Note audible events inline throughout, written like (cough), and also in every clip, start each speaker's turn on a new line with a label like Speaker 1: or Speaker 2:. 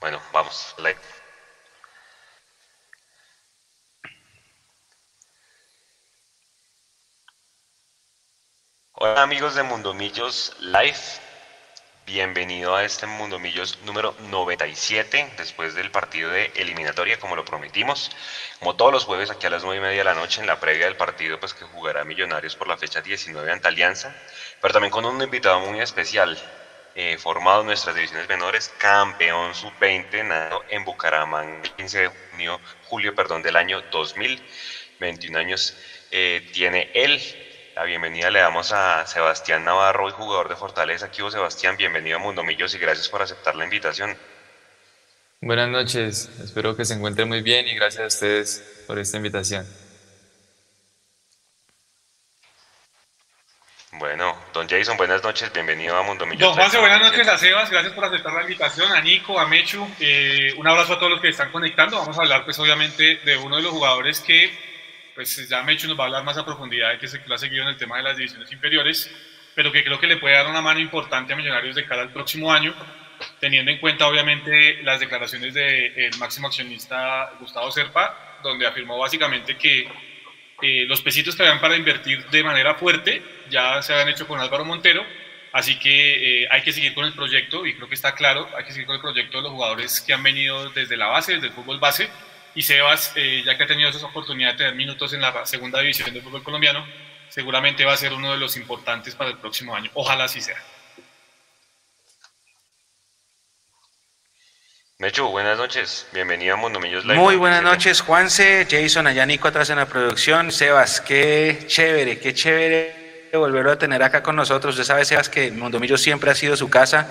Speaker 1: Bueno, vamos. Hola amigos de Mundomillos Live, bienvenido a este Mundomillos número 97 después del partido de eliminatoria como lo prometimos. Como todos los jueves aquí a las 9 y media de la noche en la previa del partido pues que jugará Millonarios por la fecha 19 ante Alianza, pero también con un invitado muy especial, eh, formado en nuestras divisiones menores, campeón sub-20 en Bucaramanga, 15 de junio, julio perdón, del año 2000, 21 años eh, tiene él. La bienvenida le damos a Sebastián Navarro, el jugador de Fortaleza. Aquí vos, Sebastián, bienvenido a Mundo Millos y gracias por aceptar la invitación.
Speaker 2: Buenas noches, espero que se encuentre muy bien y gracias a ustedes por esta invitación.
Speaker 1: Bueno, don Jason, buenas noches, bienvenido a Mundo Millonario.
Speaker 3: Don Juanse, buenas noches a Sebas, gracias por aceptar la invitación, a Nico, a Mechu, eh, un abrazo a todos los que están conectando, vamos a hablar pues obviamente de uno de los jugadores que pues ya Mechu nos va a hablar más a profundidad, que se lo ha seguido en el tema de las divisiones inferiores, pero que creo que le puede dar una mano importante a Millonarios de cara al próximo año, teniendo en cuenta obviamente las declaraciones del máximo accionista Gustavo Serpa, donde afirmó básicamente que eh, los pesitos que habían para invertir de manera fuerte ya se habían hecho con Álvaro Montero, así que eh, hay que seguir con el proyecto y creo que está claro, hay que seguir con el proyecto de los jugadores que han venido desde la base, desde el fútbol base, y Sebas, eh, ya que ha tenido esa oportunidad de tener minutos en la segunda división del fútbol colombiano, seguramente va a ser uno de los importantes para el próximo año, ojalá así sea.
Speaker 1: Mechu, buenas noches. Bienvenido a Mondomillos Live.
Speaker 4: Muy buenas noches, Juanse, Jason, allá Nico atrás en la producción. Sebas, qué chévere, qué chévere volverlo a tener acá con nosotros. Usted sabe, Sebas, que Mondomillos siempre ha sido su casa.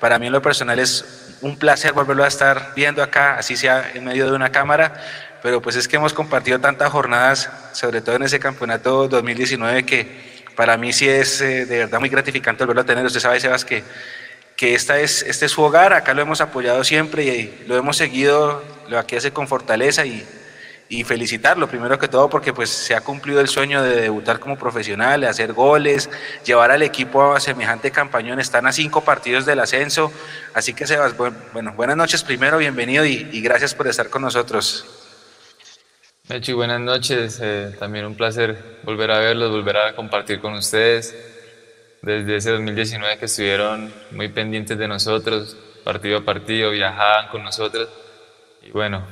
Speaker 4: Para mí en lo personal es un placer volverlo a estar viendo acá, así sea en medio de una cámara. Pero pues es que hemos compartido tantas jornadas, sobre todo en ese campeonato 2019, que para mí sí es eh, de verdad muy gratificante volverlo a tener. Usted sabe, Sebas, que que esta es, este es su hogar, acá lo hemos apoyado siempre y lo hemos seguido, lo aquí hace con fortaleza y, y felicitarlo primero que todo porque pues se ha cumplido el sueño de debutar como profesional, de hacer goles, llevar al equipo a semejante campañón, están a cinco partidos del ascenso, así que Sebas, bueno, buenas noches primero, bienvenido y, y gracias por estar con nosotros.
Speaker 2: Mechi, buenas noches, eh, también un placer volver a verlos, volver a compartir con ustedes desde ese 2019 que estuvieron muy pendientes de nosotros, partido a partido, viajaban con nosotros. Y bueno,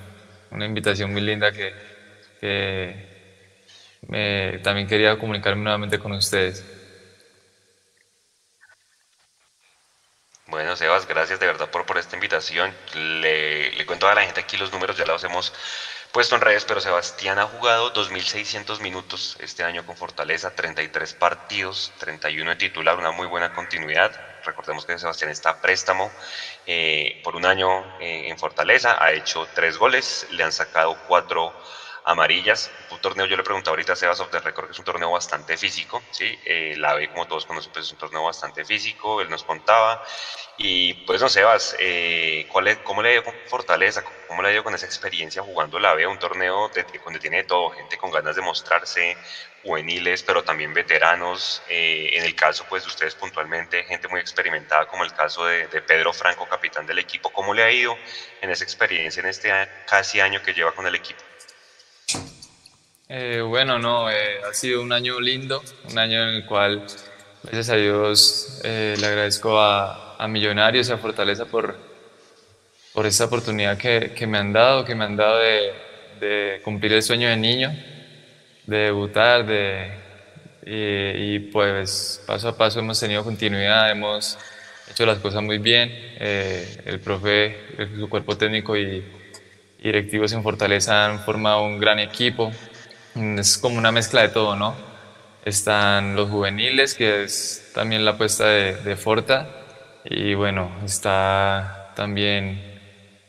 Speaker 2: una invitación muy linda que, me, también quería comunicarme nuevamente con ustedes.
Speaker 1: Bueno, Sebas, gracias de verdad por, por esta invitación. Le, le cuento a la gente aquí los números, ya los hemos puesto en redes, pero Sebastián ha jugado 2.600 minutos este año con Fortaleza, 33 partidos, 31 de titular, una muy buena continuidad. Recordemos que Sebastián está a préstamo eh, por un año eh, en Fortaleza, ha hecho tres goles, le han sacado cuatro amarillas. Un torneo, yo le preguntaba ahorita a Sebas of the Record, que es un torneo bastante físico, ¿sí? Eh, la B, como todos conocen, pues es un torneo bastante físico, él nos contaba. Y pues no, Sebas, eh, ¿cuál es, ¿cómo le dio con Fortaleza? ¿Cómo le dio con esa experiencia jugando la B? Un torneo de, donde tiene todo, gente con ganas de mostrarse, juveniles, pero también veteranos. Eh, en el caso, pues, de ustedes puntualmente, gente muy experimentada, como el caso de, de, Pedro Franco, capitán del equipo. ¿Cómo le ha ido en esa experiencia en este casi año que lleva con el equipo?
Speaker 2: Eh, bueno, no, eh, ha sido un año lindo, un año en el cual, gracias a Dios, eh, le agradezco a, a, Millonarios y a Fortaleza por, por esta oportunidad que, que, me han dado, que me han dado de, cumplir el sueño de niño, de debutar, de, y, y, pues paso a paso hemos tenido continuidad, hemos hecho las cosas muy bien, el profe, su cuerpo técnico y directivos en Fortaleza han formado un gran equipo, es como una mezcla de todo, ¿no? Están los juveniles, que es también la apuesta de, de Forta, y bueno, está también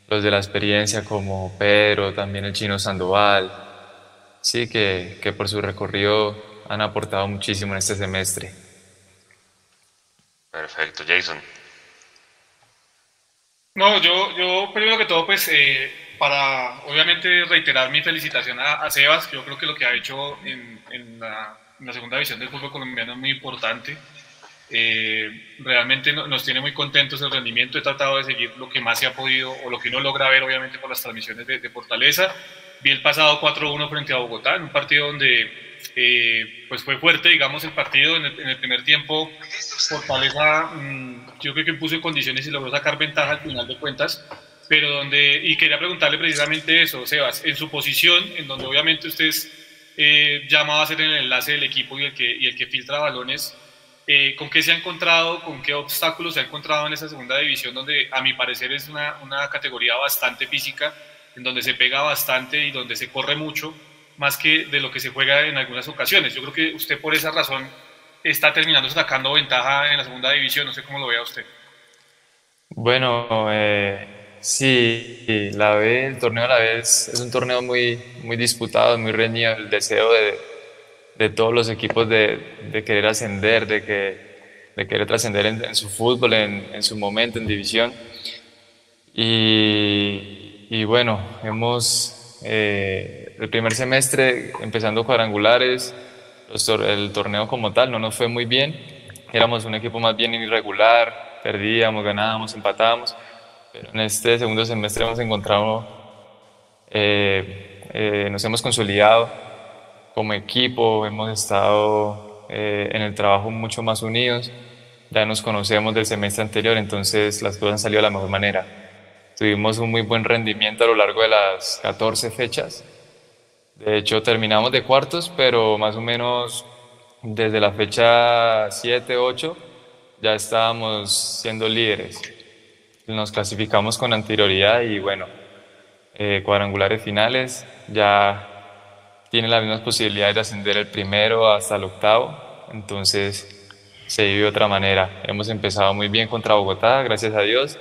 Speaker 2: los de la experiencia como Pedro, también el chino Sandoval, sí, que, que por su recorrido han aportado muchísimo en este semestre.
Speaker 1: Perfecto, Jason.
Speaker 3: No, yo, yo primero que todo, pues eh, para obviamente reiterar mi felicitación a, a, Sebas, yo creo que lo que ha hecho en, en, la, en, la, segunda división del fútbol colombiano es muy importante. Eh, realmente nos tiene muy contentos el rendimiento. He tratado de seguir lo que más se ha podido o lo que uno logra ver, obviamente, por las transmisiones de, Fortaleza. Vi el pasado 4-1 frente a Bogotá, en un partido donde eh, pues fue fuerte, digamos, el partido. En el, primer tiempo, Fortaleza, mm, yo creo que puso en condiciones y logró sacar ventaja al final de cuentas. Pero donde, y quería preguntarle precisamente eso, Sebas, en su posición, en donde obviamente usted es eh, a ser el enlace del equipo y el que, y el que filtra balones eh, ¿Con qué se ha encontrado, con qué obstáculos se ha encontrado en esa segunda división, donde a mi parecer es una, una categoría bastante física, en donde se pega bastante y donde se corre mucho, más que de lo que se juega en algunas ocasiones? Yo creo que usted por esa razón está terminando sacando ventaja en la segunda división, no sé cómo lo vea usted.
Speaker 2: Bueno, eh, sí, la B, el torneo a la vez es un torneo muy, muy disputado, muy reñido, el deseo de de todos los equipos de, de querer ascender, de, que, de querer trascender en, su fútbol, en, en, su momento, en división. Y, y bueno, hemos eh, el primer semestre empezando cuadrangulares, el torneo como tal no nos fue muy bien, éramos un equipo más bien irregular, perdíamos, ganábamos, empatábamos, pero en este segundo semestre hemos encontrado, eh, eh, nos hemos consolidado como equipo hemos estado eh, en el trabajo mucho más unidos, ya nos conocemos del semestre anterior, entonces las cosas han salido de la mejor manera. Tuvimos un muy buen rendimiento a lo largo de las 14 fechas. De hecho, terminamos de cuartos, pero más o menos desde la fecha 7, 8 ya estábamos siendo líderes. Nos clasificamos con anterioridad y bueno, eh, cuadrangulares finales, ya tiene las mismas posibilidades de ascender el primero hasta el octavo, entonces se vive de otra manera. Hemos empezado muy bien contra Bogotá, gracias a Dios,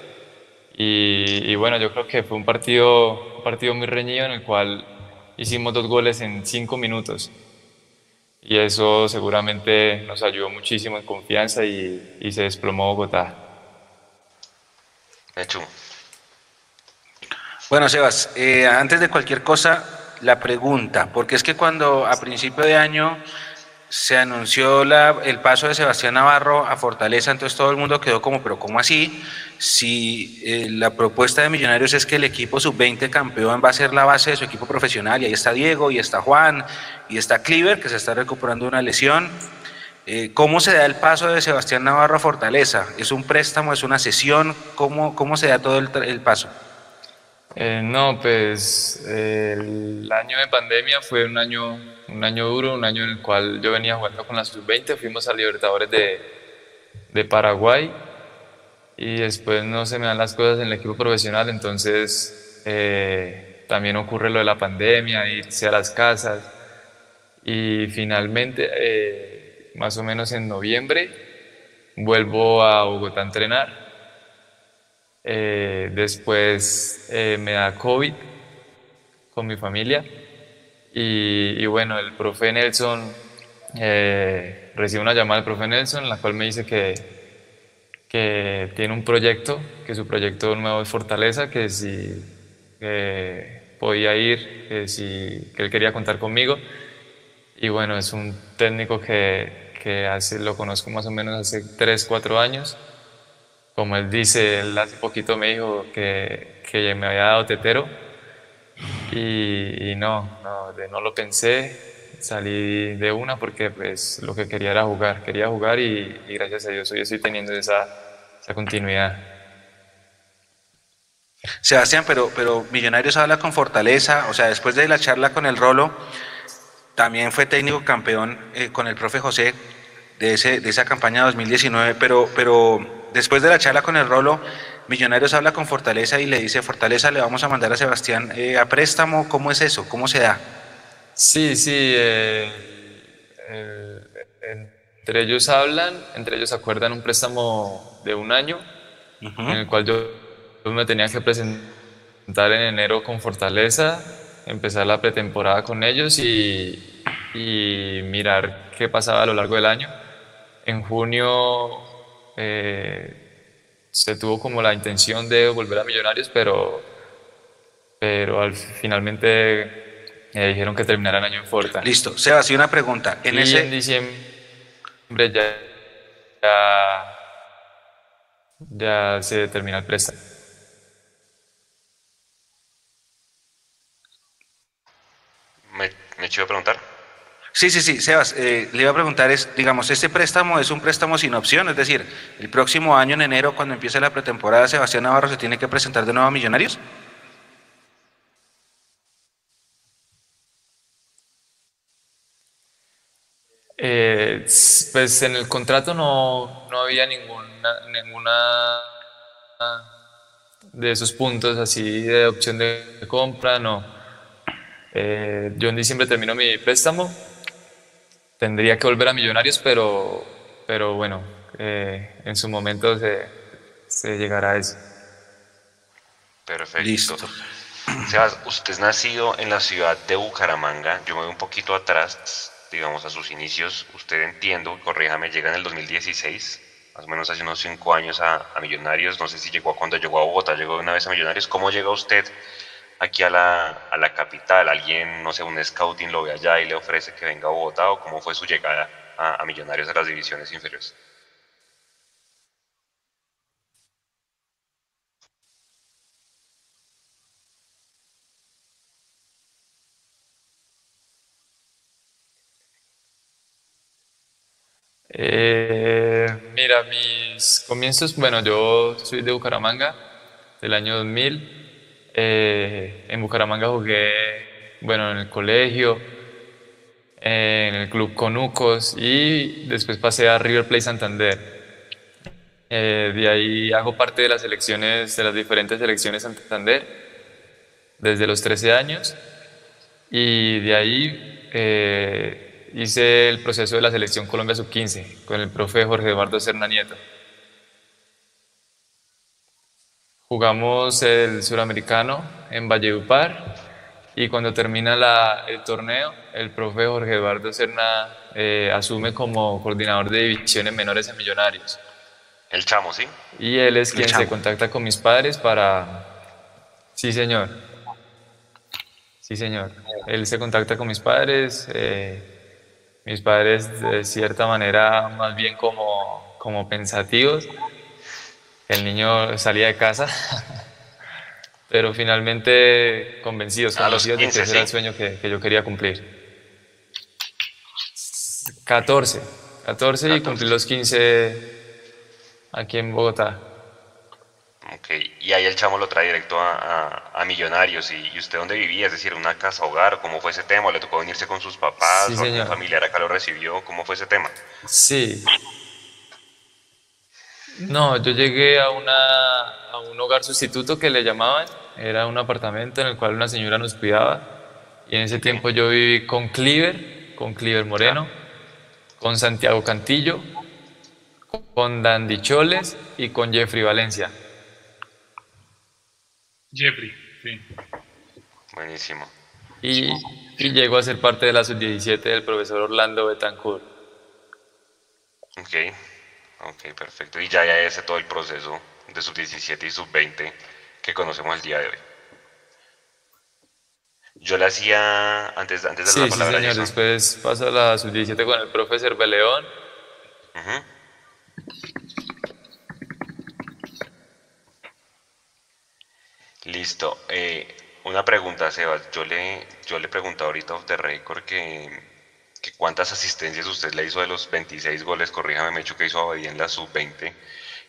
Speaker 2: y, bueno, yo creo que fue un partido, un partido muy reñido en el cual hicimos dos goles en cinco minutos, y eso seguramente nos ayudó muchísimo en confianza y, y se desplomó Bogotá.
Speaker 4: Bueno, Sebas, eh, antes de cualquier cosa, la pregunta, porque es que cuando a principio de año se anunció la, el paso de Sebastián Navarro a Fortaleza, entonces todo el mundo quedó como, pero ¿cómo así? Si eh, la propuesta de Millonarios es que el equipo sub-20 campeón va a ser la base de su equipo profesional, y ahí está Diego, y está Juan, y está Cliver, que se está recuperando de una lesión. Eh, ¿Cómo se da el paso de Sebastián Navarro a Fortaleza? ¿Es un préstamo, es una sesión? ¿Cómo, cómo se da todo el, paso?
Speaker 2: Eh, no, pues el año de pandemia fue un año, un año duro, un año en el cual yo venía jugando con la sub-20, fuimos a Libertadores de, de, Paraguay y después no se me dan las cosas en el equipo profesional, entonces eh, también ocurre lo de la pandemia, irse a las casas y finalmente, más o menos en noviembre, vuelvo a Bogotá a entrenar eh, después eh, me da COVID con mi familia. Y, bueno, el profe Nelson, eh, recibe una llamada del profe Nelson, en la cual me dice que, que tiene un proyecto, que su proyecto nuevo es Fortaleza, que si podía ir, que, si, que él quería contar conmigo. Y bueno, es un técnico que, que hace, lo conozco más o menos hace 3, 4 años. Como él dice, él hace poquito me dijo que, que me había dado tetero. Y, no, no, no lo pensé, salí de una porque pues lo que quería era jugar, quería jugar y, gracias a Dios hoy estoy teniendo esa, esa continuidad.
Speaker 4: Sebastián, pero, pero Millonarios habla con fortaleza, o sea, después de la charla con el Rolo, también fue técnico campeón eh, con el profe José de, ese, de esa campaña 2019, pero, pero Después de la charla con el Rolo, Millonarios habla con Fortaleza y le dice, Fortaleza, le vamos a mandar a Sebastián eh, a préstamo. ¿Cómo es eso? ¿Cómo se da?
Speaker 2: Sí, sí. Eh, entre ellos hablan, entre ellos acuerdan un préstamo de un año, en el cual yo, me tenía que presentar en enero con Fortaleza, empezar la pretemporada con ellos y, y mirar qué pasaba a lo largo del año. En junio eh, se tuvo como la intención de volver a Millonarios, pero, pero al, finalmente me dijeron que terminara el año en Forta.
Speaker 4: Listo. Sebas, y una pregunta.
Speaker 2: En, ese... en diciembre ya, ya, ya se termina el préstamo.
Speaker 1: ¿Me, me a preguntar?
Speaker 4: Sí, sí, sí, Sebas, eh, le iba a preguntar, es, digamos, este préstamo es un préstamo sin opción, es decir, el próximo año, en enero, cuando empiece la pretemporada, Sebastián Navarro se tiene que presentar de nuevo a Millonarios.
Speaker 2: Eh, pues en el contrato no, no había ninguna, ninguna de esos puntos así de opción de compra, no. Eh, yo en diciembre termino mi préstamo, tendría que volver a Millonarios, pero, pero bueno, eh, en su momento se, se, llegará a eso.
Speaker 1: Perfecto. Listo. Sebas, usted es nacido en la ciudad de Bucaramanga, yo me voy un poquito atrás, digamos, a sus inicios, usted entiendo, corríjame, llega en el 2016, más o menos hace unos cinco años a, a Millonarios, no sé si llegó cuando llegó a Bogotá, llegó una vez a Millonarios, ¿cómo llega usted aquí a la, a la capital? ¿Alguien, no sé, un scouting lo ve allá y le ofrece que venga a Bogotá o cómo fue su llegada a, a Millonarios a las divisiones inferiores?
Speaker 2: Eh, mira, mis comienzos, bueno, yo soy de Bucaramanga, del año 2000. Eh, en Bucaramanga jugué, bueno, en el colegio, en el club Conucos y después pasé a River Plate Santander. Eh, de ahí hago parte de las selecciones, de las diferentes selecciones Santander desde los 13 años y de ahí eh, hice el proceso de la selección Colombia Sub-15 con el profe Jorge Eduardo Serna Nieto. Jugamos el suramericano en Valledupar y cuando termina la, el torneo, el profe Jorge Eduardo Serna eh, asume como coordinador de divisiones menores en Millonarios.
Speaker 1: El chamo, ¿sí?
Speaker 2: Y él es quien se contacta con mis padres para... Sí, señor. Sí, señor. Él se contacta con mis padres. Eh, mis padres, de cierta manera, más bien como, como pensativos el niño salía de casa, (laughs) pero finalmente convencidos, convencidos de que ese era el sueño que, que, yo quería cumplir. 14, 14, y cumplí los 15 aquí en Bogotá.
Speaker 1: Ok, y ahí el chamo lo trae directo a, a, a Millonarios. ¿Y, ¿Y, usted dónde vivía? Es decir, una casa hogar, ¿cómo fue ese tema? ¿Le tocó venirse con sus papás?
Speaker 2: Sí,
Speaker 1: ¿O algún familiar acá lo recibió? ¿Cómo fue ese tema?
Speaker 2: Sí, no, yo llegué a, una, a un hogar sustituto que le llamaban, era un apartamento en el cual una señora nos cuidaba y en ese tiempo yo viví con Cliver, con Cliver Moreno, con Santiago Cantillo, con Dandy Choles y con Jeffrey Valencia.
Speaker 3: Jeffrey, sí.
Speaker 1: Buenísimo.
Speaker 2: Y, y llegó a ser parte de la sub-17 del profesor Orlando Betancourt.
Speaker 1: Ok. Ok, perfecto. Y ya, ya ese todo el proceso de sub 17 y sub 20 que conocemos el día de hoy. Yo le hacía antes, antes de
Speaker 2: sí,
Speaker 1: la palabra.
Speaker 2: Sí, señor. Después pasa la sub 17 con el profesor Beleón.
Speaker 1: Uh -huh. Listo. Eh, una pregunta, Sebas. Yo le, yo le pregunté ahorita off the record que que cuántas asistencias usted le hizo de los 26 goles, corríjame, me hecho que hizo Abadía en la sub-20,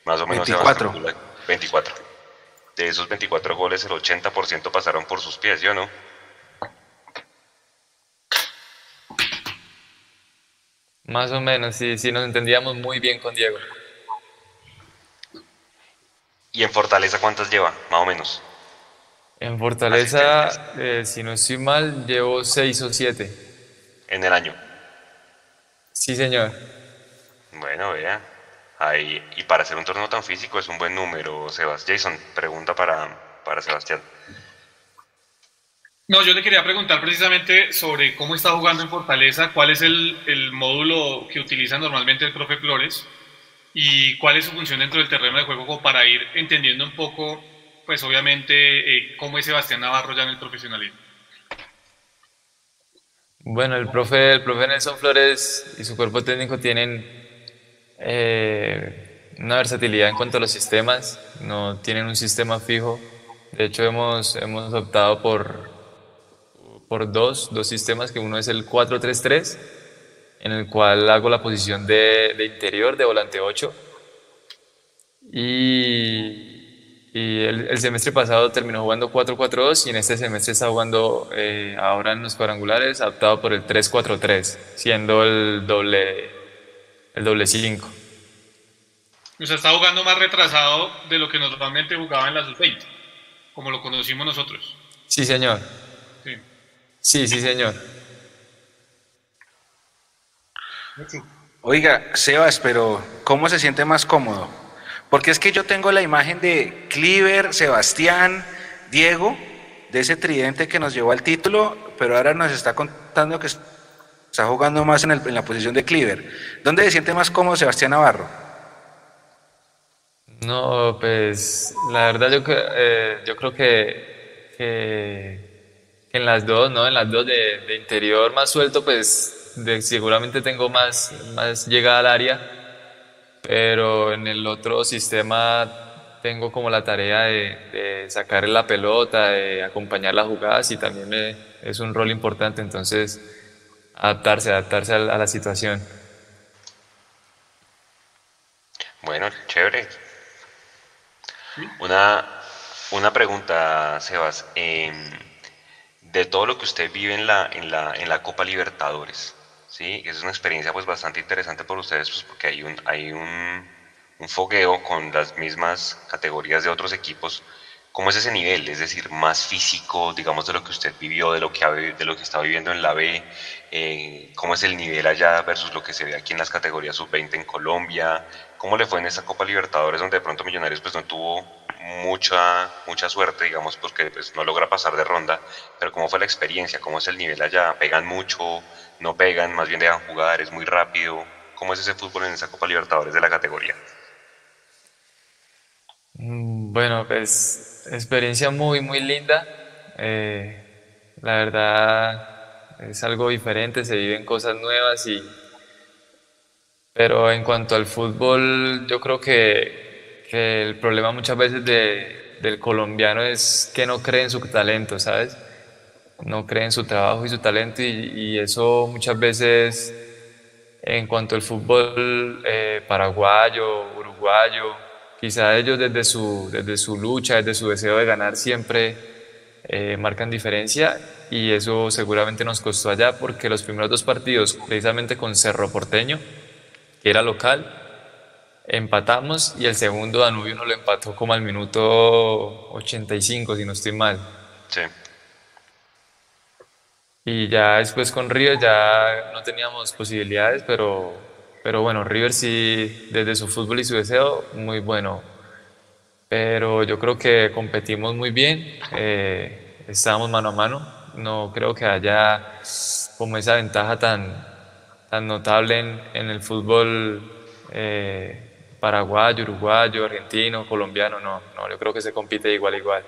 Speaker 1: más o menos
Speaker 4: 24.
Speaker 1: Se 24. De esos 24 goles, el 80% pasaron por sus pies, ¿yo no?
Speaker 2: Más o menos, sí, sí, nos entendíamos muy bien con Diego.
Speaker 1: ¿Y en Fortaleza cuántas lleva, más o menos?
Speaker 2: En Fortaleza, eh, si no estoy mal, llevo 6 o 7.
Speaker 1: ¿En el año?
Speaker 2: Sí, señor.
Speaker 1: Bueno, vea. Ahí, y para hacer un torneo tan físico es un buen número, Sebas. Jason, pregunta para, para Sebastián.
Speaker 3: No, yo le quería preguntar precisamente sobre cómo está jugando en Fortaleza, cuál es el, el módulo que utiliza normalmente el profe Flores y cuál es su función dentro del terreno de juego como para ir entendiendo un poco, pues obviamente, eh, cómo es Sebastián Navarro ya en el profesionalismo.
Speaker 2: Bueno, el profe, el profe Nelson Flores y su cuerpo técnico tienen eh, una versatilidad en cuanto a los sistemas, no tienen un sistema fijo. De hecho, hemos, hemos optado por, por dos, dos sistemas, que uno es el 4-3-3, en el cual hago la posición de, de interior, de volante 8. Y, y el, el, semestre pasado terminó jugando 4-4-2 y en este semestre está jugando eh, ahora en los cuadrangulares, adaptado por el 3-4-3, siendo el doble, el doble 5.
Speaker 3: O sea, está jugando más retrasado de lo que normalmente jugaba en la sub-20, como lo conocimos nosotros.
Speaker 2: Sí, señor.
Speaker 3: Sí.
Speaker 2: Sí, sí, señor.
Speaker 4: Oiga, Sebas, pero ¿cómo se siente más cómodo? Porque es que yo tengo la imagen de Cliver, Sebastián, Diego, de ese tridente que nos llevó al título, pero ahora nos está contando que está jugando más en, el, en la posición de Cliver. ¿Dónde se siente más cómodo Sebastián Navarro?
Speaker 2: No, pues la verdad yo, eh, yo creo que, en las dos, ¿no? En las dos de, interior más suelto, pues seguramente tengo más llegada al área, pero en el otro sistema tengo como la tarea de, de sacar la pelota, de acompañar las jugadas y también me, es un rol importante, entonces adaptarse, adaptarse a, a la situación.
Speaker 1: Bueno, chévere. Una, una pregunta, Sebas. Eh, de todo lo que usted vive en la, en la, en la Copa Libertadores, ¿sí? Es una experiencia pues bastante interesante por ustedes pues, porque hay un, hay un, un fogueo con las mismas categorías de otros equipos. ¿Cómo es ese nivel? Es decir, más físico, digamos, de lo que usted vivió, de lo que, de lo que está viviendo en la B. Eh, ¿Cómo es el nivel allá versus lo que se ve aquí en las categorías sub-20 en Colombia? ¿Cómo le fue en esa Copa Libertadores donde de pronto Millonarios pues no tuvo mucha mucha suerte, digamos, porque pues no logra pasar de ronda, pero cómo fue la experiencia, cómo es el nivel allá, pegan mucho, no pegan, más bien dejan jugar, es muy rápido, ¿cómo es ese fútbol en esa Copa Libertadores de la categoría?
Speaker 2: Bueno, pues experiencia muy, muy linda. Eh, la verdad es algo diferente, se viven cosas nuevas y... Pero en cuanto al fútbol, yo creo que, el problema muchas veces de, del colombiano es que no cree en su talento, ¿sabes? No cree en su trabajo y su talento y, eso muchas veces en cuanto al fútbol eh, paraguayo, uruguayo, quizá ellos desde su, desde su lucha, desde su deseo de ganar siempre eh, marcan diferencia y eso seguramente nos costó allá porque los primeros dos partidos, precisamente con Cerro Porteño, que era local, empatamos y el segundo Danubio nos lo empató como al minuto 85, si no estoy mal.
Speaker 1: Sí.
Speaker 2: Y ya después con River ya no teníamos posibilidades, pero, pero bueno, River sí, desde su fútbol y su deseo, muy bueno. Pero yo creo que competimos muy bien, eh, estábamos mano a mano, no creo que haya como esa ventaja tan, tan notable en, en el fútbol eh, paraguayo, uruguayo, argentino, colombiano, no, no, yo creo que se compite igual igual.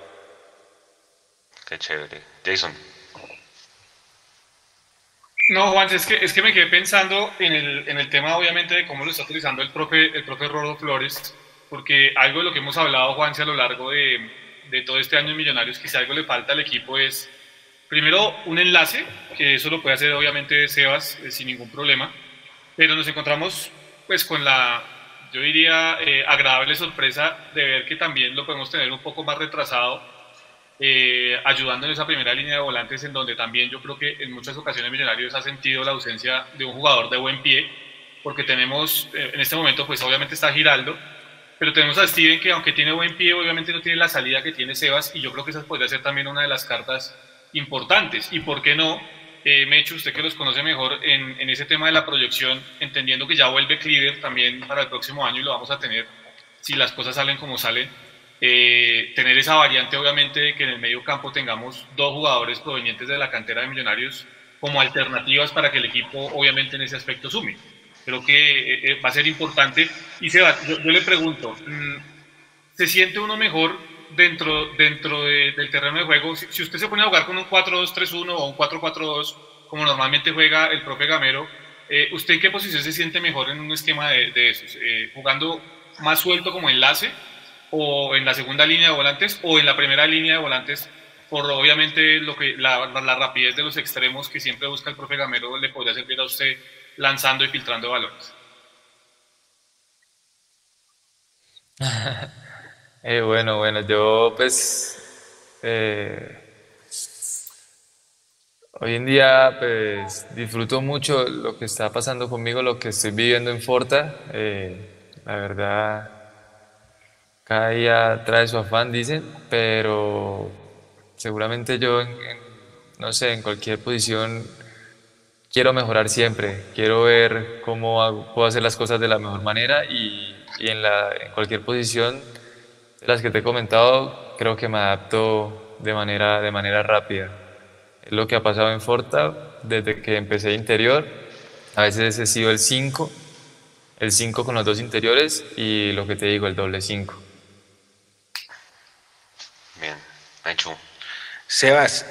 Speaker 1: Qué chévere. Jason.
Speaker 3: No, Juan, es que, es que me quedé pensando en el, en el tema, obviamente, de cómo lo está utilizando el profe, el profe Rodo Flores, porque algo de lo que hemos hablado, Juanse, a lo largo de, de todo este año en Millonarios, que si algo le falta al equipo es, primero, un enlace, que eso lo puede hacer, obviamente, Sebas, eh, sin ningún problema, pero nos encontramos, pues, con la, yo diría, eh, agradable sorpresa de ver que también lo podemos tener un poco más retrasado eh, ayudando en esa primera línea de volantes en donde también yo creo que en muchas ocasiones Millonarios ha sentido la ausencia de un jugador de buen pie, porque tenemos, eh, en este momento pues obviamente está Giraldo, pero tenemos a Steven que aunque tiene buen pie, obviamente no tiene la salida que tiene Sebas, y yo creo que esa podría ser también una de las cartas importantes. Y por qué no, eh, Mecho, usted que los conoce mejor en, en ese tema de la proyección, entendiendo que ya vuelve Cleaver también para el próximo año y lo vamos a tener si las cosas salen como salen eh, tener esa variante, obviamente, de que en el medio campo tengamos dos jugadores provenientes de la cantera de Millonarios como alternativas para que el equipo, obviamente, en ese aspecto sume. Creo que eh, eh va a ser importante. Y Seba, yo, yo le pregunto, mm, ¿se siente uno mejor dentro, dentro de, del terreno de juego? Si, si, usted se pone a jugar con un 4-2-3-1 o un 4-4-2, como normalmente juega el profe Gamero, Eh, ¿Usted en qué posición se siente mejor en un esquema de, de esos? Eh, ¿Jugando más suelto como enlace o en la segunda línea de volantes o en la primera línea de volantes por obviamente lo que la, rapidez de los extremos que siempre busca el profe Gamero le podría servir a usted lanzando y filtrando balones. (laughs)
Speaker 2: eh, bueno, bueno, yo pues eh, hoy en día pues disfruto mucho lo que está pasando conmigo, lo que estoy viviendo en Forta. Eh, la verdad, cada día trae su afán, dicen, pero seguramente yo, no sé, en cualquier posición quiero mejorar siempre, quiero ver cómo puedo hacer las cosas de la mejor manera y, en, la, en cualquier posición de las que te he comentado, creo que me adapto de manera, de manera rápida. Es lo que ha pasado en Forta desde que empecé interior. A veces he sido el 5, el 5 con los dos interiores y lo que te digo, el doble 5.
Speaker 4: Sebas,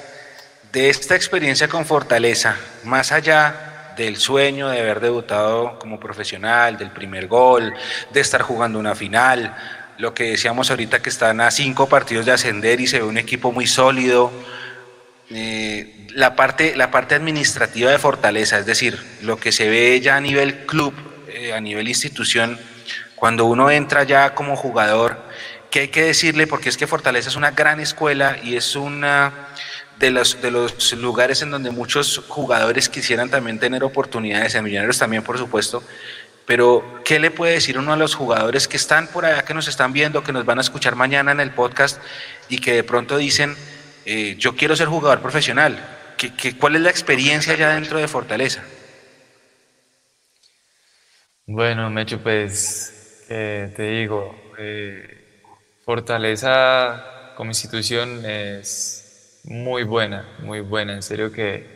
Speaker 4: de esta experiencia con Fortaleza, más allá del sueño de haber debutado como profesional, del primer gol, de estar jugando una final, lo que decíamos ahorita que están a cinco partidos de ascender y se ve un equipo muy sólido, eh, la, parte, la parte administrativa de Fortaleza, es decir, lo que se ve ya a nivel club, eh, a nivel institución, cuando uno entra ya como jugador, ¿Qué hay que decirle? Porque es que Fortaleza es una gran escuela y es una de los, de los lugares en donde muchos jugadores quisieran también tener oportunidades, en Millonarios también, por supuesto. Pero, ¿qué le puede decir uno a los jugadores que están por allá, que nos están viendo, que nos van a escuchar mañana en el podcast y que de pronto dicen, eh, yo quiero ser jugador profesional? ¿Qué, cuál es la experiencia ya dentro de Fortaleza?
Speaker 2: Bueno, Mecho, pues te digo, eh, Fortaleza como institución es muy buena, muy buena. En serio que,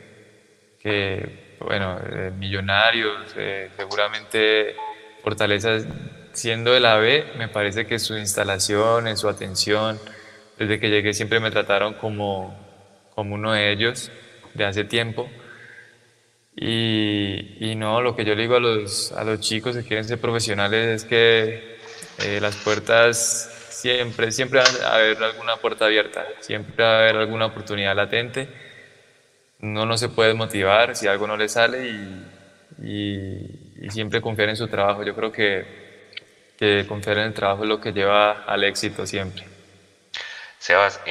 Speaker 2: que bueno, Millonarios, eh, seguramente Fortaleza siendo de la B, me parece que su instalación, su atención, desde que llegué siempre me trataron como, como uno de ellos de hace tiempo. Y, y, no, lo que yo le digo a los, a los chicos que quieren ser profesionales es que eh, las puertas Siempre, siempre va a haber alguna puerta abierta, siempre va a haber alguna oportunidad latente. Uno no se puede motivar si algo no le sale y, siempre confiar en su trabajo. Yo creo que, que, confiar en el trabajo es lo que lleva al éxito siempre.
Speaker 1: Sebas,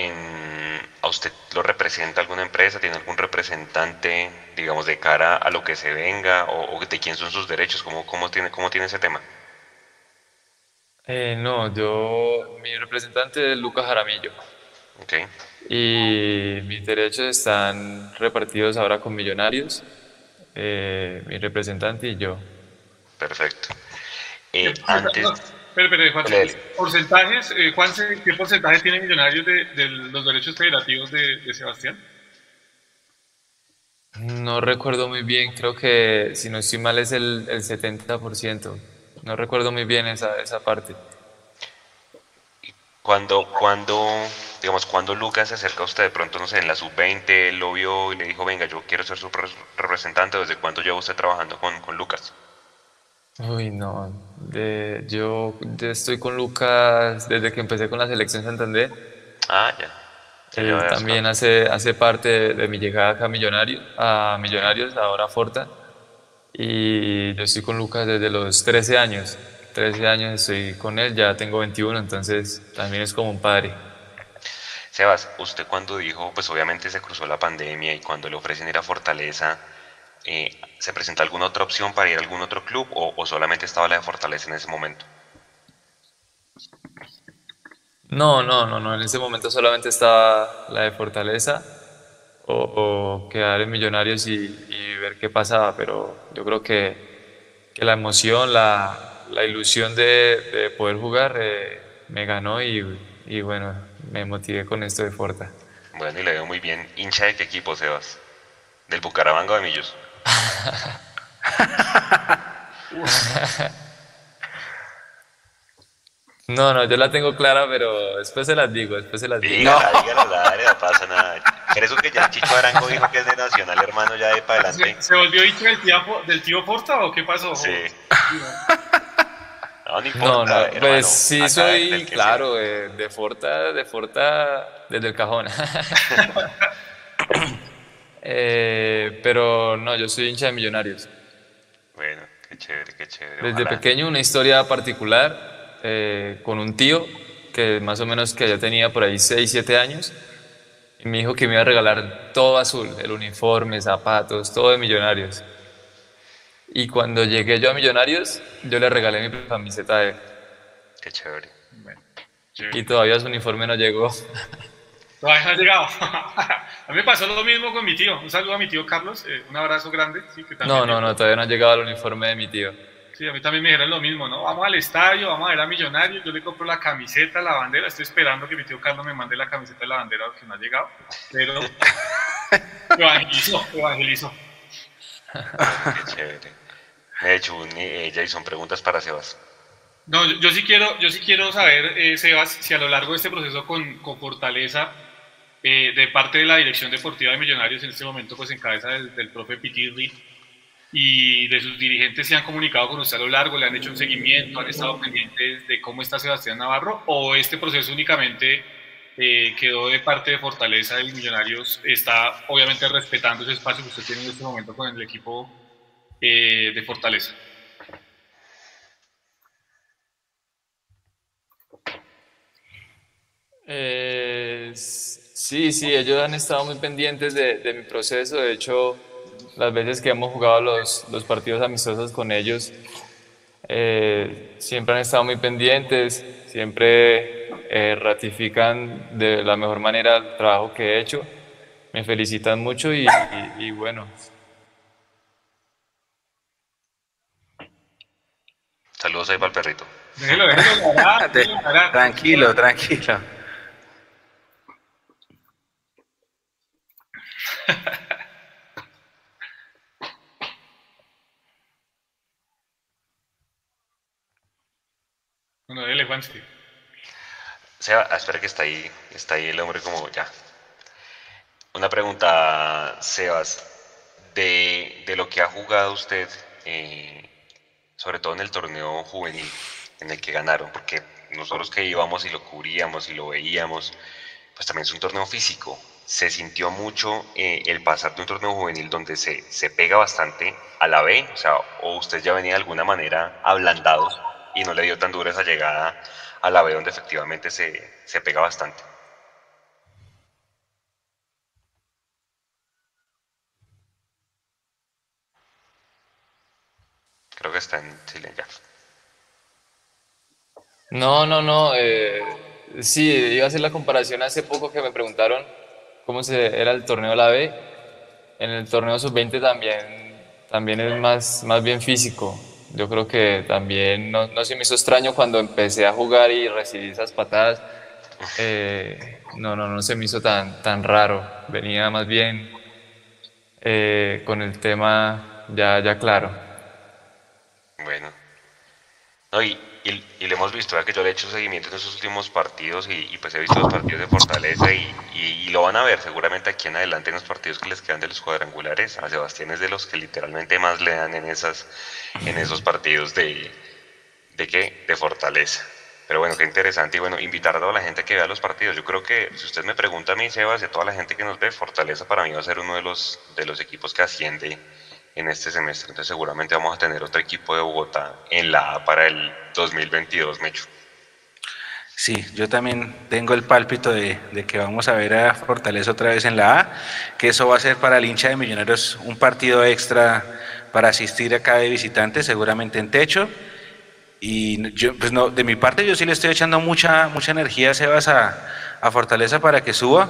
Speaker 1: ¿a usted lo representa alguna empresa? ¿Tiene algún representante, digamos, de cara a lo que se venga? ¿O, de quién son sus derechos? ¿Cómo, cómo, tiene, cómo tiene ese tema?
Speaker 2: Eh, no, yo, mi representante es Lucas Jaramillo.
Speaker 1: Okay.
Speaker 2: Y mis derechos están repartidos ahora con Millonarios, eh, mi representante y yo.
Speaker 1: Perfecto. Eh, antes...
Speaker 3: Pero, pero, Juan, porcentajes, eh, ¿qué porcentaje tiene Millonarios de, los derechos federativos de, Sebastián?
Speaker 2: No recuerdo muy bien, creo que si no estoy mal es el, el 70%. No recuerdo muy bien esa, esa parte.
Speaker 1: Cuando, cuando, digamos, cuando Lucas se acerca a usted, de pronto, no sé, en la sub-20, lo vio y le dijo, venga, yo quiero ser su representante, ¿desde cuánto lleva usted trabajando con, con Lucas?
Speaker 2: Uy, no, yo, estoy con Lucas desde que empecé con la selección Santander.
Speaker 1: Ah, ya.
Speaker 2: Él también hace, hace parte de, mi llegada acá a Millonarios, a Millonarios, ahora a Forta y yo estoy con Lucas desde los 13 años. 13 años estoy con él, ya tengo 21, entonces también es como un padre.
Speaker 1: Sebas, usted cuando dijo, pues obviamente se cruzó la pandemia y cuando le ofrecen ir a Fortaleza, eh, ¿se presenta alguna otra opción para ir a algún otro club o, o solamente estaba la de Fortaleza en ese momento?
Speaker 2: No, no, no, no, en ese momento solamente estaba la de Fortaleza o, quedar en Millonarios y, ver qué pasaba, pero yo creo que, que la emoción, la, la ilusión de, de, poder jugar eh, me ganó y, y, bueno, me motivé con esto de Forta.
Speaker 1: Bueno, y le veo muy bien. ¿Hincha de qué equipo, Sebas? ¿Del Bucaramanga o de Millos? (laughs) (laughs)
Speaker 2: No, no, yo la tengo clara, pero después se las digo, después se las digo.
Speaker 1: Dígala, dígala, no pasa nada. Eso que ya Chicho Arango dijo que es de Nacional, hermano, ya de para adelante.
Speaker 3: ¿Se, volvió hincha del tío, del tío Porta o qué pasó?
Speaker 1: Sí. (laughs)
Speaker 2: No, no, importa, no, pues sí soy, claro, de, de, Forta, de Forta desde el cajón. (laughs) eh, pero no, yo soy hincha de Millonarios.
Speaker 1: Bueno, qué chévere, qué chévere.
Speaker 2: Desde pequeño una historia particular eh, con un tío que más o menos que ya tenía por ahí 6, 7 años y me dijo que me iba a regalar todo azul, el uniforme, zapatos, todo de Millonarios. Y cuando llegué yo a Millonarios, yo le regalé mi camiseta de él.
Speaker 1: Qué chévere.
Speaker 2: Y todavía su uniforme no llegó. (laughs)
Speaker 3: Todavía no ha llegado. (laughs) a mí me pasó lo mismo con mi tío. Un saludo a mi tío Carlos, eh, un abrazo grande.
Speaker 2: no, no, no, todavía no ha llegado el uniforme de mi tío.
Speaker 3: Sí, a mí también me dijeron lo mismo, ¿no? Vamos al estadio, vamos a ver a Millonarios, yo le compro la camiseta, la bandera, estoy esperando que mi tío Carlos me mande la camiseta de la bandera que no ha llegado, pero (laughs) evangelizó, evangelizó.
Speaker 1: Qué chévere. De hecho, eh, Jason, preguntas para Sebas.
Speaker 3: No, yo, sí quiero, yo sí quiero saber, eh, Sebas, si a lo largo de este proceso con, con Fortaleza, eh, de parte de la dirección deportiva de Millonarios, en este momento pues en cabeza del, del profe Pitirri, y de sus dirigentes se han comunicado con usted a lo largo, le han hecho un seguimiento, han estado pendientes de cómo está Sebastián Navarro, o este proceso únicamente quedó de parte de Fortaleza y Millonarios está obviamente respetando ese espacio que usted tiene en este momento con el equipo eh, de fortaleza.
Speaker 2: Eh, sí, sí, ellos han estado muy pendientes de, mi proceso. De hecho, las veces que hemos jugado los, los partidos amistosos con ellos, eh, siempre han estado muy pendientes, siempre ratifican de la mejor manera el trabajo que he hecho. Me felicitan mucho y, y bueno,
Speaker 1: Saludos ahí para el perrito.
Speaker 3: Déjelo, déjelo, (laughs)
Speaker 4: tranquilo, tranquilo.
Speaker 3: Bueno, dele, Juan.
Speaker 1: Seba, ah, espera que está ahí, está ahí el hombre como ya. Una pregunta, Sebas, de, de lo que ha jugado usted eh, sobre todo en el torneo juvenil en el que ganaron, porque nosotros que íbamos y lo cubríamos y lo veíamos, pues también es un torneo físico. Se sintió mucho eh, el pasar de un torneo juvenil donde se, se pega bastante a la B, o sea, o usted ya venía de alguna manera ablandado y no le dio tan dura esa llegada a la B donde efectivamente se, se pega bastante. Creo que está en silencio.
Speaker 2: No, no, no. Eh, sí, iba a hacer la comparación hace poco que me preguntaron cómo se, era el torneo de la B. En el torneo sub-20 también, también es más, más bien físico. Yo creo que también no, no se me hizo extraño cuando empecé a jugar y recibí esas patadas. Eh, no, no, no se me hizo tan, tan raro. Venía más bien eh, con el tema ya, ya claro.
Speaker 1: Bueno. No, y, y, le hemos visto, que yo le he hecho seguimiento en esos últimos partidos y, pues he visto los partidos de Fortaleza y, lo van a ver seguramente aquí en adelante en los partidos que les quedan de los cuadrangulares. A Sebastián es de los que literalmente más le dan en, esas, en esos partidos de, de qué? De Fortaleza. Pero bueno, qué interesante y bueno, invitar a toda la gente que vea los partidos. Yo creo que si usted me pregunta a mí, Sebas, y a toda la gente que nos ve, Fortaleza para mí va a ser uno de los, de los equipos que asciende en este semestre. Entonces seguramente vamos a tener otro equipo de Bogotá en la A para el 2022, Mecho.
Speaker 4: Sí, yo también tengo el pálpito de, que vamos a ver a Fortaleza otra vez en la A, que eso va a ser para el hincha de Millonarios un partido extra para asistir acá de visitantes, seguramente en techo. Y pues de mi parte yo sí le estoy echando mucha, mucha energía, Sebas, a, a Fortaleza para que suba,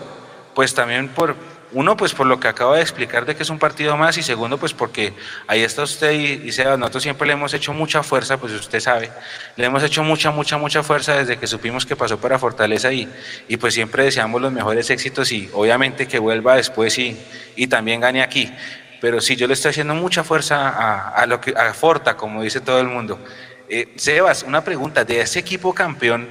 Speaker 4: pues también por, uno, pues por lo que acabo de explicar de que es un partido más, y segundo, pues porque ahí está usted y, y nosotros siempre le hemos hecho mucha fuerza, pues usted sabe, le hemos hecho mucha, mucha, mucha fuerza desde que supimos que pasó para Fortaleza y, y pues siempre deseamos los mejores éxitos y obviamente que vuelva después y, y también gane aquí. Pero sí, yo le estoy haciendo mucha fuerza a, a lo que, a Forta, como dice todo el mundo. Eh, Sebas, una pregunta, de ese equipo campeón,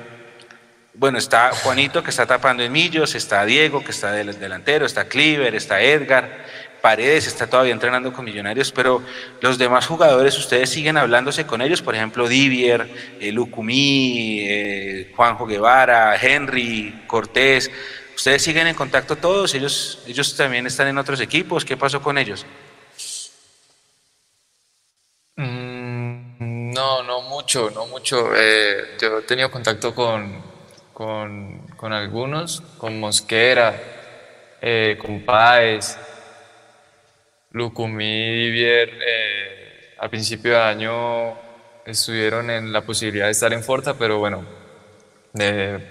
Speaker 4: bueno, está Juanito que está tapando en Millos, está Diego que está del delantero, está Cliver, está Edgar, Paredes está todavía entrenando con Millonarios, pero los demás jugadores, ustedes siguen hablándose con ellos, por ejemplo, Divier, eh, Lucumí, eh, Juanjo Guevara, Henry, Cortés, ustedes siguen en contacto todos, ellos, ellos también están en otros equipos, ¿qué pasó con ellos?
Speaker 2: Mm, no, no mucho, no mucho. Eh, yo he tenido contacto con, con, con algunos, con Mosquera, eh, con Páez, Lucumí y Vivier. Eh, al principio de año estuvieron en la posibilidad de estar en Forta, pero bueno,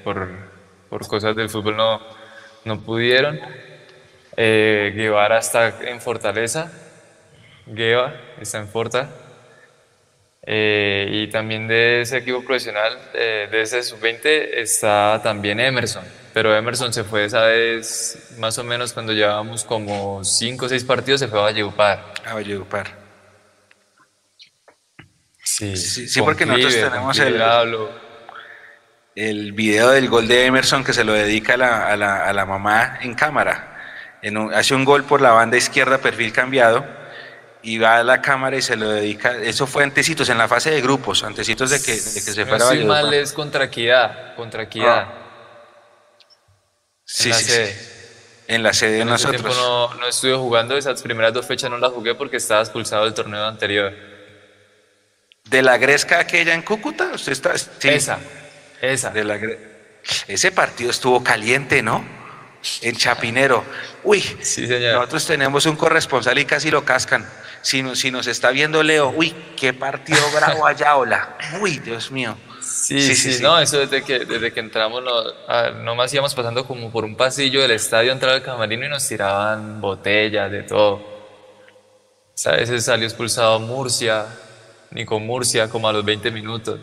Speaker 2: por, por, cosas del fútbol no, no pudieron. Eh, Guevara está en Fortaleza, Gueva está en Forta. Eh, y también de ese equipo profesional, eh, de ese sub-20, está también Emerson. Pero Emerson se fue esa vez, más o menos cuando llevábamos como 5 o 6 partidos, se fue a Valledupar.
Speaker 4: A Valledupar.
Speaker 2: Sí,
Speaker 4: sí, porque nosotros tenemos el, el video del gol de Emerson que se lo dedica a la, a la, a la mamá en cámara. En hace un gol por la banda izquierda, perfil cambiado y va a la cámara y se lo dedica. Eso fue antecitos, en la fase de grupos, antecitos de que, de que se fuera
Speaker 2: no mal es contra Equidad, contra Equidad. Ah.
Speaker 4: Sí, en la sí, sede. En la sede de nosotros.
Speaker 2: no, no estuve jugando, esas primeras dos fechas no las jugué porque estaba expulsado del torneo anterior.
Speaker 4: ¿De la Gresca aquella en Cúcuta? ¿Usted está?
Speaker 2: Esa, esa.
Speaker 4: De la Ese partido estuvo caliente, ¿no? En Chapinero. Uy,
Speaker 2: sí, señor.
Speaker 4: nosotros tenemos un corresponsal y casi lo cascan. Si, si nos está viendo Leo, uy, qué partido bravo allá, hola. Uy, Dios mío.
Speaker 2: Sí, sí, sí, no, eso desde que, desde que entramos, no, nomás íbamos pasando como por un pasillo del estadio, entrar al camarino y nos tiraban botellas, de todo. a veces salió expulsado Murcia, Nico Murcia, como a los 20 minutos.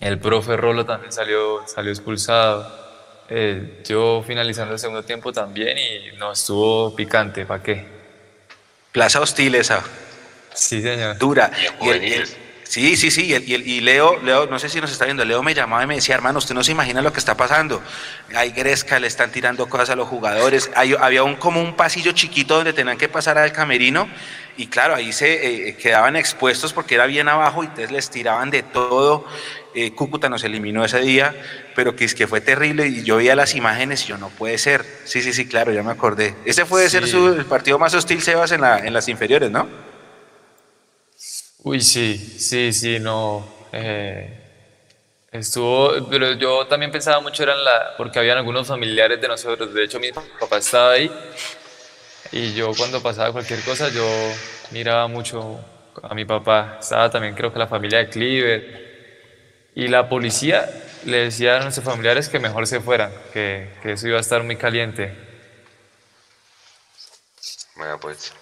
Speaker 2: El profe Rolo también salió, salió expulsado. Eh, yo finalizando el segundo tiempo también y no estuvo picante, ¿para qué?
Speaker 4: Plaza hostil esa.
Speaker 2: Sí, señor.
Speaker 4: Dura. Y sí, sí, sí. Y, y, Leo, Leo, no sé si nos está viendo, Leo me llamaba y me decía, hermano, usted no se imagina lo que está pasando. Hay Gresca, le están tirando cosas a los jugadores. Hay, había un, como un pasillo chiquito donde tenían que pasar al camerino. Y claro, ahí se eh, quedaban expuestos porque era bien abajo y entonces les tiraban de todo. Eh, Cúcuta nos eliminó ese día, pero que es que fue terrible y yo veía las imágenes y yo no puede ser. Sí, sí, sí, claro, ya me acordé. Ese puede ser su, el partido más hostil, Sebas, en, la, en las inferiores, ¿no?
Speaker 2: Uy, sí, sí, sí, no. Eh, estuvo, pero yo también pensaba mucho, eran la, porque habían algunos familiares de nosotros, de hecho mi papá estaba ahí y yo cuando pasaba cualquier cosa yo miraba mucho a mi papá, estaba también creo que la familia de Cleaver y la policía le decía a nuestros familiares que mejor se fueran, que, que eso iba a estar muy caliente.
Speaker 1: Bueno, pues,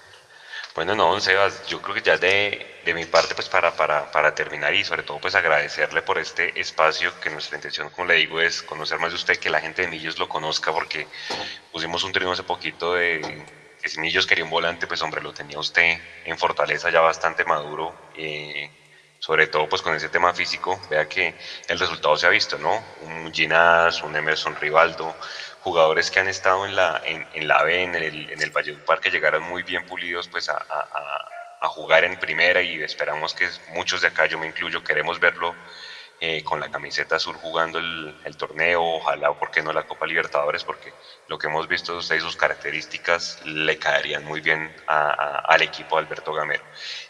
Speaker 1: bueno, no, Sebas, yo creo que ya de, de mi parte, pues para, para, para, terminar y sobre todo pues agradecerle por este espacio, que nuestra intención, como le digo, es conocer más de usted, que la gente de Millos lo conozca, porque pusimos un trino hace poquito de que si Millos quería un volante, pues hombre, lo tenía usted en Fortaleza ya bastante maduro. Eh, sobre todo pues con ese tema físico, vea que el resultado se ha visto, ¿no? Un Ginás, un Emerson Rivaldo, jugadores que han estado en la, en, la B, en el, en el Valle que llegaron muy bien pulidos pues a, jugar en primera y esperamos que muchos de acá, yo me incluyo, queremos verlo eh, con la camiseta azul jugando el, torneo, ojalá por qué no la Copa Libertadores, porque lo que hemos visto de ustedes, sus características le caerían muy bien al equipo Alberto Gamero.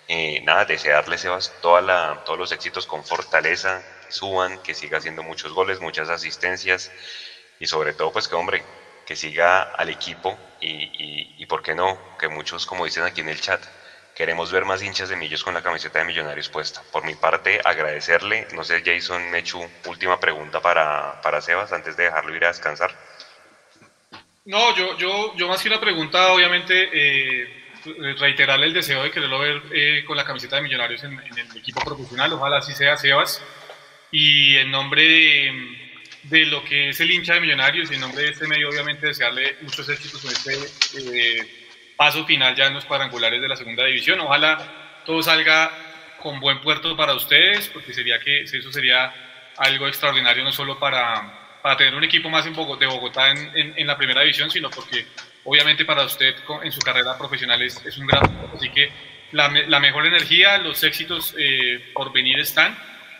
Speaker 1: Eh, nada, desearle, Sebas, toda la, todos los éxitos con fortaleza, suban, que siga haciendo muchos goles, muchas asistencias y sobre todo, pues que hombre, que siga al equipo y, y, y por qué no, que muchos, como dicen aquí en el chat, queremos ver más hinchas de Millos con la camiseta de Millonarios puesta. Por mi parte, agradecerle, no sé, Jason Mechu, última pregunta para, para Sebas antes de dejarlo ir a descansar.
Speaker 3: No, yo, yo, yo más que una pregunta, obviamente, eh, reiterarle el deseo de quererlo ver eh, con la camiseta de Millonarios en, el equipo profesional, ojalá así sea Sebas. Y en nombre de, lo que es el hincha de Millonarios y en nombre de este medio, obviamente, desearle muchos éxitos en este eh, paso final ya en los cuadrangulares de la segunda división. Ojalá todo salga con buen puerto para ustedes, porque sería que eso sería algo extraordinario, no solo para, para tener un equipo más en de Bogotá en, en, la primera división, sino porque obviamente para usted en su carrera profesional es, es un gran... Así que la, la, mejor energía, los éxitos eh, por venir están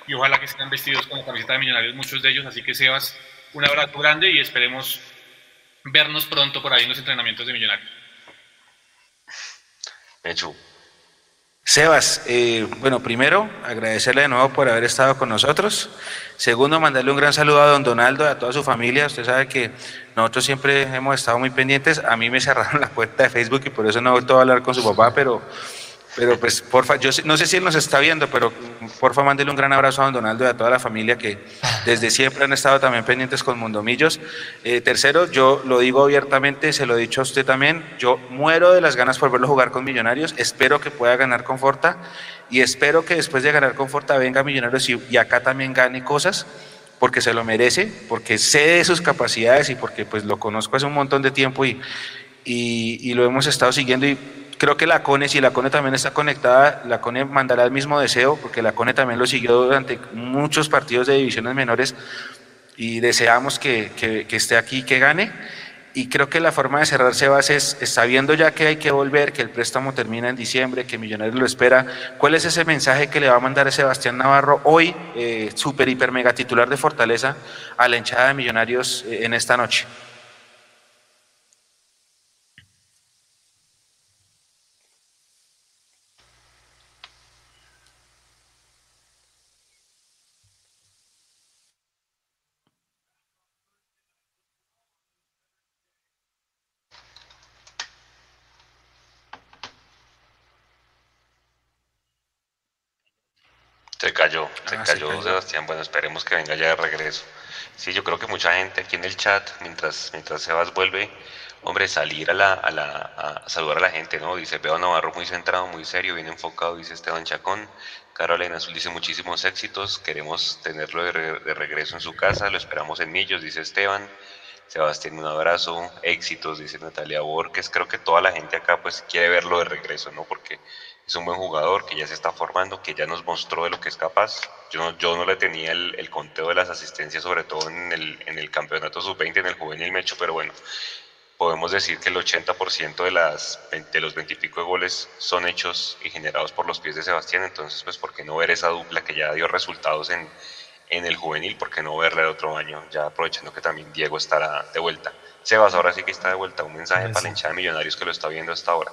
Speaker 3: y ojalá que sean vestidos con la camiseta de Millonarios muchos de ellos. Así que Sebas, un abrazo grande y esperemos vernos pronto por ahí en los entrenamientos de Millonarios.
Speaker 1: Hecho.
Speaker 4: Sebas, eh, bueno, primero agradecerle de nuevo por haber estado con nosotros. Segundo, mandarle un gran saludo a don Donaldo y a toda su familia. Usted sabe que nosotros siempre hemos estado muy pendientes. A mí me (laughs) cerraron la puerta de Facebook y por eso no he vuelto a hablar con su papá, pero pero pues, porfa, yo no sé si él nos está viendo, pero porfa, mándele un gran abrazo a don Donaldo y a toda la familia que desde siempre han estado también pendientes con Mundomillos. Eh, tercero, yo lo digo abiertamente, se lo he dicho a usted también, yo muero de las ganas por verlo jugar con Millonarios, espero que pueda ganar con Forta y espero que después de ganar con Forta venga Millonarios y, y acá también gane cosas porque se lo merece, porque sé de sus capacidades y porque pues lo conozco hace un montón de tiempo y, y, y lo hemos estado siguiendo y creo que la CONE, si la CONE también está conectada, la CONE mandará el mismo deseo, porque la CONE también lo siguió durante muchos partidos de divisiones menores y deseamos que, que, esté aquí, que gane. Y creo que la forma de cerrar Sebas es, sabiendo ya que hay que volver, que el préstamo termina en diciembre, que Millonarios lo espera. ¿Cuál es ese mensaje que le va a mandar a Sebastián Navarro hoy, eh, super, hiper, mega titular de Fortaleza, a la hinchada de Millonarios eh, en esta noche?
Speaker 1: Se cayó, se, ah, cayó, Sebastián. Bueno, esperemos que venga ya de regreso. Sí, yo creo que mucha gente aquí en el chat, mientras, mientras Sebas vuelve, hombre, salir a, la, a, la, a saludar a la gente, ¿no? Dice, veo a Navarro muy centrado, muy serio, bien enfocado, dice Esteban Chacón. Carolina Azul dice muchísimos éxitos, queremos tenerlo de, de, regreso en su casa, lo esperamos en Millos, dice Esteban. Sebastián, un abrazo, éxitos, dice Natalia Borges. Creo que toda la gente acá pues quiere verlo de regreso, ¿no? Porque es un buen jugador que ya se está formando, que ya nos mostró de lo que es capaz. Yo no, yo no le tenía el, el conteo de las asistencias, sobre todo en el, en el campeonato sub-20, en el juvenil Mecho, pero bueno, podemos decir que el 80% de, las, de los 20 y pico de goles son hechos y generados por los pies de Sebastián, entonces pues ¿por qué no ver esa dupla que ya dio resultados en, en el juvenil? ¿Por qué no verla el otro año? Ya aprovechando que también Diego estará de vuelta. Sebas, ahora sí que está de vuelta, un mensaje para la hinchada de Millonarios que lo está viendo hasta ahora.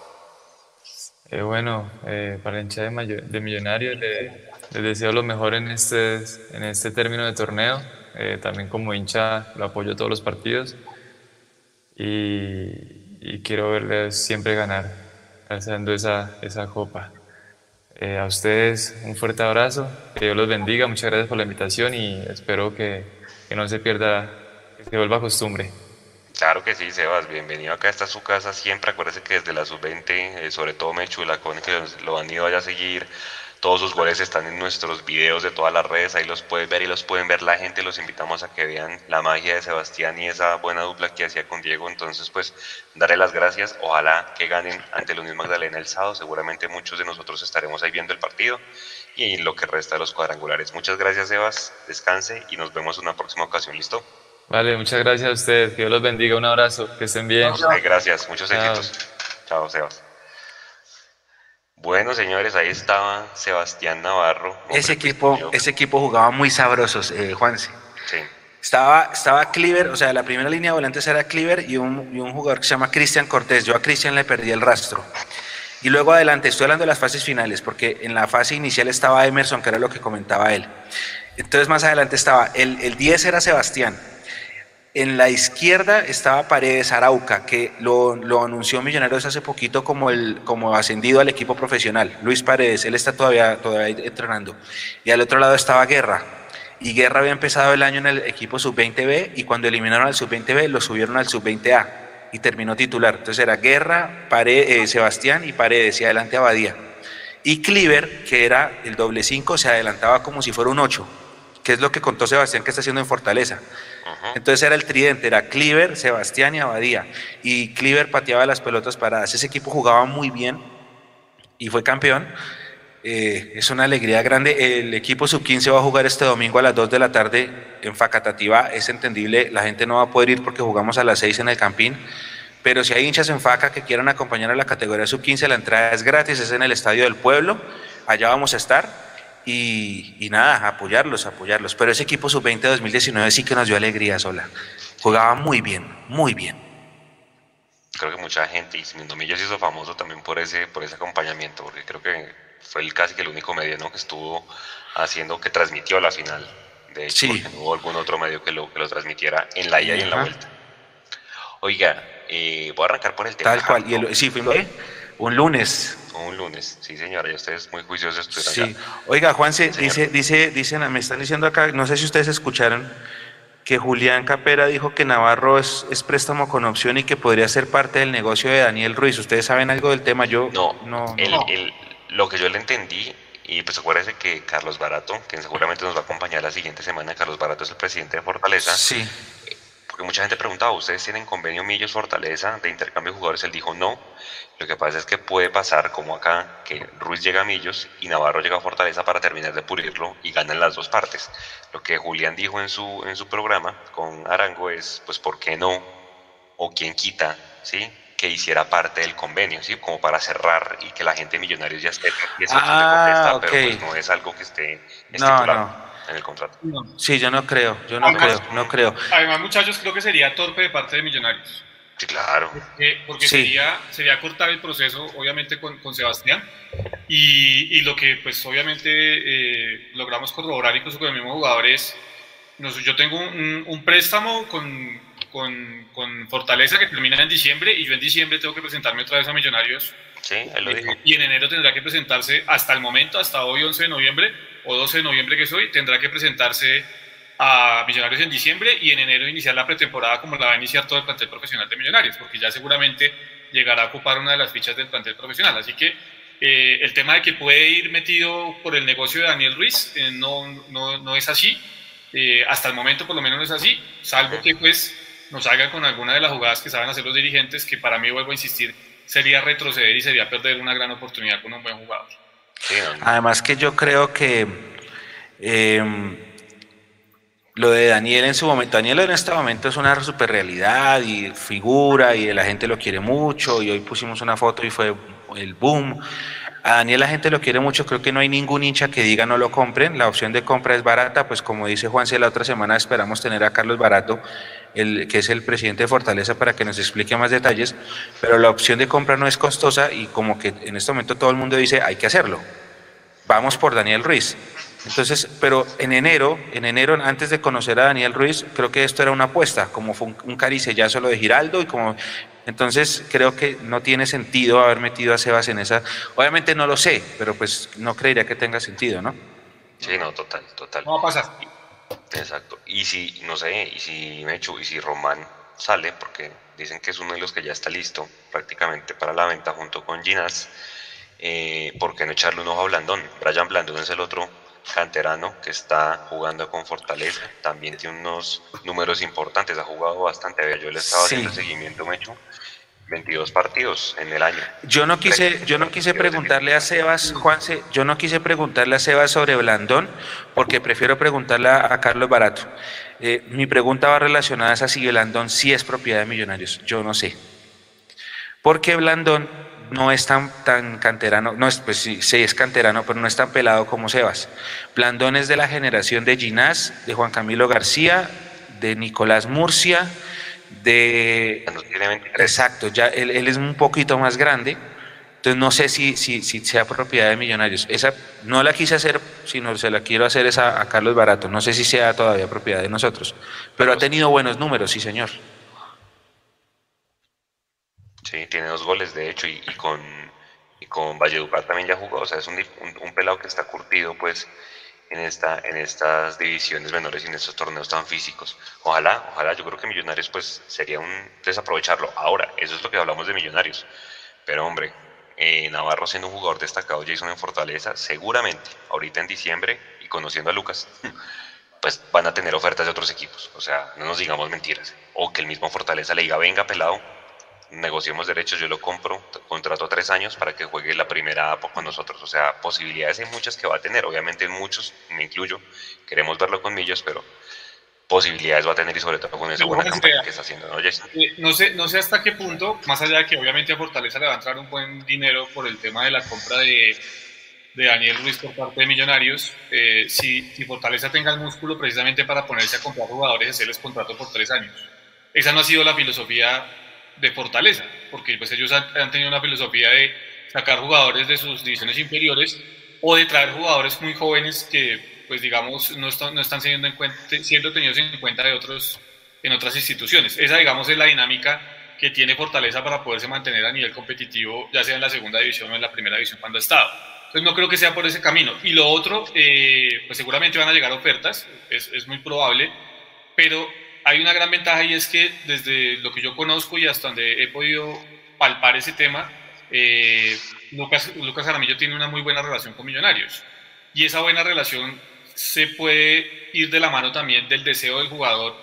Speaker 2: Eh, bueno, eh, para el hincha de, Millonarios les deseo lo mejor en este, en este término de torneo. Eh, también como hincha lo apoyo todos los partidos y, quiero verles siempre ganar, alzando esa, esa copa. a ustedes un fuerte abrazo, que Dios los bendiga, muchas gracias por la invitación y espero que, que no se pierda, que se vuelva costumbre.
Speaker 1: Claro que sí, Sebas, bienvenido acá, está su casa siempre, acuérdese que desde la sub-20, eh, sobre todo Mechu y la que lo han ido a seguir, todos sus goles están en nuestros videos de todas las redes, ahí los pueden ver y los pueden ver la gente, los invitamos a que vean la magia de Sebastián y esa buena dupla que hacía con Diego, entonces pues daré las gracias, ojalá que ganen ante el Unión Magdalena el sábado, seguramente muchos de nosotros estaremos ahí viendo el partido y lo que resta de los cuadrangulares. Muchas gracias Sebas, descanse y nos vemos en una próxima ocasión, ¿listo?
Speaker 2: Vale, muchas gracias a ustedes. Que Dios los bendiga. Un abrazo. Que estén bien.
Speaker 1: gracias. Muchos éxitos. Chao, Sebas. Bueno, señores, ahí estaba Sebastián Navarro.
Speaker 4: Ese equipo, ese equipo jugaba muy sabrosos, eh, Juanse. Sí. Estaba, estaba Cleaver, o sea, la primera línea de volantes era Cleaver y un, y un jugador que se llama Cristian Cortés. Yo a Cristian le perdí el rastro. Y luego adelante, estoy hablando de las fases finales, porque en la fase inicial estaba Emerson, que era lo que comentaba él. Entonces más adelante estaba, el, el 10 era Sebastián, en la izquierda estaba Paredes Arauca, que lo, anunció Millonarios hace poquito como, el, como ascendido al equipo profesional. Luis Paredes, él está todavía, todavía entrenando. Y al otro lado estaba Guerra. Y Guerra había empezado el año en el equipo sub-20B y cuando eliminaron al sub-20B lo subieron al sub-20A y terminó titular. Entonces era Guerra, Paredes, eh, Sebastián y Paredes y adelante Abadía. Y Cliver, que era el doble 5, se adelantaba como si fuera un 8, que es lo que contó Sebastián que está haciendo en Fortaleza. Entonces era el tridente, era Cleaver, Sebastián y Abadía. Y Cleaver pateaba las pelotas paradas. Ese equipo jugaba muy bien y fue campeón. Eh, es una alegría grande. El equipo sub-15 va a jugar este domingo a las 2 de la tarde en Facatativá. Es entendible, la gente no va a poder ir porque jugamos a las 6 en el Campín. Pero si hay hinchas en Faca que quieran acompañar a la categoría sub-15, la entrada es gratis, es en el Estadio del Pueblo. Allá vamos a estar. Y, y nada, apoyarlos, apoyarlos. Pero ese equipo sub-20 de 2019 sí que nos dio alegría sola. Jugaba muy bien, muy bien
Speaker 1: creo que mucha gente, y Mindomillo se hizo famoso también por ese, por ese acompañamiento, porque creo que fue el, casi que el único medio que estuvo haciendo, que transmitió la final. De hecho, porque no hubo algún otro medio que lo, que lo transmitiera en la ida y en la vuelta. Oiga, eh, voy a arrancar por el tema.
Speaker 4: Tal cual, y el, sí, fue un lunes.
Speaker 1: Un lunes, sí señora, y ustedes muy juiciosos
Speaker 4: Sí. Oiga, Juanse, dice, dice, dicen, me están diciendo acá, no sé si ustedes escucharon, que Julián Capera dijo que Navarro es, es, préstamo con opción y que podría ser parte del negocio de Daniel Ruiz. ¿Ustedes saben algo del tema? Yo
Speaker 1: no. no, lo que yo le entendí, y pues acuérdense que Carlos Barato, que seguramente nos va a acompañar la siguiente semana, Carlos Barato es el presidente de Fortaleza.
Speaker 4: Sí.
Speaker 1: Porque mucha gente preguntaba, ¿ustedes tienen convenio Millos Fortaleza de intercambio de jugadores? Él dijo no. Lo que pasa es que puede pasar como acá, que Ruiz llega a Millos y Navarro llega a Fortaleza para terminar de pulirlo y ganan las dos partes. Lo que Julián dijo en su, en su programa con Arango es, pues, ¿por qué no? O quién quita, ¿sí? que hiciera parte del convenio, ¿sí? Como para cerrar y que la gente de Millonarios ya esté
Speaker 4: ah,
Speaker 1: pero pues no es algo que esté estipulado en el contrato.
Speaker 4: Sí, yo no creo, yo no creo, no creo.
Speaker 3: Además, muchachos, creo que sería torpe de parte de Millonarios.
Speaker 1: Sí, claro.
Speaker 3: Porque, sería, sería cortar el proceso, obviamente, con, con Sebastián. Y, y, lo que, pues, obviamente, eh, logramos corroborar incluso con el mismo jugador es, yo tengo un, un préstamo con, con, con, Fortaleza que termina en diciembre y yo en diciembre tengo que presentarme otra vez a Millonarios.
Speaker 1: Sí, él lo dijo.
Speaker 3: Y en enero tendrá que presentarse hasta el momento, hasta hoy 11 de noviembre o 12 de noviembre que soy, tendrá que presentarse a Millonarios en diciembre y en enero iniciar la pretemporada como la va a iniciar todo el plantel profesional de Millonarios, porque ya seguramente llegará a ocupar una de las fichas del plantel profesional. Así que eh, el tema de que puede ir metido por el negocio de Daniel Ruiz eh, no, no, no, es así. Eh, hasta el momento por lo menos no es así, salvo que pues nos haga con alguna de las jugadas que saben hacer los dirigentes, que para mí, vuelvo a insistir, sería retroceder y sería perder una gran oportunidad con un buen jugador.
Speaker 4: Además que yo creo que em, lo de Daniel en su momento, Daniel en este momento es una super realidad y figura y la gente lo quiere mucho y hoy pusimos una foto y fue el boom. A Daniel la gente lo quiere mucho, creo que no hay ningún hincha que diga no lo compren, la opción de compra es barata, pues como dice Juanse, la otra semana esperamos tener a Carlos Barato, el, que es el presidente de Fortaleza, para que nos explique más detalles, pero la opción de compra no es costosa y como que en este momento todo el mundo dice hay que hacerlo. Vamos por Daniel Ruiz. Entonces, pero en enero, en enero, antes de conocer a Daniel Ruiz, creo que esto era una apuesta, como fue un, un caricellazo lo de Giraldo y como entonces creo que no tiene sentido haber metido a Sebas en esa. Obviamente no lo sé, pero pues no creería que tenga sentido, ¿no?
Speaker 1: Sí, no, total, total.
Speaker 3: No va a pasar.
Speaker 1: Exacto. Y si, no sé, y si Mechu, y si Román sale, porque dicen que es uno de los que ya está listo prácticamente para la venta junto con Ginas, eh, ¿por qué no echarle un ojo a Blandón? Brian Blandón es el otro canterano que está jugando con Fortaleza, también tiene unos números importantes, ha jugado bastante, yo le estaba haciendo seguimiento, Mechu, 22 partidos en el año.
Speaker 4: Yo no quise, yo no quise preguntarle a Sebas, Juanse, yo no quise preguntarle a Sebas sobre Blandón, porque prefiero preguntarle a, Carlos Barato. Eh, mi pregunta va relacionada a si Blandón sí es propiedad de Millonarios. Yo no sé. Porque Blandón no es tan, tan canterano, no es, pues sí, sí, es canterano, pero no es tan pelado como Sebas. Blandón es de la generación de Ginás, de Juan Camilo García, de Nicolás Murcia, de... Exacto, ya él, es un poquito más grande, entonces no sé si, si, si, sea propiedad de Millonarios. Esa no la quise hacer, sino se la quiero hacer esa a Carlos Barato. No sé si sea todavía propiedad de nosotros, pero ha tenido buenos números, sí señor.
Speaker 1: Sí, tiene dos goles de hecho y, con, y con Valledupar también ya jugó, o sea, es un, un pelado que está curtido pues en, esta, en estas divisiones menores y en estos torneos tan físicos. Ojalá, ojalá, yo creo que Millonarios pues sería un desaprovecharlo. Ahora, eso es lo que hablamos de Millonarios. Pero hombre, eh, Navarro siendo un jugador destacado, Jason en Fortaleza, seguramente ahorita en diciembre y conociendo a Lucas, (laughs) pues van a tener ofertas de otros equipos. O sea, no nos digamos mentiras. O que el mismo Fortaleza le diga, venga pelado, negociemos derechos, yo lo compro, contrato tres años para que juegue la primera con nosotros. O sea, posibilidades hay muchas que va a tener. Obviamente muchos, me incluyo, queremos verlo con Millos, pero posibilidades va a tener y sobre todo con esa buena campaña que está haciendo, ¿no?
Speaker 3: Eh, no, sé, no sé hasta qué punto, más allá de que obviamente a Fortaleza le va a entrar un buen dinero por el tema de la compra de, de Daniel Ruiz por parte de Millonarios, eh, si, si, Fortaleza tenga el músculo precisamente para ponerse a comprar jugadores y hacerles contrato por tres años. Esa no ha sido la filosofía de Fortaleza, porque pues ellos han, tenido una filosofía de sacar jugadores de sus divisiones inferiores o de traer jugadores muy jóvenes que pues digamos no, no están siendo, en cuenta, siendo tenidos en cuenta de otros, en otras instituciones. Esa digamos es la dinámica que tiene Fortaleza para poderse mantener a nivel competitivo, ya sea en la segunda división o en la primera división cuando ha estado. Entonces no creo que sea por ese camino. Y lo otro, eh, pues seguramente van a llegar ofertas, es, es muy probable, pero hay una gran ventaja y es que desde lo que yo conozco y hasta donde he podido palpar ese tema, eh, Lucas, Lucas Aramillo tiene una muy buena relación con Millonarios. Y esa buena relación se puede ir de la mano también del deseo del jugador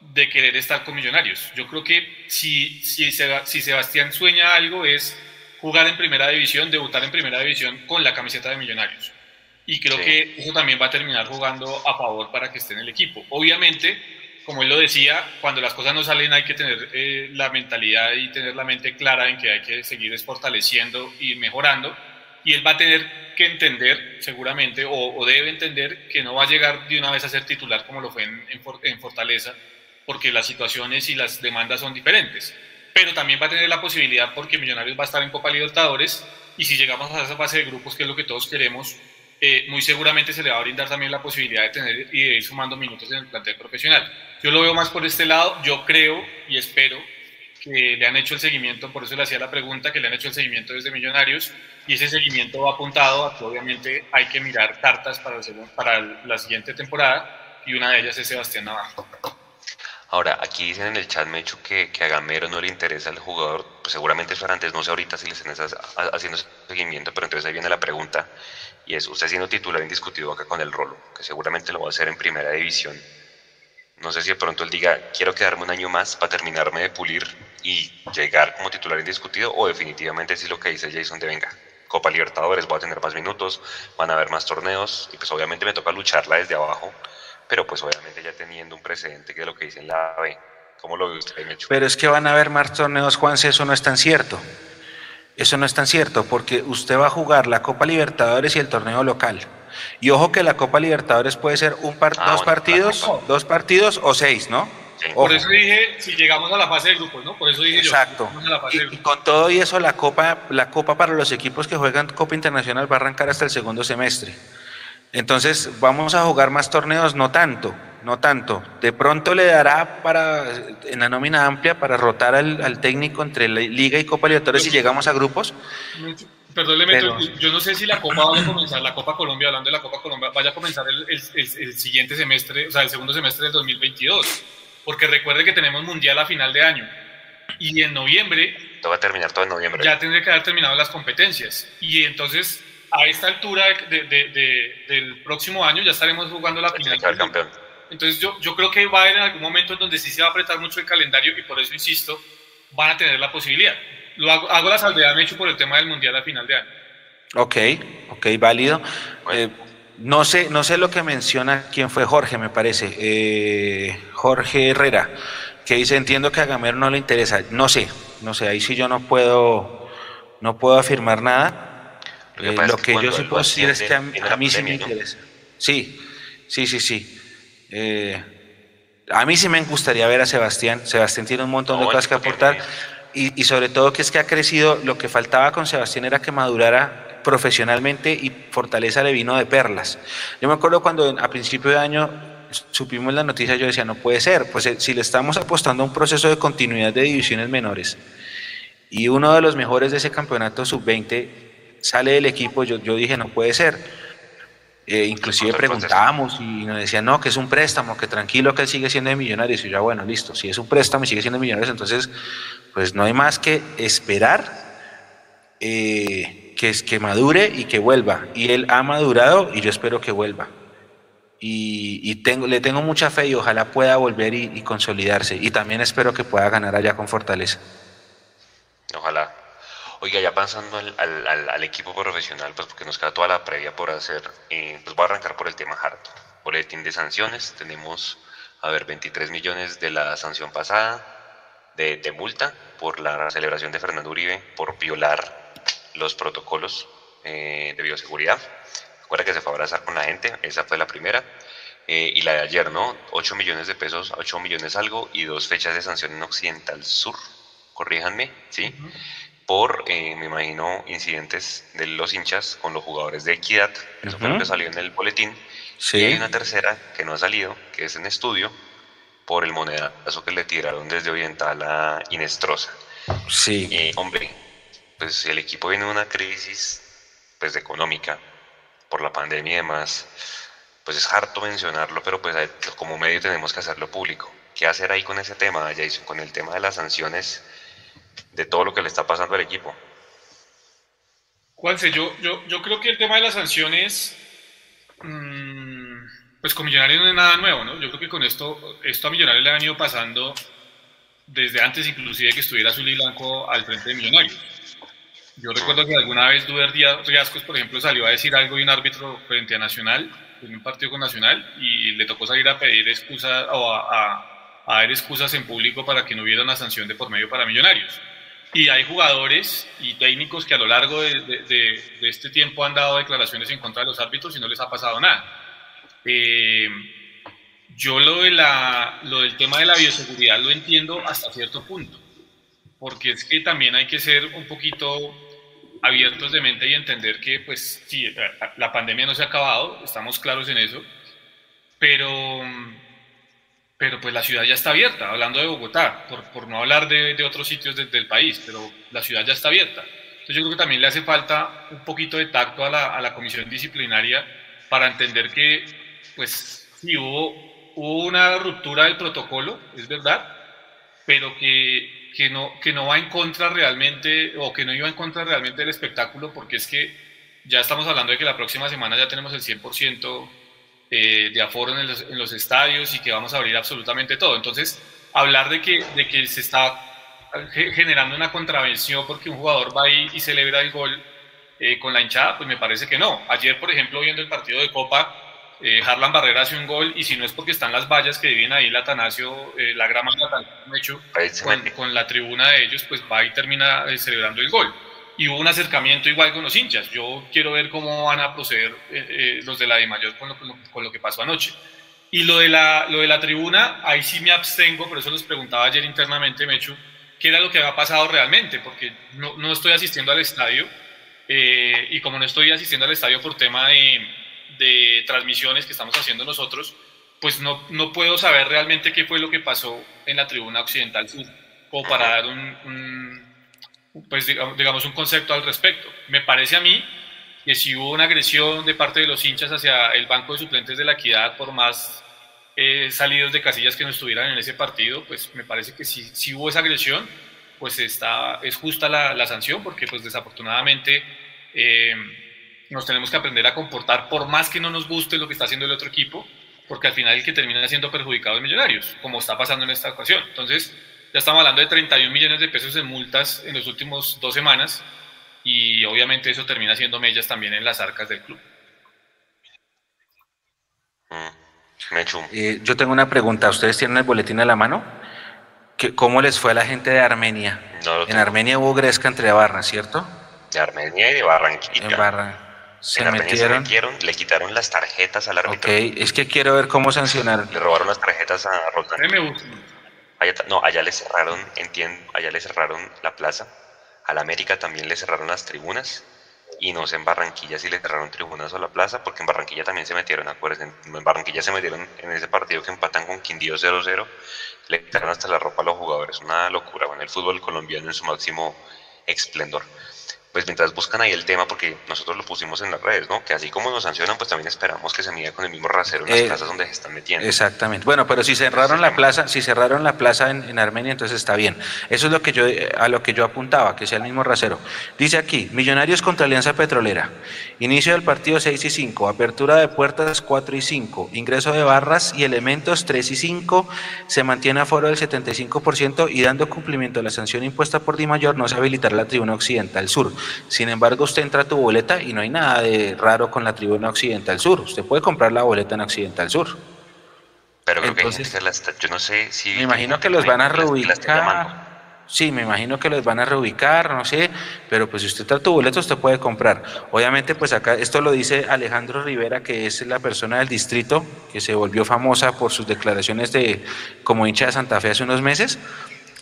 Speaker 3: de querer estar con Millonarios. Yo creo que si, si, si Sebastián sueña algo es jugar en primera división, debutar en primera división con la camiseta de Millonarios. Y creo que eso también va a terminar jugando a favor para que esté en el equipo. Obviamente, como él lo decía, cuando las cosas no salen hay que tener eh, la mentalidad y tener la mente clara en que hay que seguir fortaleciendo y mejorando. Y él va a tener que entender, seguramente, o, debe entender, que no va a llegar de una vez a ser titular como lo fue en, en Fortaleza, porque las situaciones y las demandas son diferentes. Pero también va a tener la posibilidad, porque Millonarios va a estar en Copa Libertadores, y si llegamos a esa fase de grupos, que es lo que todos queremos, eh, muy seguramente se le va a brindar también la posibilidad de tener y de ir sumando minutos en el plantel profesional. Yo lo veo más por este lado, yo creo y espero que le han hecho el seguimiento, por eso le hacía la pregunta, que le han hecho el seguimiento desde Millonarios y ese seguimiento va apuntado a que obviamente hay que mirar cartas para, para la siguiente temporada y una de ellas es Sebastián Navarro.
Speaker 1: Ahora, aquí dicen en el chat, Mecho, que, que a Gamero no le interesa el jugador, pues seguramente eso era antes, no sé ahorita si le están haciendo seguimiento, pero entonces ahí viene la pregunta, y es, usted siendo titular indiscutido acá con el Rolo, que seguramente lo va a hacer en primera división, no sé si de pronto él diga, quiero quedarme un año más para terminarme de pulir y llegar como titular indiscutido, o definitivamente si lo que dice Jason de venga, Copa Libertadores, voy a tener más minutos, van a haber más torneos, y pues obviamente me toca lucharla desde abajo, pero pues obviamente ya teniendo un precedente que es lo que dice en la B. ¿Cómo lo ve usted?
Speaker 4: Pero es que van a haber más torneos, Juanse, eso no es tan cierto. Eso no es tan cierto, porque usted va a jugar la Copa Libertadores y el torneo local. Y ojo que la Copa Libertadores puede ser un ah, dos partidos, dos partidos o seis, ¿no?
Speaker 3: Por eso dije, si llegamos a la fase de grupos, ¿no? Por eso dije
Speaker 4: Exacto. yo. Y, con todo y eso, la Copa, la Copa para los equipos que juegan Copa Internacional va a arrancar hasta el segundo semestre. Entonces, vamos a jugar más torneos, no tanto, no tanto. De pronto le dará para, en la nómina amplia, para rotar al, técnico entre Liga y Copa Libertadores si llegamos a grupos.
Speaker 3: Perdón, yo no sé si la Copa vaya a comenzar, la Copa Colombia, hablando de la Copa Colombia, vaya a comenzar el, siguiente semestre, o sea, el segundo semestre del 2022. Porque recuerde que tenemos Mundial a final de año. Y en noviembre...
Speaker 1: Todo va a terminar todo en noviembre.
Speaker 3: Ya tendría que haber terminado las competencias. Y entonces, a esta altura del próximo año, ya estaremos jugando la final.
Speaker 1: campeón.
Speaker 3: Entonces yo, yo creo que va a haber en algún momento en donde sí se va a apretar mucho el calendario y por eso insisto, van a tener la posibilidad. Lo hago, hago la salvedad, me hecho por el tema del Mundial a final de año.
Speaker 4: Ok, ok, válido. Eh, no, sé, no sé lo que menciona quién fue Jorge, me parece. Eh, Jorge Herrera, que dice, entiendo que a Gamero no le interesa. No sé, no sé, ahí sí yo no puedo, no puedo afirmar nada. Lo que, eh, yo sí puedo decir es que a, mí sí me interesa. Sí, sí, sí, sí. Eh, a mí sí me gustaría ver a Sebastián. Sebastián tiene un montón de cosas que aportar. Y, sobre todo que es que ha crecido, lo que faltaba con Sebastián era que madurara profesionalmente y Fortaleza le vino de perlas. Yo me acuerdo cuando a principio de año supimos la noticia, yo decía, no puede ser, pues eh, si le estamos apostando a un proceso de continuidad de divisiones menores y uno de los mejores de ese campeonato sub-20 sale del equipo, yo, yo dije, no puede ser eh, inclusive preguntábamos y nos decían, no, que es un préstamo, que tranquilo que él sigue siendo de millonarios. Y yo, bueno, listo, si es un préstamo y sigue siendo de millonarios, entonces, pues no hay más que esperar eh, que, que madure y que vuelva. Y él ha madurado y yo espero que vuelva. Y, tengo, le tengo mucha fe y ojalá pueda volver y, y consolidarse. Y también espero que pueda ganar allá con fortaleza.
Speaker 1: Ojalá. Oiga, ya pasando al, equipo profesional, pues porque nos queda toda la previa por hacer, pues voy a arrancar por el tema harto. Boletín de sanciones, tenemos, a ver, 23 millones de la sanción pasada de, multa por la celebración de Fernando Uribe por violar los protocolos eh, de bioseguridad. Recuerda que se fue a abrazar con la gente, esa fue la primera. Eh, y la de ayer, ¿no? 8 millones de pesos, 8 millones algo y dos fechas de sanción en Occidental Sur, corríjanme, ¿sí? Por, eh, me imagino, incidentes de los hinchas con los jugadores de Equidad. Eso fue lo que salió en el boletín. Sí. Y hay una tercera que no ha salido, que es en estudio, por el monedazo que le tiraron desde Oriental a Inestrosa.
Speaker 4: Sí.
Speaker 1: Hombre, pues el equipo viene de una crisis pues económica por la pandemia y demás, pues es harto mencionarlo, pero pues como medio tenemos que hacerlo público. ¿Qué hacer ahí con ese tema, Jason? Con el tema de las sanciones de todo lo que le está pasando al equipo.
Speaker 3: Juanse, yo, yo, yo creo que el tema de las sanciones, mmm, pues con Millonarios no es nada nuevo, ¿no? Yo creo que con esto, esto a Millonarios le han ido pasando desde antes inclusive que estuviera Azul y Blanco al frente de Millonarios. Yo recuerdo que alguna vez Duber Díaz Riascos, por ejemplo, salió a decir algo de un árbitro frente a Nacional, en un partido con Nacional, y le tocó salir a pedir excusas o a, a, a dar excusas en público para que no hubiera una sanción de por medio para Millonarios. Y hay jugadores y técnicos que a lo largo de, este tiempo han dado declaraciones en contra de los árbitros y no les ha pasado nada. Eh, yo lo, de la, lo del tema de la bioseguridad lo entiendo hasta cierto punto, porque es que también hay que ser un poquito abiertos de mente y entender que, pues, sí, la pandemia no se ha acabado, estamos claros en eso, pero pero pues la ciudad ya está abierta, hablando de Bogotá, por, por no hablar de, de otros sitios del país, pero la ciudad ya está abierta. Entonces yo creo que también le hace falta un poquito de tacto a la, a la comisión disciplinaria para entender que, pues sí, hubo, hubo una ruptura del protocolo, es verdad, pero que, que, no, que no va en contra realmente, o que no iba en contra realmente del espectáculo, porque es que ya estamos hablando de que la próxima semana ya tenemos el 100% eh, de aforo en los, en los, estadios y que vamos a abrir absolutamente todo. Entonces, hablar de que, de que se está generando una contravención porque un jugador va ahí y celebra el gol eh, con la hinchada, pues me parece que no. Ayer, por ejemplo, viendo el partido de Copa, eh, Harlan Barrera hace un gol y si no es porque están las vallas que dividen ahí el Atanasio, eh, la grama hecho con, con, la tribuna de ellos, pues va y termina celebrando el gol y hubo un acercamiento igual con los hinchas. Yo quiero ver cómo van a proceder eh, eh, los de la de mayor con lo, con lo, que pasó anoche. Y lo de, la, lo de la tribuna, ahí sí me abstengo, por eso les preguntaba ayer internamente, Mechu, qué era lo que había pasado realmente, porque no, no estoy asistiendo al estadio, eh, y como no estoy asistiendo al estadio por tema de, de transmisiones que estamos haciendo nosotros, pues no, no, puedo saber realmente qué fue lo que pasó en la tribuna occidental sur, o para dar un pues digamos un concepto al respecto. Me parece a mí que si hubo una agresión de parte de los hinchas hacia el banco de suplentes de la equidad, por más eh, salidos de casillas que no estuvieran en ese partido, pues me parece que si, hubo esa agresión, pues está, es justa la, la sanción, porque pues desafortunadamente eh, nos tenemos que aprender a comportar por más que no nos guste lo que está haciendo el otro equipo, porque al final el que termina siendo perjudicado es Millonarios, como está pasando en esta ocasión. Entonces, ya estamos hablando de 31 millones de pesos en multas en los últimos dos semanas y obviamente eso termina siendo mellas también en las arcas del club.
Speaker 4: Mm, eh, yo tengo una pregunta. ¿Ustedes tienen el boletín a la mano? ¿Cómo les fue a la gente de Armenia? en Armenia hubo gresca entre barras, ¿cierto?
Speaker 1: De Armenia y de Barranquilla.
Speaker 4: En Barra.
Speaker 1: Se, en metieron? se metieron, le quitaron las tarjetas al árbitro.
Speaker 4: Ok, es que quiero ver cómo sancionaron.
Speaker 1: Le robaron las tarjetas a Roldán. Allá, no, allá le cerraron, entiendo, allá le cerraron la plaza. A la América también le cerraron las tribunas. Y no sé en Barranquilla si le cerraron tribunas a la plaza, porque en Barranquilla también se metieron, acuérdense, en Barranquilla se metieron en ese partido que empatan con Quindío 0-0, le quitaron hasta la ropa a los jugadores, una locura, bueno, el fútbol colombiano en su máximo esplendor. Pues mientras buscan ahí el tema, porque nosotros lo pusimos en las redes, ¿no? Que así como nos sancionan, pues también esperamos que se mida con el mismo rasero en las
Speaker 4: Eh,
Speaker 1: plazas donde se están metiendo.
Speaker 4: Exactamente. Bueno, pero si cerraron la plaza, si cerraron la plaza en, en Armenia, entonces está bien. Eso es lo que yo eh, a lo que yo apuntaba, que sea el mismo rasero. Dice aquí, Millonarios contra Alianza Petrolera. Inicio del partido 6 y 5, apertura de puertas 4 y 5, ingreso de barras y elementos 3 y 5, se mantiene aforo del 75% y dando cumplimiento a la sanción impuesta por Di Mayor no se habilitará la tribuna occidental sur. Sin embargo, usted entra a tu boleta y no hay nada de raro con la tribuna occidental sur. Usted puede comprar la boleta en occidental sur.
Speaker 1: Pero creo
Speaker 4: entonces-
Speaker 1: que yo no sé si...
Speaker 4: Me imagino que los van a reubicar. Sí, me imagino que los van a reubicar, no sé, pero pues si usted trae tu boleto, usted puede comprar. Obviamente, pues acá esto lo dice Alejandro Rivera, que es la persona del distrito, que se volvió famosa por sus declaraciones de como hincha de Santa Fe hace unos meses.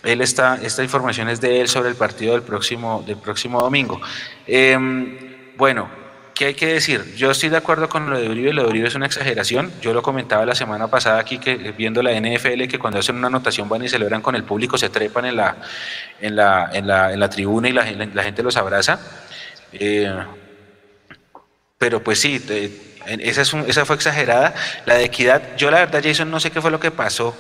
Speaker 4: Él está, esta información es de él sobre el partido del próximo, del próximo domingo. Em, bueno, ¿qué hay que decir? Yo estoy de acuerdo con lo de Uribe, lo de Uribe es una exageración. Yo lo comentaba la semana pasada aquí, que viendo la NFL, que cuando hacen una anotación van y celebran con el público, se trepan en la, en la, en la, en la tribuna y la, la gente los abraza. Eh, pero pues sí, esa, es un- esa fue exagerada. La de equidad, yo la verdad, Jason, no sé qué fue lo que pasó.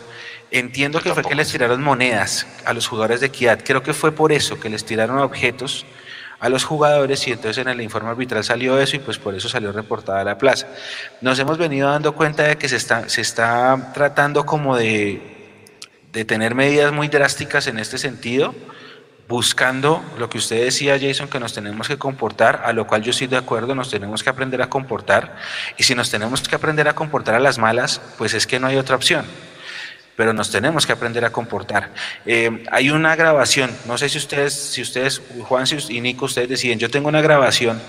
Speaker 4: Entiendo que fue que les tiraron monedas a los jugadores de equidad. Creo que fue por eso, que les tiraron objetos a los jugadores y entonces en el informe arbitral salió eso y pues por eso salió reportada la plaza. Nos hemos venido dando cuenta de que se está, se está tratando como de, de tener medidas muy drásticas en este sentido, buscando lo que usted decía, Jason, que nos tenemos que comportar, a lo cual yo estoy de acuerdo, nos tenemos que aprender a comportar, y si nos tenemos que aprender a comportar a las malas, pues es que no hay otra opción pero nos tenemos que aprender a comportar. Eh, hay una grabación, no sé si ustedes, si ustedes, Juan y Nico, ustedes deciden, yo tengo una grabación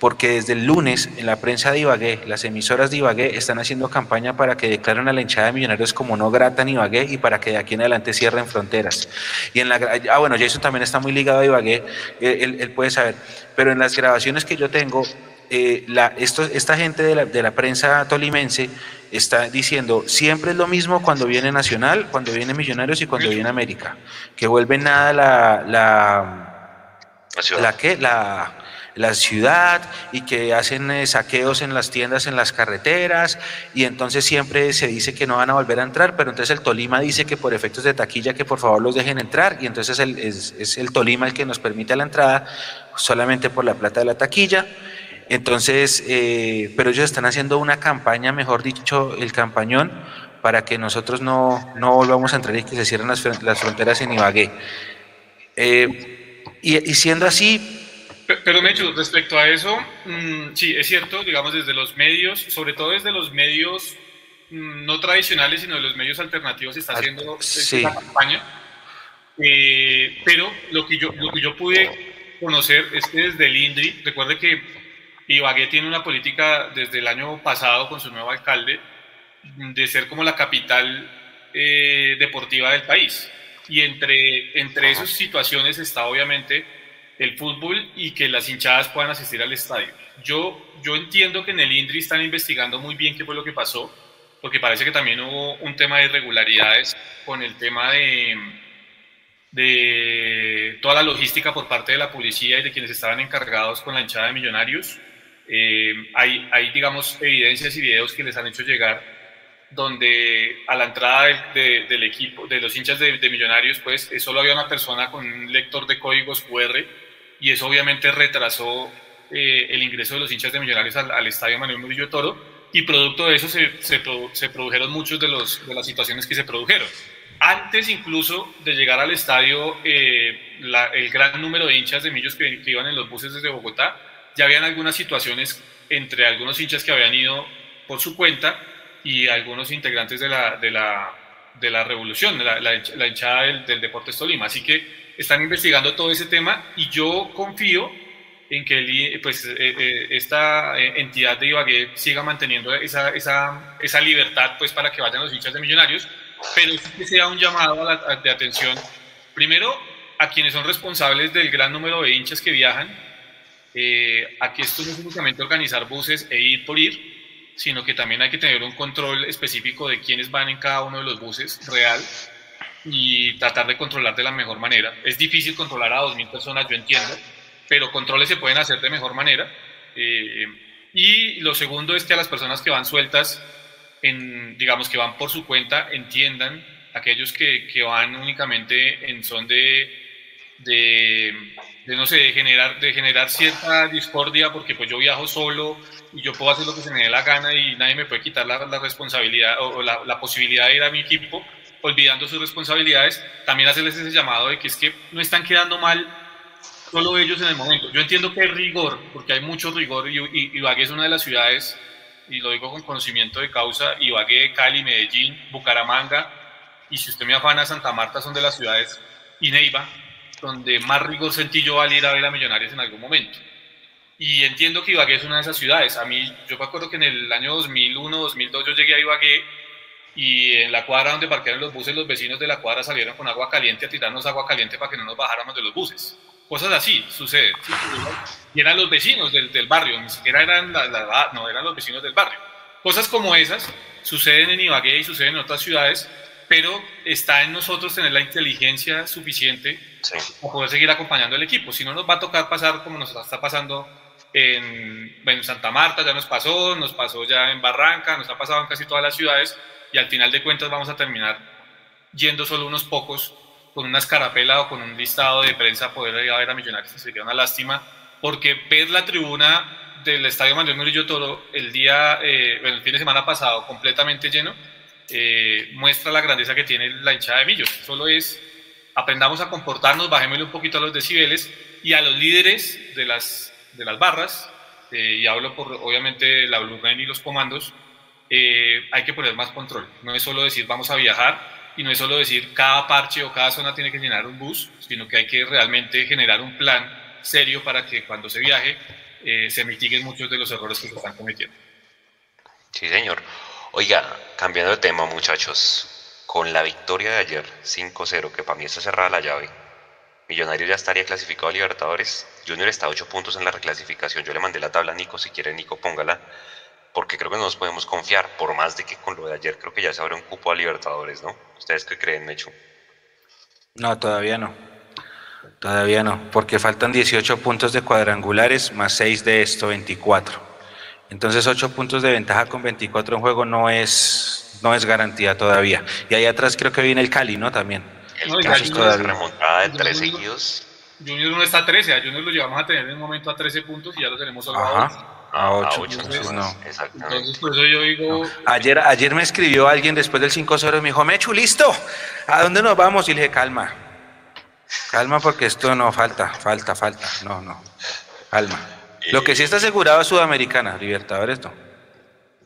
Speaker 4: porque desde el lunes en la prensa de Ibagué, las emisoras de Ibagué están haciendo campaña para que declaren a la hinchada de millonarios como no grata en Ibagué y para que de aquí en adelante cierren fronteras. Y en la, ah bueno, Jason también está muy ligado a Ibagué, eh, él, él puede saber, pero en las grabaciones que yo tengo, eh, la, esto, esta gente de la, de la prensa tolimense está diciendo siempre es lo mismo cuando viene Nacional, cuando viene Millonarios y cuando viene América, que vuelve nada la, la,
Speaker 1: La ciudad.
Speaker 4: la, la ciudad y que hacen eh, saqueos en las tiendas, en las carreteras y entonces siempre se dice que no van a volver a entrar, pero entonces el Tolima dice que por efectos de taquilla que por favor los dejen entrar y entonces el- es, es el Tolima el que nos permite la entrada solamente por la plata de la taquilla. Entonces, eh, pero ellos están haciendo una campaña, mejor dicho, el campañón, para que nosotros no, no volvamos a entrar y que se cierren las, las fronteras en Ibagué. Eh, y, y siendo así,
Speaker 3: Pe- Pero Mechu, respecto a eso, mm, sí, es cierto, digamos, desde los medios, sobre todo desde los medios mm, no tradicionales, sino de los medios alternativos, se está
Speaker 4: Ah,
Speaker 3: haciendo
Speaker 4: sí.
Speaker 3: esta campaña. Eh, pero lo que, yo, lo que yo pude conocer es que desde el INDRI, recuerde que Ibagué tiene una política desde el año pasado con su nuevo alcalde de ser como la capital eh, deportiva del país. Y entre, entre esas situaciones está obviamente el fútbol y que las hinchadas puedan asistir al estadio. Yo, yo entiendo que en el INDRI están investigando muy bien qué fue lo que pasó, porque parece que también hubo un tema de irregularidades con el tema de, de toda la logística por parte de la policía y de quienes estaban encargados con la hinchada de millonarios. Eh, hay, hay, digamos, evidencias y videos que les han hecho llegar donde a la entrada del, de, del equipo, de los hinchas de, de millonarios, pues eh, solo había una persona con un lector de códigos QR y eso obviamente retrasó eh, el ingreso de los hinchas de millonarios al, al estadio Manuel Murillo Toro y producto de eso se, se, se produjeron muchos de, los, de las situaciones que se produjeron. Antes incluso de llegar al estadio, eh, la, el gran número de hinchas de Millos que, que, iban en los buses desde Bogotá, ya habían algunas situaciones entre algunos hinchas que habían ido por su cuenta y algunos integrantes de la, de la, de la revolución, de la, la, la hinchada del, del Deportes Tolima. Así que están investigando todo ese tema y yo confío en que el, pues, eh, eh, esta entidad de Ibagué siga manteniendo esa, esa, esa libertad pues, para que vayan los hinchas de millonarios, pero que sea un llamado a la, de atención, primero a quienes son responsables del gran número de hinchas que viajan, eh, aquí esto no es únicamente organizar buses e ir por ir, sino que también hay que tener un control específico de quiénes van en cada uno de los buses real y tratar de controlar de la mejor manera. Es difícil controlar a 2.000 personas, yo entiendo, pero controles se pueden hacer de mejor manera. Eh, y lo segundo es que a las personas que van sueltas, en, digamos que van por su cuenta, entiendan, aquellos que, que van únicamente en son de, de, de, no sé, de generar, de generar cierta discordia, porque pues yo viajo solo y yo puedo hacer lo que se me dé la gana y nadie me puede quitar la, la responsabilidad o, la, la, posibilidad de ir a mi equipo olvidando sus responsabilidades, también hacerles ese llamado de que es que no están quedando mal solo ellos en el momento. Yo entiendo que hay rigor, porque hay mucho rigor y, y Ibagué es una de las ciudades, y lo digo con conocimiento de causa, Ibagué, Cali, Medellín, Bucaramanga, y si usted me afana, Santa Marta son de las ciudades, y Neiva, donde más rigor sentí yo al ir a ver a Millonarios en algún momento. Y entiendo que Ibagué es una de esas ciudades. A mí, yo me acuerdo que en el año 2001, 2002 yo llegué a Ibagué y en la cuadra donde parquearon los buses, los vecinos de la cuadra salieron con agua caliente a tirarnos agua caliente para que no nos bajáramos de los buses. Cosas así suceden. Y eran los vecinos del, del, barrio, ni siquiera eran la, la, no, eran los vecinos del barrio. Cosas como esas suceden en Ibagué y suceden en otras ciudades, pero está en nosotros tener la inteligencia suficiente sí. para poder seguir acompañando al equipo. Si no, nos va a tocar pasar como nos está pasando en, en Santa Marta, ya nos pasó, nos pasó ya en Barranca, nos ha pasado en casi todas las ciudades, y al final de cuentas vamos a terminar yendo solo unos pocos con una escarapela o con un listado de prensa a poder ir a ver a Millonarios. Sería una lástima, porque ver la tribuna del Estadio Manuel Murillo Toro el día, eh, el fin de semana pasado completamente lleno, eh, muestra la grandeza que tiene la hinchada de Millos. Solo es, aprendamos a comportarnos, bajémosle un poquito a los decibeles y a los líderes de las, de las barras, eh, y hablo por obviamente la Blue y los comandos, eh, hay que poner más control. No es solo decir vamos a viajar y no es solo decir cada parche o cada zona tiene que llenar un bus, sino que hay que realmente generar un plan serio para que cuando se viaje se mitiguen muchos de los errores que se están cometiendo.
Speaker 1: Sí, señor. Oiga, cambiando de tema, muchachos, con la victoria de ayer 5-0, que para mí está cerrada la llave, Millonario ya estaría clasificado a Libertadores. Junior está a 8 puntos en la reclasificación. Yo le mandé la tabla a Nico, si quiere Nico, póngala porque creo que no nos podemos confiar, por más de que con lo de ayer creo que ya se abre un cupo a Libertadores, ¿no? ¿Ustedes qué creen, Mechu?
Speaker 4: No, todavía no. Todavía no, porque faltan 18 puntos de cuadrangulares más 6 de esto, 24. Entonces 8 puntos de ventaja con 24 en juego no es, no es garantía todavía. Y ahí atrás creo que viene el Cali, ¿no? También.
Speaker 1: El no, Cali es remontada de 3 seguidos.
Speaker 3: Junior no está a 13, a Junior lo llevamos a tener en un momento a 13 puntos y ya lo tenemos solo a 8.
Speaker 4: A 8, entonces, no.
Speaker 3: Exactamente. Entonces, por eso yo digo. No.
Speaker 4: Ayer, ayer me escribió alguien después del 5-0 y me dijo, Mechu, listo, ¿a dónde nos vamos? Y le dije, calma, calma porque esto no falta, falta, falta, no, no, calma. Lo que sí está asegurado es Sudamericana, Libertadores no.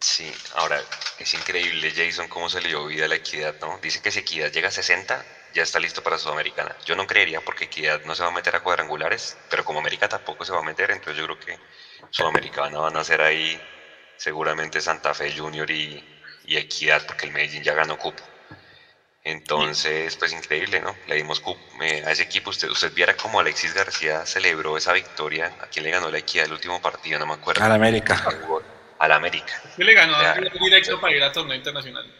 Speaker 1: Sí, ahora es increíble, Jason, cómo se le dio vida a la equidad, ¿no? Dice que si equidad llega a 60, ya está listo para Sudamericana. Yo no creería porque equidad no se va a meter a cuadrangulares, pero como América tampoco se va a meter, entonces yo creo que Sudamericana van a ser ahí seguramente Santa Fe Junior y, y Equidad, porque el Medellín ya ganó cupo. Entonces, pues increíble, ¿no? Le dimos eh, a ese equipo. Usted, usted viera cómo Alexis García celebró esa victoria. ¿A quién le ganó la Equidad el último partido? No me acuerdo.
Speaker 4: Al América.
Speaker 1: Al América.
Speaker 3: ¿Qué le ganó? Ya, directo para ir a torneo internacional.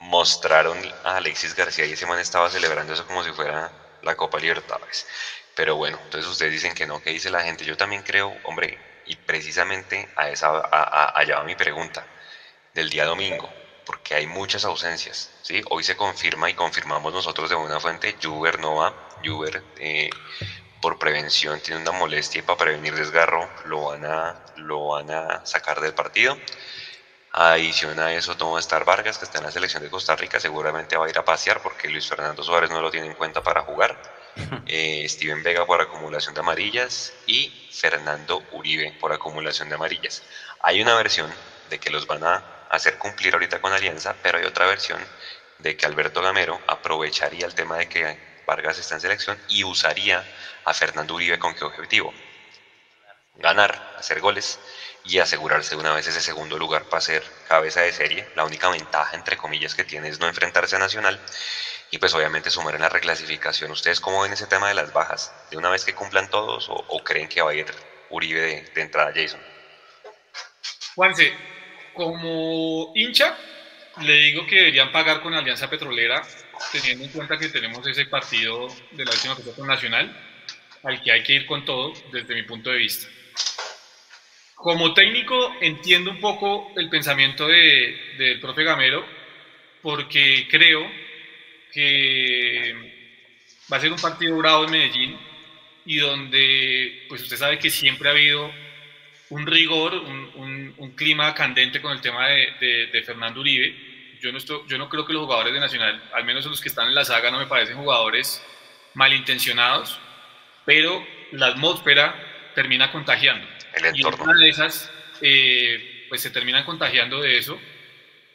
Speaker 1: Mostraron a Alexis García y ese man estaba celebrando eso como si fuera la Copa Libertadores. Pero bueno, entonces ustedes dicen que no, ¿qué dice la gente? Yo también creo, hombre, y precisamente a esa, a, a, allá va mi pregunta del día domingo, porque hay muchas ausencias. ¿sí? Hoy se confirma y confirmamos nosotros de una fuente, Juber no va, Juber eh, por prevención tiene una molestia y para prevenir desgarro lo van a, lo van a sacar del partido. Adición a eso, Tomo Estar Vargas, que está en la selección de Costa Rica, seguramente va a ir a pasear porque Luis Fernando Suárez no lo tiene en cuenta para jugar. (laughs) Eh, Steven Vega por acumulación de amarillas y Fernando Uribe por acumulación de amarillas. Hay una versión de que los van a hacer cumplir ahorita con Alianza, pero hay otra versión de que Alberto Gamero aprovecharía el tema de que Vargas está en selección y usaría a Fernando Uribe con qué objetivo? Ganar, hacer goles y asegurarse una vez ese segundo lugar para ser cabeza de serie. La única ventaja, entre comillas, que tiene es no enfrentarse a Nacional y pues obviamente sumar en la reclasificación. ¿Ustedes cómo ven ese tema de las bajas? ¿De una vez que cumplan todos o, creen que va a ir Uribe de, de, entrada, Jason?
Speaker 3: Juanse, como hincha, le digo que deberían pagar con Alianza Petrolera, teniendo en cuenta que tenemos ese partido de la última Copa Nacional. al que hay que ir con todo desde mi punto de vista. Como técnico entiendo un poco el pensamiento de, del profe Gamero porque creo que va a ser un partido bravo en Medellín y donde pues usted sabe que siempre ha habido un rigor, un, un, clima candente con el tema de, de, Fernando Uribe. Yo no, estoy, yo no creo que los jugadores de Nacional, al menos los que están en la saga, no me parecen jugadores malintencionados, pero la atmósfera termina contagiando.
Speaker 1: El
Speaker 3: y una de esas, eh, pues se terminan contagiando de eso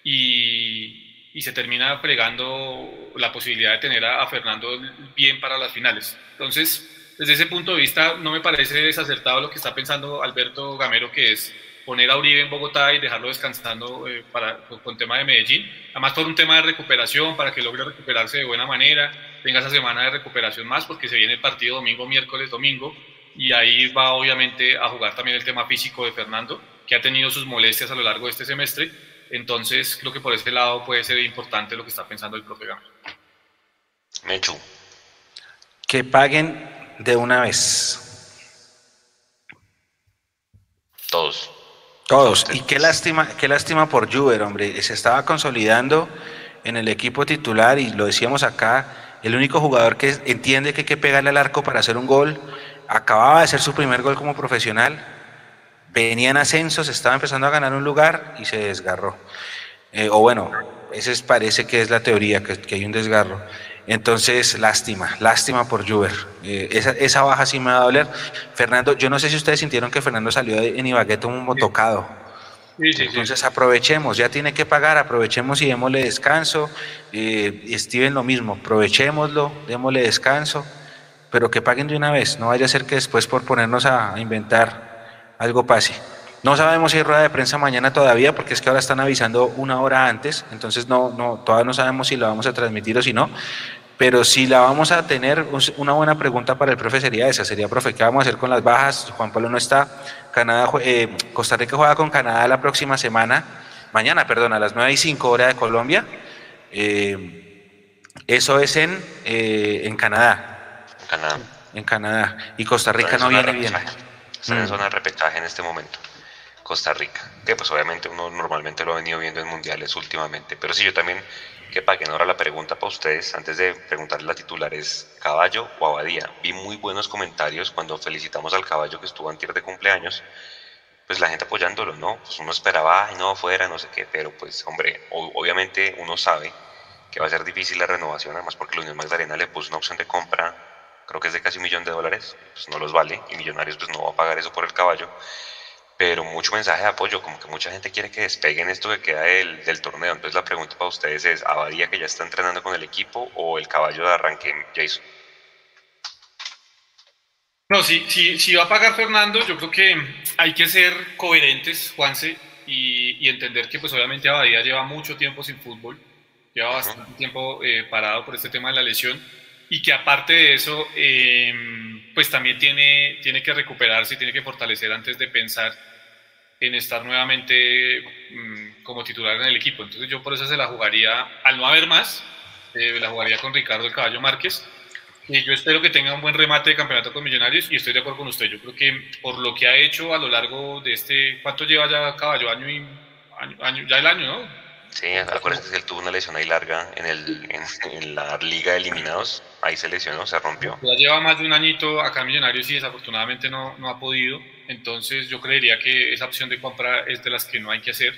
Speaker 3: y, y, se termina fregando la posibilidad de tener a, a Fernando bien para las finales. Entonces, desde ese punto de vista no me parece desacertado lo que está pensando Alberto Gamero, que es poner a Uribe en Bogotá y dejarlo descansando eh, para, con tema de Medellín. Además por un tema de recuperación, para que logre recuperarse de buena manera, tenga esa semana de recuperación más, porque se viene el partido domingo, miércoles, domingo, y ahí va obviamente a jugar también el tema físico de Fernando, que ha tenido sus molestias a lo largo de este semestre. Entonces creo que por ese lado puede ser importante lo que está pensando el propio Gamero.
Speaker 1: Mechu.
Speaker 4: Que paguen de una vez.
Speaker 1: Todos.
Speaker 4: Todos. Y qué lástima, qué lástima por Juber, hombre. Se estaba consolidando en el equipo titular y lo decíamos acá, el único jugador que entiende que hay que pegarle al arco para hacer un gol. Acababa de hacer su primer gol como profesional. Venía en ascensos, estaba empezando a ganar un lugar y se desgarró. Eh, o bueno, ese parece que es la teoría, que, que hay un desgarro. Entonces, lástima, lástima por Juber. Eh, esa, baja sí me va a doler. Fernando, yo no sé si ustedes sintieron que Fernando salió en Ibagué un tocado. Entonces aprovechemos, ya tiene que pagar, aprovechemos y démosle descanso. Eh, Steven lo mismo, aprovechémoslo, démosle descanso, pero que paguen de una vez, no vaya a ser que después por ponernos a, inventar algo pase. No sabemos si hay rueda de prensa mañana todavía, porque es que ahora están avisando una hora antes, entonces no, no, todavía no sabemos si la vamos a transmitir o si no, pero si la vamos a tener, una buena pregunta para el profe sería esa, sería, profe, ¿qué vamos a hacer con las bajas? Juan Pablo no está, Canadá, eh, Costa Rica juega con Canadá la próxima semana, mañana, perdón, a las 9 y 5 hora de Colombia. Eh, eso es en, eh, en Canadá.
Speaker 1: Canadá.
Speaker 4: En Canadá. Y Costa Rica no viene bien.
Speaker 1: Está en mm. zona de repechaje en este momento. Costa Rica, que pues obviamente uno normalmente lo ha venido viendo en mundiales últimamente, pero sí yo también que paguen. Ahora la pregunta para ustedes, antes de preguntarle la titular, es ¿caballo o abadía? Vi muy buenos comentarios cuando felicitamos al caballo que estuvo antes de cumpleaños, pues la gente apoyándolo, ¿no? Pues uno esperaba, ay, no, fuera, no sé qué, pero pues, hombre, obviamente uno sabe que va a ser difícil la renovación, además porque la Unión Magdalena le puso una opción de compra, creo que es de casi un millón de dólares, pues no los vale, y Millonarios pues no va a pagar eso por el caballo pero mucho mensaje de apoyo, como que mucha gente quiere que despeguen esto que queda del, del, torneo. Entonces la pregunta para ustedes es, ¿Abadía que ya está entrenando con el equipo o el caballo de arranque Jason?
Speaker 3: No, si, si, si va a pagar Fernando, yo creo que hay que ser coherentes, Juanse, y, y entender que pues obviamente Abadía lleva mucho tiempo sin fútbol, lleva bastante tiempo eh, parado por este tema de la lesión, y que aparte de eso, eh, pues también tiene, tiene que recuperarse y tiene que fortalecer antes de pensar en estar nuevamente mm, como titular en el equipo. Entonces yo por eso se la jugaría, al no haber más, eh, la jugaría con Ricardo el Caballo Márquez. Y yo espero que tenga un buen remate de campeonato con Millonarios y estoy de acuerdo con usted. Yo creo que por lo que ha hecho a lo largo de este, ¿cuánto lleva ya Caballo? Año y año, ya el año, ¿no?
Speaker 1: Sí, acuérdense que él tuvo una lesión ahí larga en, el, en, la liga de eliminados, ahí se lesionó, se rompió.
Speaker 3: Ya lleva más de un añito acá en Millonarios y desafortunadamente no, no ha podido, entonces yo creería que esa opción de compra es de las que no hay que hacer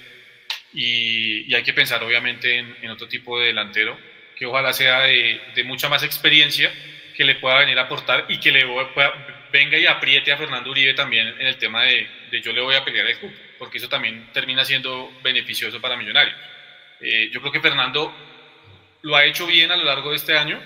Speaker 3: y, y hay que pensar obviamente en, en, otro tipo de delantero que ojalá sea de, de, mucha más experiencia, que le pueda venir a aportar y que le pueda, venga y apriete a Fernando Uribe también en el tema de, de yo le voy a pelear el cupo, porque eso también termina siendo beneficioso para Millonarios. Eh, yo creo que Fernando lo ha hecho bien a lo largo de este año,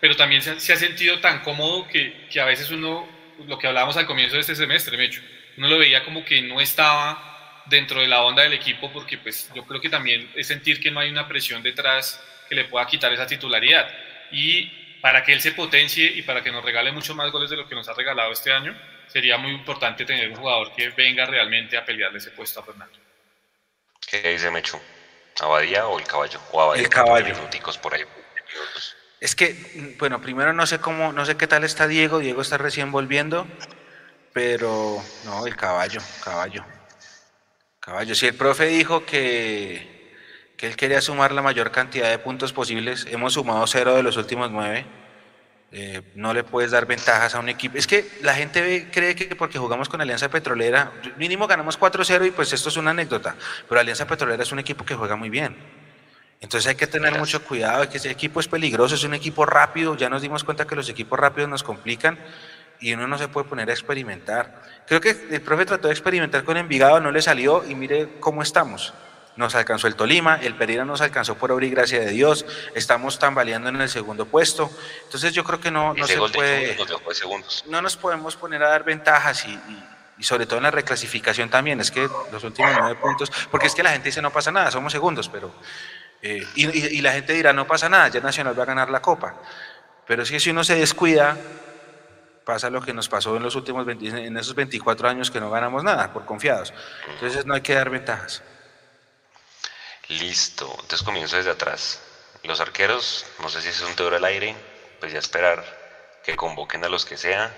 Speaker 3: pero también se, ha sentido tan cómodo que, que, a veces uno, lo que hablábamos al comienzo de este semestre, Mecho, uno lo veía como que no estaba dentro de la onda del equipo porque pues yo creo que también es sentir que no hay una presión detrás que le pueda quitar esa titularidad. Y para que él se potencie y para que nos regale muchos más goles de lo que nos ha regalado este año, sería muy importante tener un jugador que venga realmente a pelearle ese puesto a Fernando.
Speaker 1: ¿Qué dice Mecho? ¿Abadía o el caballo? O
Speaker 4: el caballo.
Speaker 1: por ahí.
Speaker 4: Es que, bueno, primero no sé cómo, no sé qué tal está Diego. Diego está recién volviendo, pero no, el caballo, caballo. Caballo. Si el profe dijo que, que él quería sumar la mayor cantidad de puntos posibles, hemos sumado cero de los últimos nueve. Eh, no le puedes dar ventajas a un equipo. Es que la gente cree que porque jugamos con Alianza Petrolera, mínimo ganamos 4-0 y pues esto es una anécdota, pero Alianza Petrolera es un equipo que juega muy bien. Entonces hay que tener mucho cuidado, que ese equipo es peligroso, es un equipo rápido, ya nos dimos cuenta que los equipos rápidos nos complican y uno no se puede poner a experimentar. Creo que el profe trató de experimentar con Envigado, no le salió y mire cómo estamos. Nos alcanzó el Tolima, el Pereira nos alcanzó por obra y gracia de Dios, estamos tambaleando en el segundo puesto. Entonces yo creo que no, no se puede... No nos podemos poner a dar ventajas y, y sobre todo en la reclasificación también, es que los últimos nueve puntos, porque es que la gente dice no pasa nada, somos segundos, pero eh, y, la gente dirá, no pasa nada, ya Nacional va a ganar la Copa. Pero es que si uno se descuida, pasa lo que nos pasó en los últimos en esos 24 años que no ganamos nada, por confiados. Entonces no hay que dar ventajas.
Speaker 1: Listo, entonces comienzo desde atrás. Los arqueros, no sé si es un teor al aire, pues ya esperar que convoquen a los que sea.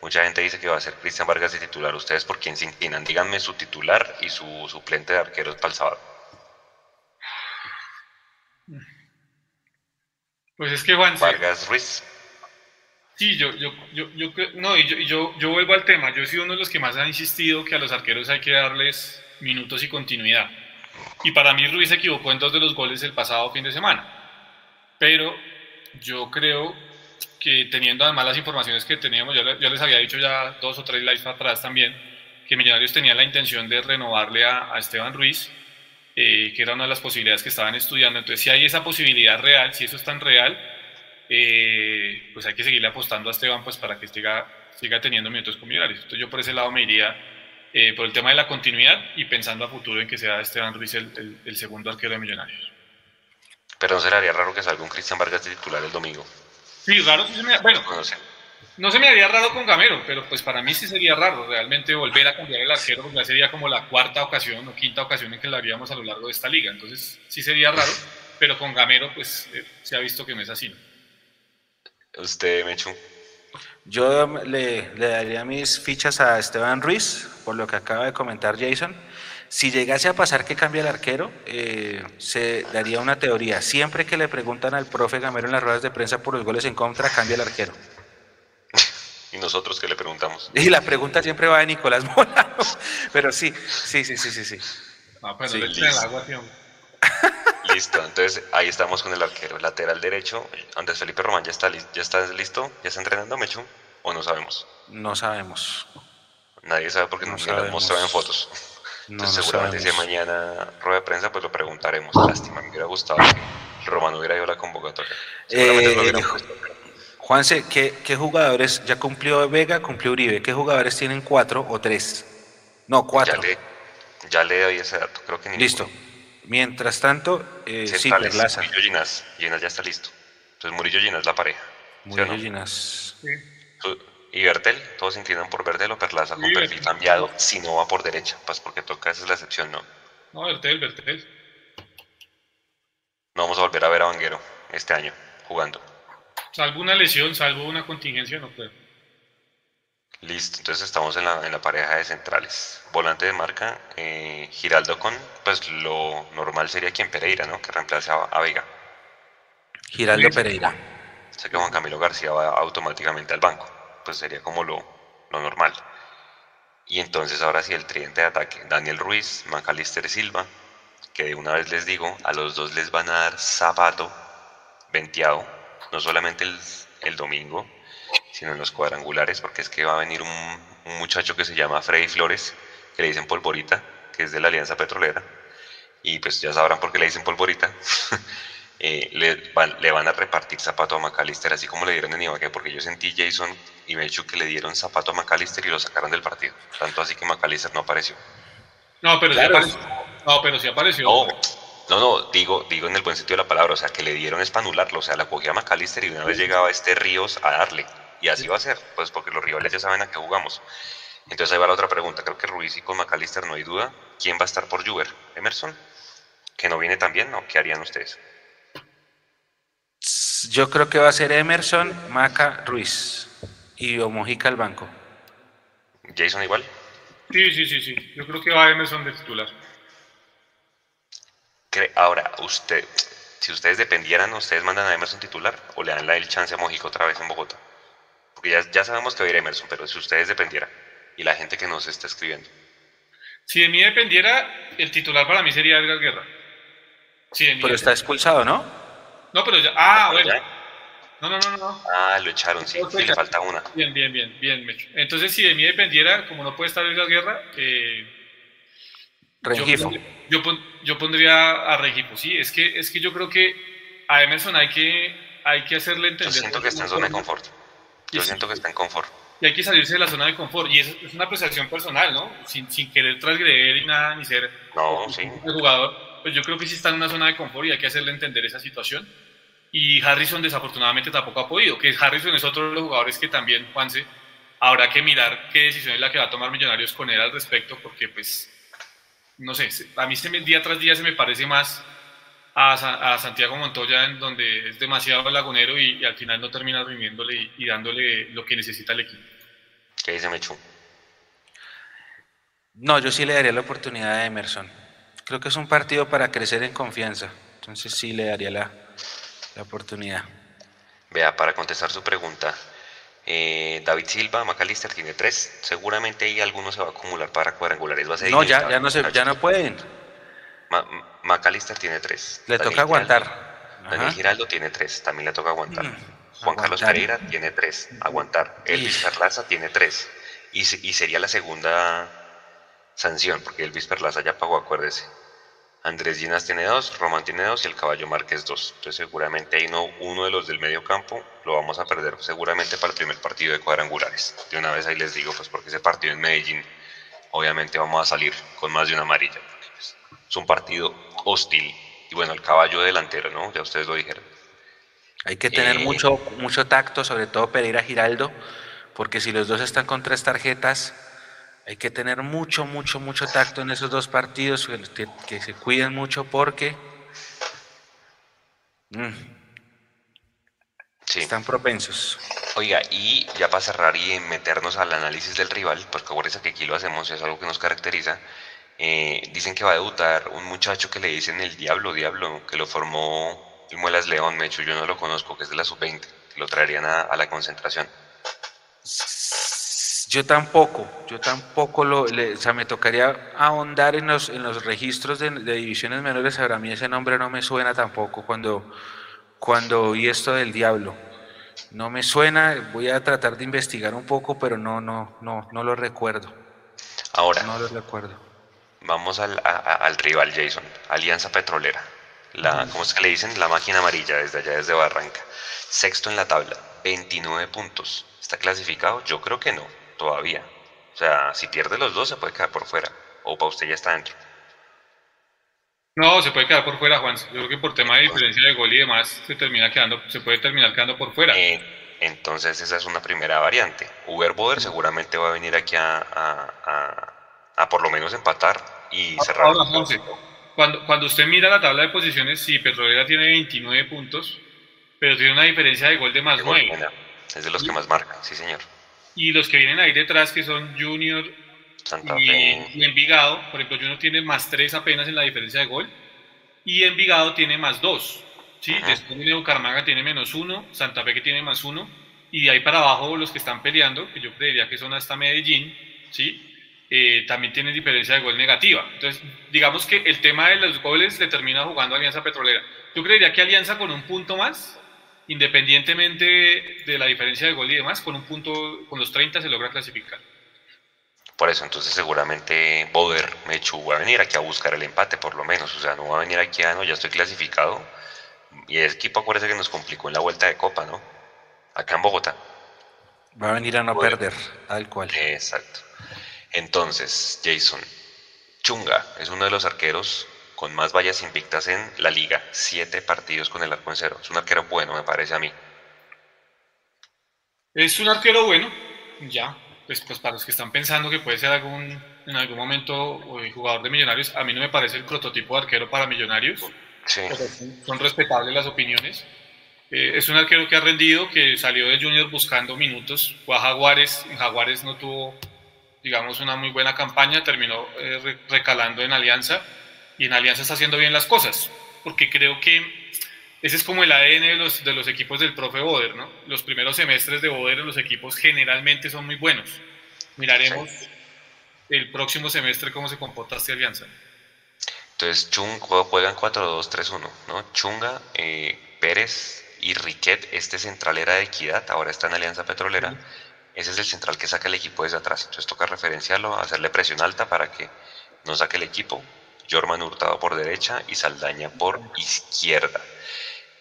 Speaker 1: Mucha gente dice que va a ser Cristian Vargas de titular. ¿Ustedes por quién se inclinan? Díganme su titular y su suplente de arqueros para el sábado.
Speaker 3: Pues es que Juan.
Speaker 1: Vargas Ruiz.
Speaker 3: Sí, yo, yo, yo, yo, no, y yo, yo, yo, vuelvo al tema. Yo he sido uno de los que más han insistido que a los arqueros hay que darles minutos y continuidad. Y para mí Ruiz se equivocó en dos de los goles el pasado fin de semana. Pero yo creo que teniendo además las informaciones que teníamos, yo, les había dicho ya dos o tres lives atrás también, que Millonarios tenía la intención de renovarle a, a Esteban Ruiz eh, que era una de las posibilidades que estaban estudiando. Entonces, si hay esa posibilidad real, si eso es tan real, eh, pues hay que seguirle apostando a Esteban pues, para que siga, siga teniendo minutos con Millonarios. Entonces, yo por ese lado me iría eh, por el tema de la continuidad y pensando a futuro en que sea Esteban Ruiz el, el, segundo arquero de Millonarios.
Speaker 1: Pero no sería raro que salga un Cristian Vargas titular el domingo.
Speaker 3: Sí, raro se me... Bueno, no sé. No se me haría raro con Gamero, pero pues para mí sí sería raro realmente volver a cambiar el arquero, porque ya sería como la cuarta ocasión o quinta ocasión en que lo haríamos a lo largo de esta liga. Entonces sí sería raro, (laughs) pero con Gamero pues eh, se ha visto que no es así.
Speaker 1: ¿Usted, Mechu?
Speaker 4: Yo le, le, daría mis fichas a Esteban Ruiz, por lo que acaba de comentar Jason. Si llegase a pasar que cambia el arquero, eh, se daría una teoría. Siempre que le preguntan al profe Gamero en las ruedas de prensa por los goles en contra, cambia el arquero. (laughs)
Speaker 1: ¿Y nosotros qué le preguntamos?
Speaker 4: Y la pregunta siempre va de Nicolás (laughs) Mola. Pero sí, sí, sí, sí, sí. sí.
Speaker 3: No, pero le el agua, tío. (laughs)
Speaker 1: Listo, entonces ahí estamos con el arquero. Lateral derecho, Andrés Felipe Román ya está, ya está listo, ya está entrenando, Mechu, o no sabemos.
Speaker 4: No sabemos.
Speaker 1: Nadie sabe porque no, lo hemos mostrado en fotos. Entonces seguramente si mañana rueda de prensa pues lo preguntaremos. Lástima, me hubiera gustado que Román hubiera ido a la convocatoria. Seguramente
Speaker 4: eh, lo Juanse, ¿qué, ¿qué, jugadores, ya cumplió Vega, cumplió Uribe, qué jugadores tienen cuatro o tres? No, cuatro.
Speaker 1: Ya le, doy ese dato, creo que ni
Speaker 4: Listo. Mientras tanto, eh, sí, Perlaza.
Speaker 1: Murillo Ginás, Ginás ya está listo. Entonces Murillo Ginás la pareja.
Speaker 4: Murillo Ginás. Sí.
Speaker 1: Y Bertel, todos se inclinan por Bertel o Perlaza con perfil cambiado, si no va por derecha, pues porque toca, esa es la excepción, ¿no?
Speaker 3: No, Bertel, Bertel.
Speaker 1: No vamos a volver a ver a Vanguero este año jugando.
Speaker 3: Salvo una lesión, salvo una contingencia, no puedo.
Speaker 1: Listo, entonces estamos en la, en la pareja de centrales. Volante de marca, eh, Giraldo con, pues lo normal sería quien Pereira, ¿no? Que reemplace a, Vega.
Speaker 4: Giraldo Pereira.
Speaker 1: Sé que Juan Camilo García va automáticamente al banco, pues sería como lo, lo normal. Y entonces ahora sí el tridente de ataque, Daniel Ruiz, Macalister Silva, que de una vez les digo, a los dos les van a dar zapato venteado no solamente el, domingo, sino en los cuadrangulares, porque es que va a venir un, muchacho que se llama Freddy Flores, que le dicen Polvorita, que es de la Alianza Petrolera, y pues ya sabrán por qué le dicen Polvorita. (laughs) Eh, le, van, le, van, a repartir zapato a McAllister, así como le dieron en Ibagué, porque yo sentí Jason y Mechu que le dieron zapato a McAllister y lo sacaron del partido. Tanto así que McAllister no apareció.
Speaker 3: No, pero sí apareció. No, pero sí apareció.
Speaker 1: No, no, digo, digo en el buen sentido de la palabra, o sea, que le dieron es para anularlo, o sea, la cogía a McAllister y una vez llegaba este Ríos a darle, y así va a ser, pues porque los rivales ya saben a qué jugamos. Entonces ahí va la otra pregunta, creo que Ruiz y con McAllister no hay duda, ¿quién va a estar por Juber? ¿Emerson? ¿Que no viene tan bien? ¿No? ¿Qué harían ustedes?
Speaker 4: Yo creo que va a ser Emerson, Maca, Ruiz y Omojica al banco.
Speaker 1: Jason igual.
Speaker 3: Sí, sí, sí, sí. Yo creo que va Emerson de titular.
Speaker 1: Ahora, usted, si ustedes dependieran, ¿ustedes mandan a Emerson titular o le dan la, el chance a Mojica otra vez en Bogotá? Porque ya, ya sabemos que va a ir Emerson, pero si ustedes dependieran y la gente que nos está escribiendo.
Speaker 3: Si de mí dependiera, el titular para mí sería Edgar Guerra.
Speaker 4: pero está expulsado, ¿no?
Speaker 3: No, pero ya. Ah, bueno. No, no, no, no.
Speaker 1: Ah, lo echaron, sí. Y le falta una.
Speaker 3: Bien, bien, bien, bien, Mecho. Entonces, si de mí dependiera, como no puede estar Edgar Guerra, eh,
Speaker 4: Regifo.
Speaker 3: Yo, yo, pondría a Regifo, sí. Es que, es que yo creo que a Emerson hay que, hay que hacerle entender.
Speaker 1: Yo siento que está en zona de confort. Yo siento que está en confort
Speaker 3: y hay que salirse de la zona de confort. Y es, es una apreciación personal, ¿no? Sin, sin querer transgredir y nada, ni ser
Speaker 1: no,
Speaker 3: el jugador. Pues yo creo que sí está en una zona de confort y hay que hacerle entender esa situación. Y Harrison desafortunadamente tampoco ha podido, que Harrison es otro de los jugadores que también, Juanse, habrá que mirar qué decisión es la que va a tomar Millonarios con él al respecto, porque pues, no sé, a mí se me, día tras día se me parece más a, a, Santiago Montoya, en donde es demasiado lagunero y, al final no termina rindiéndole y, dándole lo que necesita el equipo.
Speaker 1: ¿Qué dice Mechu?
Speaker 4: No, yo sí le daría la oportunidad a Emerson. Creo que es un partido para crecer en confianza. Entonces sí le daría la, la oportunidad.
Speaker 1: Vea, para contestar su pregunta, eh, David Silva, Macalister tiene tres. Seguramente ahí alguno se va a acumular para cuadrangulares. Va a
Speaker 4: no, ya, ya, no se, ya no pueden.
Speaker 1: Macalister tiene tres.
Speaker 4: Le toca aguantar.
Speaker 1: Daniel Giraldo tiene tres, también le toca aguantar. Mm, Juan Carlos Pereira tiene tres, aguantar. Elvis Perlaza tiene tres. Y, y, sería la segunda sanción, porque Elvis Perlaza ya pagó, acuérdese. Andrés Ginas tiene dos, Román tiene dos y el Caballo Márquez dos. Entonces seguramente ahí no, uno de los del medio campo lo vamos a perder seguramente para el primer partido de cuadrangulares. De una vez ahí les digo, pues porque ese partido en Medellín obviamente vamos a salir con más de una amarilla. Pues, es un partido hostil. Y bueno, el caballo delantero, ¿no? Ya ustedes lo dijeron.
Speaker 4: Hay que tener eh, mucho, mucho tacto, sobre todo Pereira Giraldo, porque si los dos están con tres tarjetas, hay que tener mucho, mucho, mucho tacto en esos dos partidos, que, se cuiden mucho porque mm, están propensos.
Speaker 1: Oiga, y ya para cerrar y meternos al análisis del rival, porque acuérdense que aquí lo hacemos, es algo que nos caracteriza. Eh, dicen que va a debutar un muchacho que le dicen el Diablo, Diablo, que lo formó el Muelas León, me hecho yo no lo conozco, que es de la sub-20, que lo traerían a la concentración.
Speaker 4: Yo tampoco, yo tampoco lo, o sea, me tocaría ahondar en los, en los registros de, divisiones menores, ahora a mí ese nombre no me suena tampoco cuando, cuando oí esto del diablo. No me suena, voy a tratar de investigar un poco, pero no, no, no, no lo recuerdo.
Speaker 1: Ahora.
Speaker 4: No lo recuerdo.
Speaker 1: Vamos al, al rival Jason, Alianza Petrolera. La, ¿Cómo es que le dicen? La máquina amarilla desde allá, desde Barranca. Sexto en la tabla, 29 puntos. ¿Está clasificado? Yo creo que no todavía. O sea, si pierde los dos se puede quedar por fuera. O para usted ya está dentro.
Speaker 3: No, se puede quedar por fuera, Juan. Yo creo que por tema de diferencia de gol y demás se termina quedando, se puede terminar quedando por fuera.
Speaker 1: Eh, entonces esa es una primera variante. Uber Boder seguramente va a venir aquí a, a, por lo menos empatar y cerrar.
Speaker 3: cuando, cuando usted mira la tabla de posiciones, sí, Petrolera tiene 29 puntos, pero tiene una diferencia de gol de más 9.
Speaker 1: Es de los que más marcan, sí señor.
Speaker 3: Y los que vienen ahí detrás, que son Junior y, Envigado, por ejemplo, Junior tiene más 3 apenas en la diferencia de gol, y Envigado tiene más 2. ¿sí? Después viene Bucaramanga, tiene menos 1, Santa Fe que tiene más 1, y de ahí para abajo los que están peleando, que yo creería que son hasta Medellín, ¿sí? Eh, también tienen diferencia de gol negativa. Entonces, digamos que el tema de los goles le termina jugando Alianza Petrolera. Yo creería que Alianza con un punto más independientemente de la diferencia de gol y demás, con un punto, con los 30 se logra clasificar.
Speaker 1: Por eso, entonces seguramente Boder, Mechu, va a venir aquí a buscar el empate, por lo menos. O sea, no va a venir aquí a, no, ya estoy clasificado. Y el equipo, acuérdese que nos complicó en la vuelta de Copa, ¿no? Acá en Bogotá.
Speaker 4: Va a venir a no perder, tal cual.
Speaker 1: Exacto. Entonces, Jason, Chunga es uno de los arqueros con más vallas invictas en la liga. Siete partidos con el arco en cero. Es un arquero bueno, me parece a mí.
Speaker 3: Es un arquero bueno, ya. Pues, pues para los que están pensando que puede ser algún, en algún momento jugador de Millonarios, a mí no me parece el prototipo de arquero para Millonarios. Sí. son respetables las opiniones. Eh, es un arquero que ha rendido, que salió del Junior buscando minutos, fue a Jaguares, en Jaguares no tuvo, digamos, una muy buena campaña, terminó eh, recalando en Alianza y en Alianza está haciendo bien las cosas, porque creo que ese es como el ADN de los, de los equipos del profe Boder, ¿no? Los primeros semestres de Boder en los equipos generalmente son muy buenos. Miraremos el próximo semestre cómo se comporta esta alianza.
Speaker 1: Entonces, Chung juegan 4-2-3-1, ¿no? Chunga, eh, Pérez y Riquet, este central era de Equidad, ahora está en Alianza Petrolera. Ese es el central que saca el equipo desde atrás. Entonces toca referenciarlo, hacerle presión alta para que no saque el equipo. Jorman Hurtado por derecha y Saldaña por izquierda.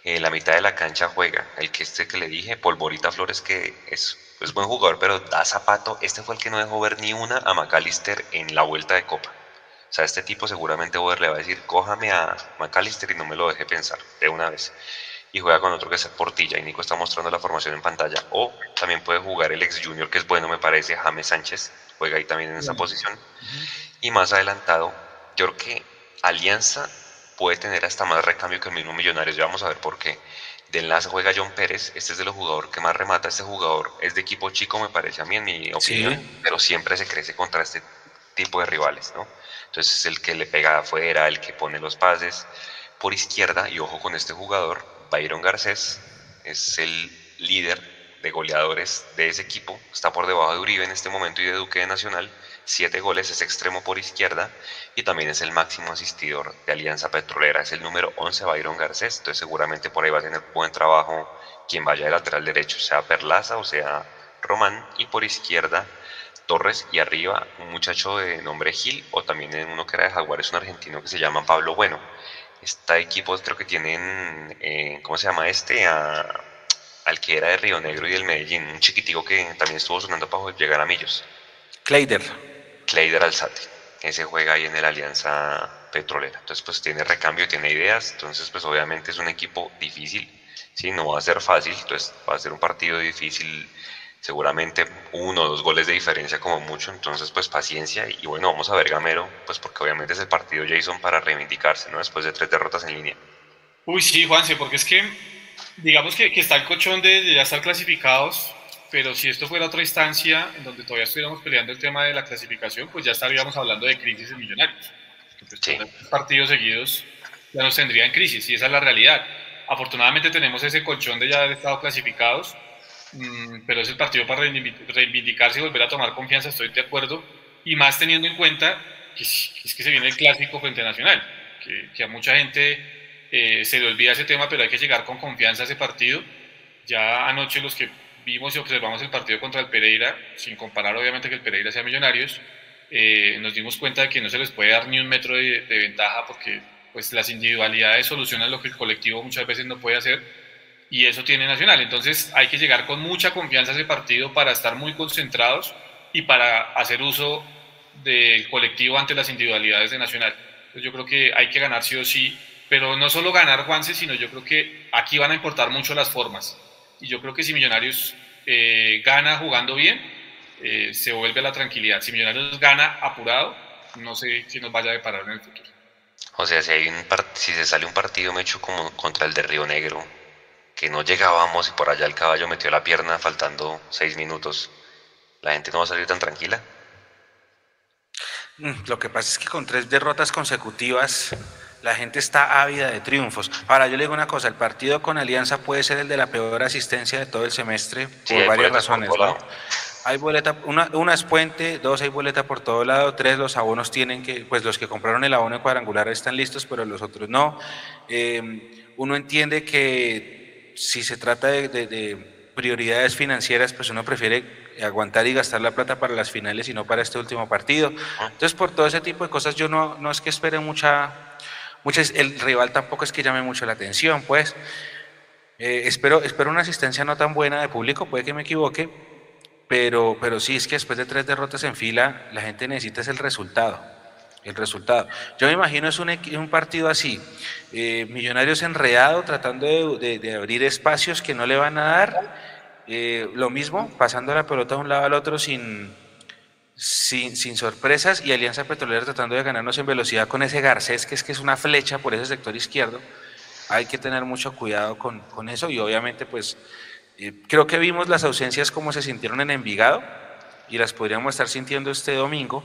Speaker 1: En la mitad de la cancha juega el que este que le dije, Polvorita Flores, que es, es buen jugador, pero da zapato. Este fue el que no dejó ver ni una a McAllister en la vuelta de Copa. O sea, este tipo seguramente Boder le va a decir, cójame a McAllister y no me lo deje pensar de una vez. Y juega con otro que es Portilla y Nico está mostrando la formación en pantalla. O también puede jugar el ex junior, que es bueno, me parece, James Sánchez. Juega ahí también en esa posición. Y más adelantado, yo creo que Alianza puede tener hasta más recambio que el mismo Millonarios. Ya vamos a ver por qué. De enlace juega John Pérez, este es de los jugadores que más remata. Este jugador es de equipo chico, me parece a mí, en mi opinión, pero siempre se crece contra este tipo de rivales, ¿no? Entonces es el que le pega afuera, el que pone los pases. Por izquierda, y ojo con este jugador, Byron Garcés, es el líder de goleadores de ese equipo. Está por debajo de Uribe en este momento y de Duque de Nacional. Siete goles, es extremo por izquierda y también es el máximo asistidor de Alianza Petrolera. Es el número 11, Byron Garcés. Entonces seguramente por ahí va a tener buen trabajo quien vaya de lateral derecho, sea Perlaza o sea Román. Y por izquierda, Torres y arriba un muchacho de nombre Gil o también uno que era de Jaguares, un argentino que se llama Pablo Bueno. Este equipo creo que tienen, eh, ¿cómo se llama este? al que era de Río Negro y del Medellín, un chiquitico que también estuvo sonando para llegar a Millos.
Speaker 4: Kleider.
Speaker 1: Kleider Alzate. Ese juega ahí en el Alianza Petrolera. Entonces, pues tiene recambio, tiene ideas. Entonces, pues obviamente es un equipo difícil. Sí, no va a ser fácil. Entonces, va a ser un partido difícil seguramente uno o dos goles de diferencia como mucho, entonces pues paciencia y, bueno, vamos a ver Gamero, pues porque obviamente es el partido Jason para reivindicarse, ¿no? Después de tres derrotas en línea.
Speaker 3: Uy, sí, Juanse, porque es que digamos que, está el cochón de, ya estar clasificados, pero si esto fuera otra instancia en donde todavía estuviéramos peleando el tema de la clasificación, pues ya estaríamos hablando de crisis en millonarios. Pues, sí. partidos seguidos ya nos tendría en crisis y esa es la realidad. Afortunadamente tenemos ese colchón de ya haber estado clasificados pero es el partido para reivindicarse y volver a tomar confianza, estoy de acuerdo, y más teniendo en cuenta que, es que se viene el clásico frente nacional, que, a mucha gente eh, se le olvida ese tema, pero hay que llegar con confianza a ese partido. Ya anoche los que vimos y observamos el partido contra el Pereira, sin comparar obviamente que el Pereira sea Millonarios, eh, nos dimos cuenta de que no se les puede dar ni un metro de, de ventaja porque pues las individualidades solucionan lo que el colectivo muchas veces no puede hacer y eso tiene Nacional. Entonces hay que llegar con mucha confianza a ese partido para estar muy concentrados y para hacer uso del colectivo ante las individualidades de Nacional. Entonces yo creo que hay que ganar sí o sí, pero no solo ganar Juanse, sino yo creo que aquí van a importar mucho las formas. Y yo creo que si Millonarios eh, gana jugando bien, eh, se vuelve a la tranquilidad. Si Millonarios gana apurado, no sé qué nos vaya a deparar en el futuro.
Speaker 1: O sea, si, hay un si se sale un partido me echo como contra el de Río Negro, que no llegábamos y por allá el caballo metió la pierna faltando seis minutos, ¿la gente no va a salir tan tranquila?
Speaker 4: Mm, lo que pasa es que con tres derrotas consecutivas la gente está ávida de triunfos. Ahora, yo le digo una cosa, el partido con Alianza puede ser el de la peor asistencia de todo el semestre por varias razones. Hay boleta, una, una, es puente, dos hay boleta por todo lado, tres los abonos tienen que, pues los que compraron el abono cuadrangular están listos, pero los otros no. Eh, uno entiende que si se trata de, prioridades financieras, pues uno prefiere aguantar y gastar la plata para las finales y no para este último partido. Entonces, por todo ese tipo de cosas, yo no, no es que espere mucha, mucha, el rival tampoco es que llame mucho la atención, pues. Eh, espero, espero una asistencia no tan buena de público, puede que me equivoque, pero, pero sí es que después de tres derrotas en fila, la gente necesita es el resultado el resultado. Yo me imagino es un, un partido así, eh, Millonarios enredado, tratando de, abrir espacios que no le van a dar, eh, lo mismo, pasando la pelota de un lado al otro sin, sin, sin, sorpresas, y Alianza Petrolera tratando de ganarnos en velocidad con ese Garcés, que es que es una flecha por ese sector izquierdo. hay que tener mucho cuidado con, con eso y obviamente pues eh, creo que vimos las ausencias como se sintieron en Envigado y las podríamos estar sintiendo este domingo.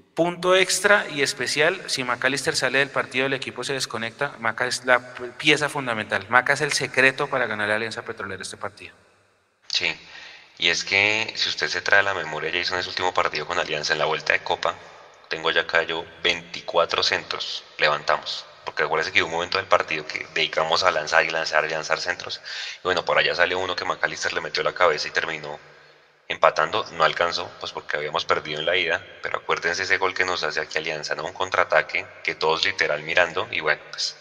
Speaker 4: Punto extra y especial, si McAllister sale del partido, el equipo se desconecta, Maca es la pieza fundamental, Maca es el secreto para ganar la Alianza Petrolera este partido.
Speaker 1: Sí, y es que si usted se trae a la memoria, hizo ese último partido con Alianza en la vuelta de Copa, tengo ya yo 24 centros, levantamos porque acuérdense que hubo un momento del partido que dedicamos a lanzar y lanzar y lanzar centros. Y bueno, por allá salió uno que McAllister le metió la cabeza y terminó empatando. No alcanzó, pues porque habíamos perdido en la ida, pero acuérdense ese gol que nos hace aquí Alianza, ¿no? Un contraataque que todos literal mirando y bueno, pues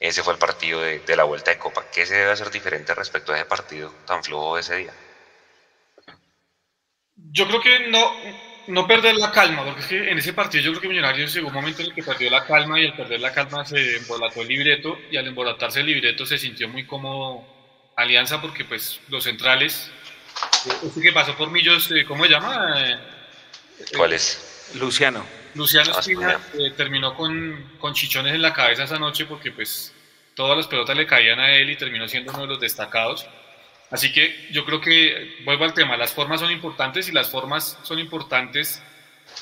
Speaker 1: ese fue el partido de, la vuelta de Copa. ¿Qué se debe hacer diferente respecto a ese partido tan flojo de ese día?
Speaker 3: Yo creo que no, no perder la calma, porque es que en ese partido yo creo que Millonarios llegó un momento en el que perdió la calma y al perder la calma se embolató el libreto y al embolatarse el libreto se sintió muy como Alianza porque pues los centrales, ese que pasó por Millos, eh, ¿cómo se llama? Eh,
Speaker 1: ¿Cuál es?
Speaker 4: Luciano.
Speaker 3: Luciano ah, Espina eh, terminó con, con chichones en la cabeza esa noche porque pues todas las pelotas le caían a él y terminó siendo uno de los destacados. Así que yo creo que, vuelvo al tema, las formas son importantes y las formas son importantes,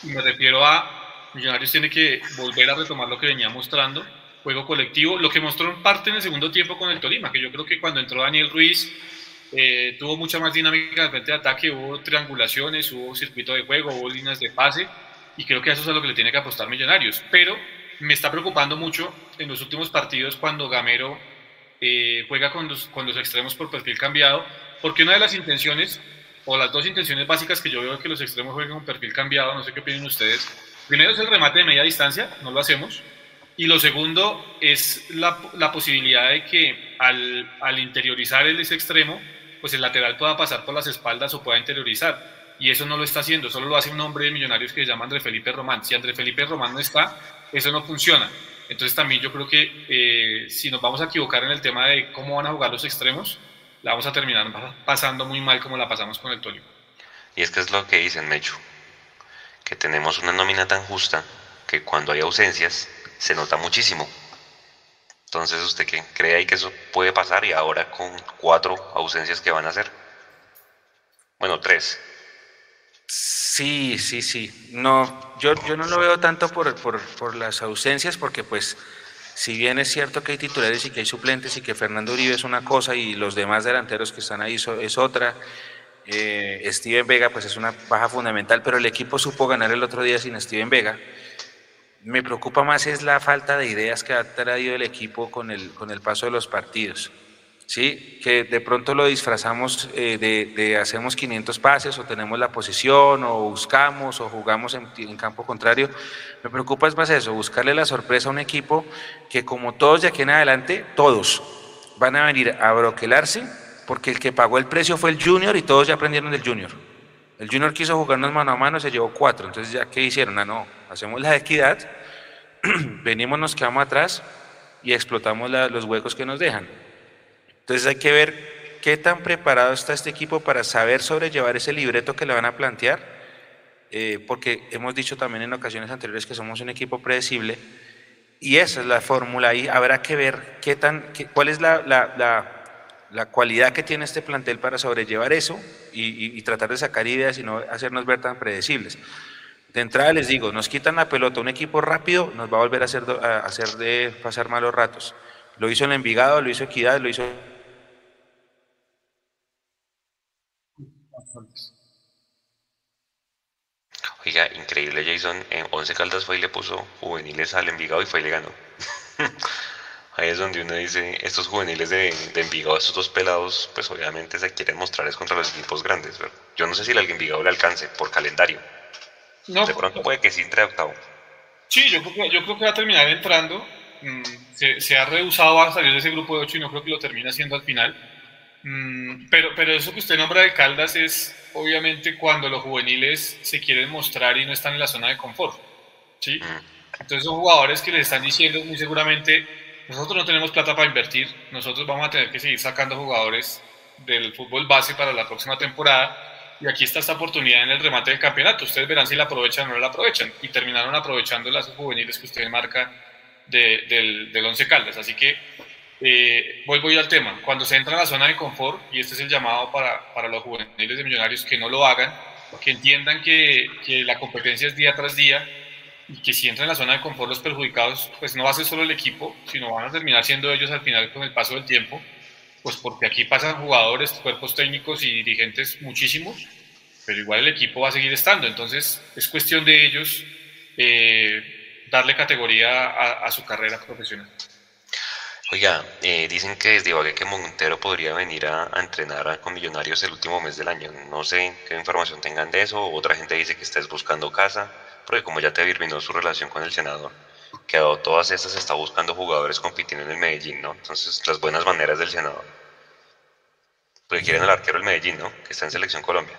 Speaker 3: y me refiero a Millonarios tiene que volver a retomar lo que venía mostrando, juego colectivo, lo que mostró en parte en el segundo tiempo con el Tolima, que yo creo que cuando entró Daniel Ruiz eh, tuvo mucha más dinámica al frente de ataque, hubo triangulaciones, hubo circuito de juego, hubo líneas de pase, y creo que eso es a lo que le tiene que apostar Millonarios. Pero me está preocupando mucho en los últimos partidos cuando Gamero eh, juega con los, con los extremos por perfil cambiado, porque una de las intenciones, o las dos intenciones básicas que yo veo que los extremos jueguen con perfil cambiado, no sé qué opinan ustedes, primero es el remate de media distancia, no lo hacemos, y lo segundo es la, la posibilidad de que al, al interiorizar el ese extremo, pues el lateral pueda pasar por las espaldas o pueda interiorizar. Y eso no lo está haciendo, solo lo hace un hombre de millonarios que se llama André Felipe Román. Si André Felipe Román no está, eso no funciona. Entonces también yo creo que eh, si nos vamos a equivocar en el tema de cómo van a jugar los extremos, la vamos a terminar pasando muy mal como la pasamos con el Tolima.
Speaker 1: Y es que es lo que dicen, Mecho, que tenemos una nómina tan justa que cuando hay ausencias se nota muchísimo. Entonces, ¿usted qué cree ahí que eso puede pasar y ahora con cuatro ausencias que van a hacer? Bueno, tres.
Speaker 4: Sí, sí, sí. No, yo, yo no lo veo tanto por, por, por, las ausencias, porque pues si bien es cierto que hay titulares y que hay suplentes y que Fernando Uribe es una cosa y los demás delanteros que están ahí es otra, eh, Steven Vega pues es una baja fundamental, pero el equipo supo ganar el otro día sin Steven Vega. Me preocupa más es la falta de ideas que ha traído el equipo con el, con el paso de los partidos. ¿sí? que de pronto lo disfrazamos eh, de, hacemos 500 pases o tenemos la posición o buscamos o jugamos en, campo contrario. Me preocupa es más eso, buscarle la sorpresa a un equipo que como todos de aquí en adelante, todos van a venir a broquelarse porque el que pagó el precio fue el junior y todos ya aprendieron del junior. El junior quiso jugarnos mano a mano, se llevó cuatro. Entonces, ¿ya qué hicieron? Ah, no, hacemos la equidad, (clears throat) venimos, nos quedamos atrás y explotamos los huecos que nos dejan. Entonces hay que ver qué tan preparado está este equipo para saber sobrellevar ese libreto que le van a plantear, eh, porque hemos dicho también en ocasiones anteriores que somos un equipo predecible y esa es la fórmula y habrá que ver qué tan, cuál es la, cualidad que tiene este plantel para sobrellevar eso y, y, tratar de sacar ideas y no hacernos ver tan predecibles. De entrada les digo, nos quitan la pelota, un equipo rápido nos va a volver a hacer, a hacer de pasar malos ratos. Lo hizo en Envigado, lo hizo Equidad, lo hizo
Speaker 1: Oiga, increíble Jason, en 11 Caldas fue y le puso juveniles al Envigado y fue y le ganó. (laughs) Ahí es donde uno dice, estos juveniles de, Envigado, estos dos pelados, pues obviamente se quieren mostrar es contra los equipos grandes. Yo no sé si el Envigado le alcance por calendario. No, de pronto puede que sí entre octavo.
Speaker 3: Sí, yo creo que, yo creo que va a terminar entrando. Mm, se, se, ha rehusado a salir de ese grupo de 8 y no creo que lo termine haciendo al final. Mm, pero, pero eso que usted nombra de Caldas es obviamente cuando los juveniles se quieren mostrar y no están en la zona de confort. ¿sí? Mm. Entonces son jugadores que les están diciendo muy seguramente, nosotros no tenemos plata para invertir, nosotros vamos a tener que seguir sacando jugadores del fútbol base para la próxima temporada y aquí está esta oportunidad en el remate del campeonato. Ustedes verán si la aprovechan o no la aprovechan y terminaron aprovechando las juveniles que usted marca del, del Once Caldas. Así que eh, vuelvo yo al tema. Cuando se entra a la zona de confort, y este es el llamado para, para los juveniles de millonarios que no lo hagan, que entiendan que, que, la competencia es día tras día y que si entran en la zona de confort los perjudicados, pues no va a ser solo el equipo, sino van a terminar siendo ellos al final con el paso del tiempo, pues porque aquí pasan jugadores, cuerpos técnicos y dirigentes muchísimos, pero igual el equipo va a seguir estando. Entonces es cuestión de ellos eh, darle categoría a, a su carrera profesional.
Speaker 1: Oiga, eh, dicen que desde Ibagué que Montero podría venir a, entrenar con Millonarios el último mes del año. No sé qué información tengan de eso. Otra gente dice que estás buscando casa, porque como ya te terminó su relación con el senador, que a todas estas está buscando jugadores compitiendo en el Medellín, ¿no? Entonces, las buenas maneras del senador. Porque quieren el arquero del Medellín, ¿no? Que está en Selección Colombia.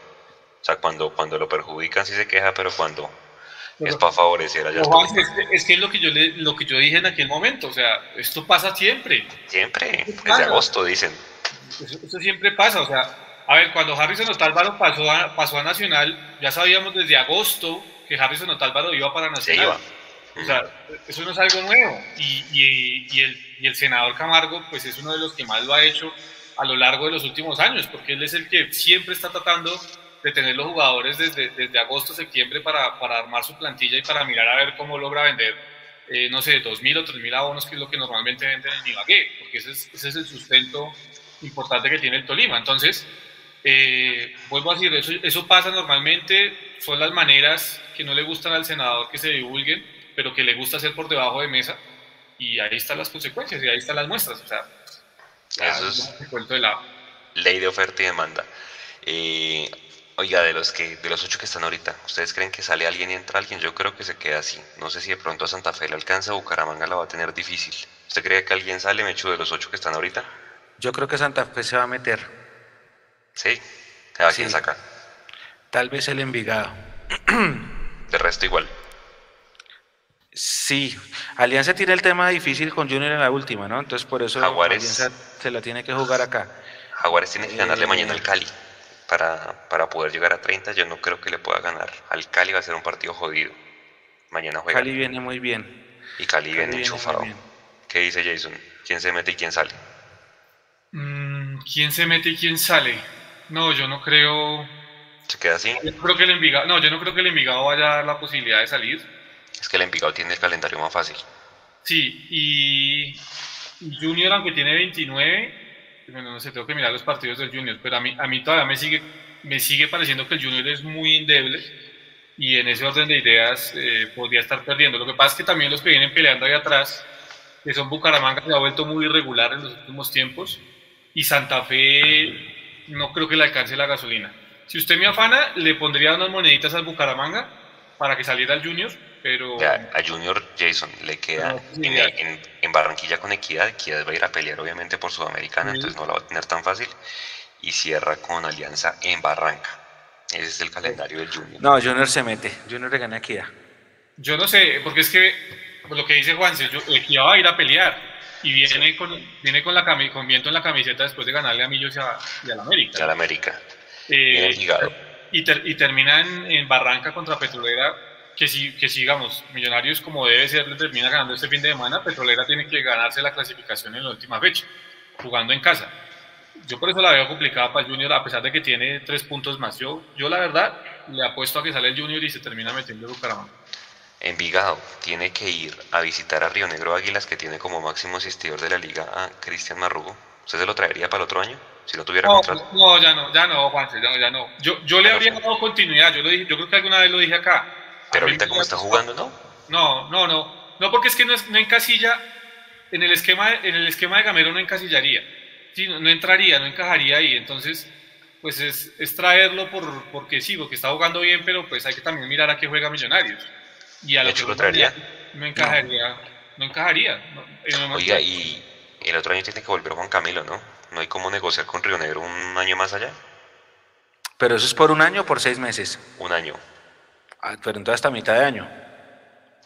Speaker 1: O sea, cuando, cuando lo perjudican sí se queja, pero cuando es para favorecer allá.
Speaker 3: es, que, es lo que, yo lo que yo dije en aquel momento, o sea, esto pasa siempre.
Speaker 1: Siempre, desde agosto dicen.
Speaker 3: Eso, siempre pasa, o sea, a ver, cuando Harrison Otálvaro pasó a, pasó a Nacional, ya sabíamos desde agosto que Harrison Otálvaro iba para Nacional. O sea, eso no es algo nuevo. Y, y, y, el, y el senador Camargo, pues es uno de los que más lo ha hecho a lo largo de los últimos años, porque él es el que siempre está tratando de tener los jugadores desde, desde agosto, septiembre para, para, armar su plantilla y para mirar a ver cómo logra vender, eh, no sé, 2.000 o 3.000 abonos, que es lo que normalmente venden en Ibagué, porque ese es, ese es el sustento importante que tiene el Tolima. Entonces, eh, vuelvo a decir, eso, eso pasa normalmente, son las maneras que no le gustan al senador que se divulguen, pero que le gusta hacer por debajo de mesa, y ahí están las consecuencias, y ahí están las muestras, o sea,
Speaker 1: eso es de ley de oferta y demanda. Eh, Oiga, de los que, de los ocho que están ahorita, ¿ustedes creen que sale alguien y entra alguien? Yo creo que se queda así. No sé si de pronto a Santa Fe le alcanza o Bucaramanga la va a tener difícil. ¿Usted cree que alguien sale, Mechu, de los ocho que están ahorita?
Speaker 4: Yo creo que Santa Fe se va a meter.
Speaker 1: ¿Sí? ¿A quién saca?
Speaker 4: Tal vez el Envigado. (clears throat)
Speaker 1: De resto igual.
Speaker 4: Sí, Alianza tiene el tema difícil con Junior en la última, ¿no? Entonces por eso Alianza se la tiene que jugar acá.
Speaker 1: Jaguares tiene que ganarle mañana al Cali para, para, poder llegar a 30, yo no creo que le pueda ganar. Al Cali va a ser un partido jodido. Mañana juega.
Speaker 4: Cali viene muy bien.
Speaker 1: Y Cali, viene enchufado. ¿Qué dice Jason? ¿Quién se mete y quién sale?
Speaker 3: Mm, ¿Quién se mete y quién sale? No, yo no creo.
Speaker 1: ¿Se queda así?
Speaker 3: Yo creo que el Envigado, no, yo no creo que el Envigado vaya a dar la posibilidad de salir.
Speaker 1: Es que el Envigado tiene el calendario más fácil.
Speaker 3: Sí, y Junior, aunque tiene 29, bueno, no sé, tengo que mirar los partidos del Junior, pero a mí, a mí todavía me sigue, me sigue pareciendo que el Junior es muy endeble y en ese orden de ideas eh, podría estar perdiendo. Lo que pasa es que también los que vienen peleando ahí atrás, que son Bucaramanga, se ha vuelto muy irregular en los últimos tiempos y Santa Fe no creo que le alcance la gasolina. Si usted me afana, le pondría unas moneditas al Bucaramanga para que saliera al Junior, pero...
Speaker 1: a Junior Jason le queda en, Barranquilla con Equidad, Equidad va a ir a pelear obviamente por Sudamericana, entonces no la va a tener tan fácil, y cierra con Alianza en Barranca. Ese es el calendario del Junior.
Speaker 4: No, Junior se mete, Junior le gana a Equidad.
Speaker 3: Yo no sé, porque es que lo que dice Juan, Equidad va a ir a pelear, y viene con, viene con, la con viento en la camiseta después de ganarle a Millos y a, la América.
Speaker 1: Y a la América. Eh,
Speaker 3: y, y, termina en, en Barranca contra Petrolera que si, que sigamos Millonarios como debe ser, le termina ganando este fin de semana, Petrolera tiene que ganarse la clasificación en la última fecha, jugando en casa. Yo por eso la veo complicada para el Junior, a pesar de que tiene tres puntos más. Yo, yo la verdad, le apuesto a que sale el Junior y se termina metiendo el Bucaramanga.
Speaker 1: Envigado tiene que ir a visitar a Río Negro Águilas, que tiene como máximo asistidor de la liga a Cristian Marrugo. ¿Usted se lo traería para el otro año? Si no tuviera
Speaker 3: no, No, ya no, ya no, Juanse, ya no, ya no. Yo, yo le habría dado continuidad, yo, lo dije, yo creo que alguna vez lo dije acá
Speaker 1: pero ahorita como está jugando, ¿no?
Speaker 3: No, no, no. No, porque es que no, es, no encasilla, en el, esquema, en el esquema de Gamero no encasillaría. Sí, no, entraría, no encajaría ahí. Entonces, pues es, es, traerlo por, porque sí, porque está jugando bien, pero pues hay que también mirar a qué juega Millonarios. Y a lo que
Speaker 1: lo traería?
Speaker 3: No encajaría. No, encajaría.
Speaker 1: Oiga, y el otro año tiene que volver Juan Camilo, ¿no? No hay cómo negociar con Río Negro un año más allá.
Speaker 4: ¿Pero eso es por un año o por seis meses?
Speaker 1: Un año.
Speaker 4: Ah, pero entonces hasta mitad de año.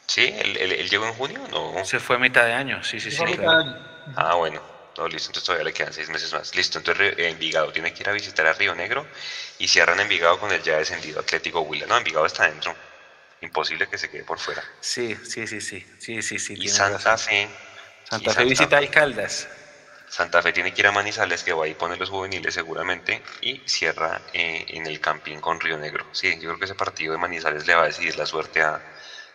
Speaker 1: ¿Sí? ¿Él, llegó en junio? No.
Speaker 4: Se fue a mitad de año, sí, sí, sí.
Speaker 1: Ah, bueno. No, listo, entonces todavía le quedan seis meses más. Listo, entonces Envigado tiene que ir a visitar a Río Negro y cierran Envigado con el ya descendido Atlético Huila. No, Envigado está adentro. Imposible que se quede por fuera.
Speaker 4: Sí, sí, sí, sí, sí, sí, sí.
Speaker 1: Y Santa
Speaker 4: razón.
Speaker 1: Fe.
Speaker 4: Santa Fe visita a Caldas.
Speaker 1: Santa Fe tiene que ir a Manizales, que va a poner los juveniles seguramente, y cierra eh, en el camping con Río Negro. Sí, yo creo que ese partido de Manizales le va a decidir la suerte a,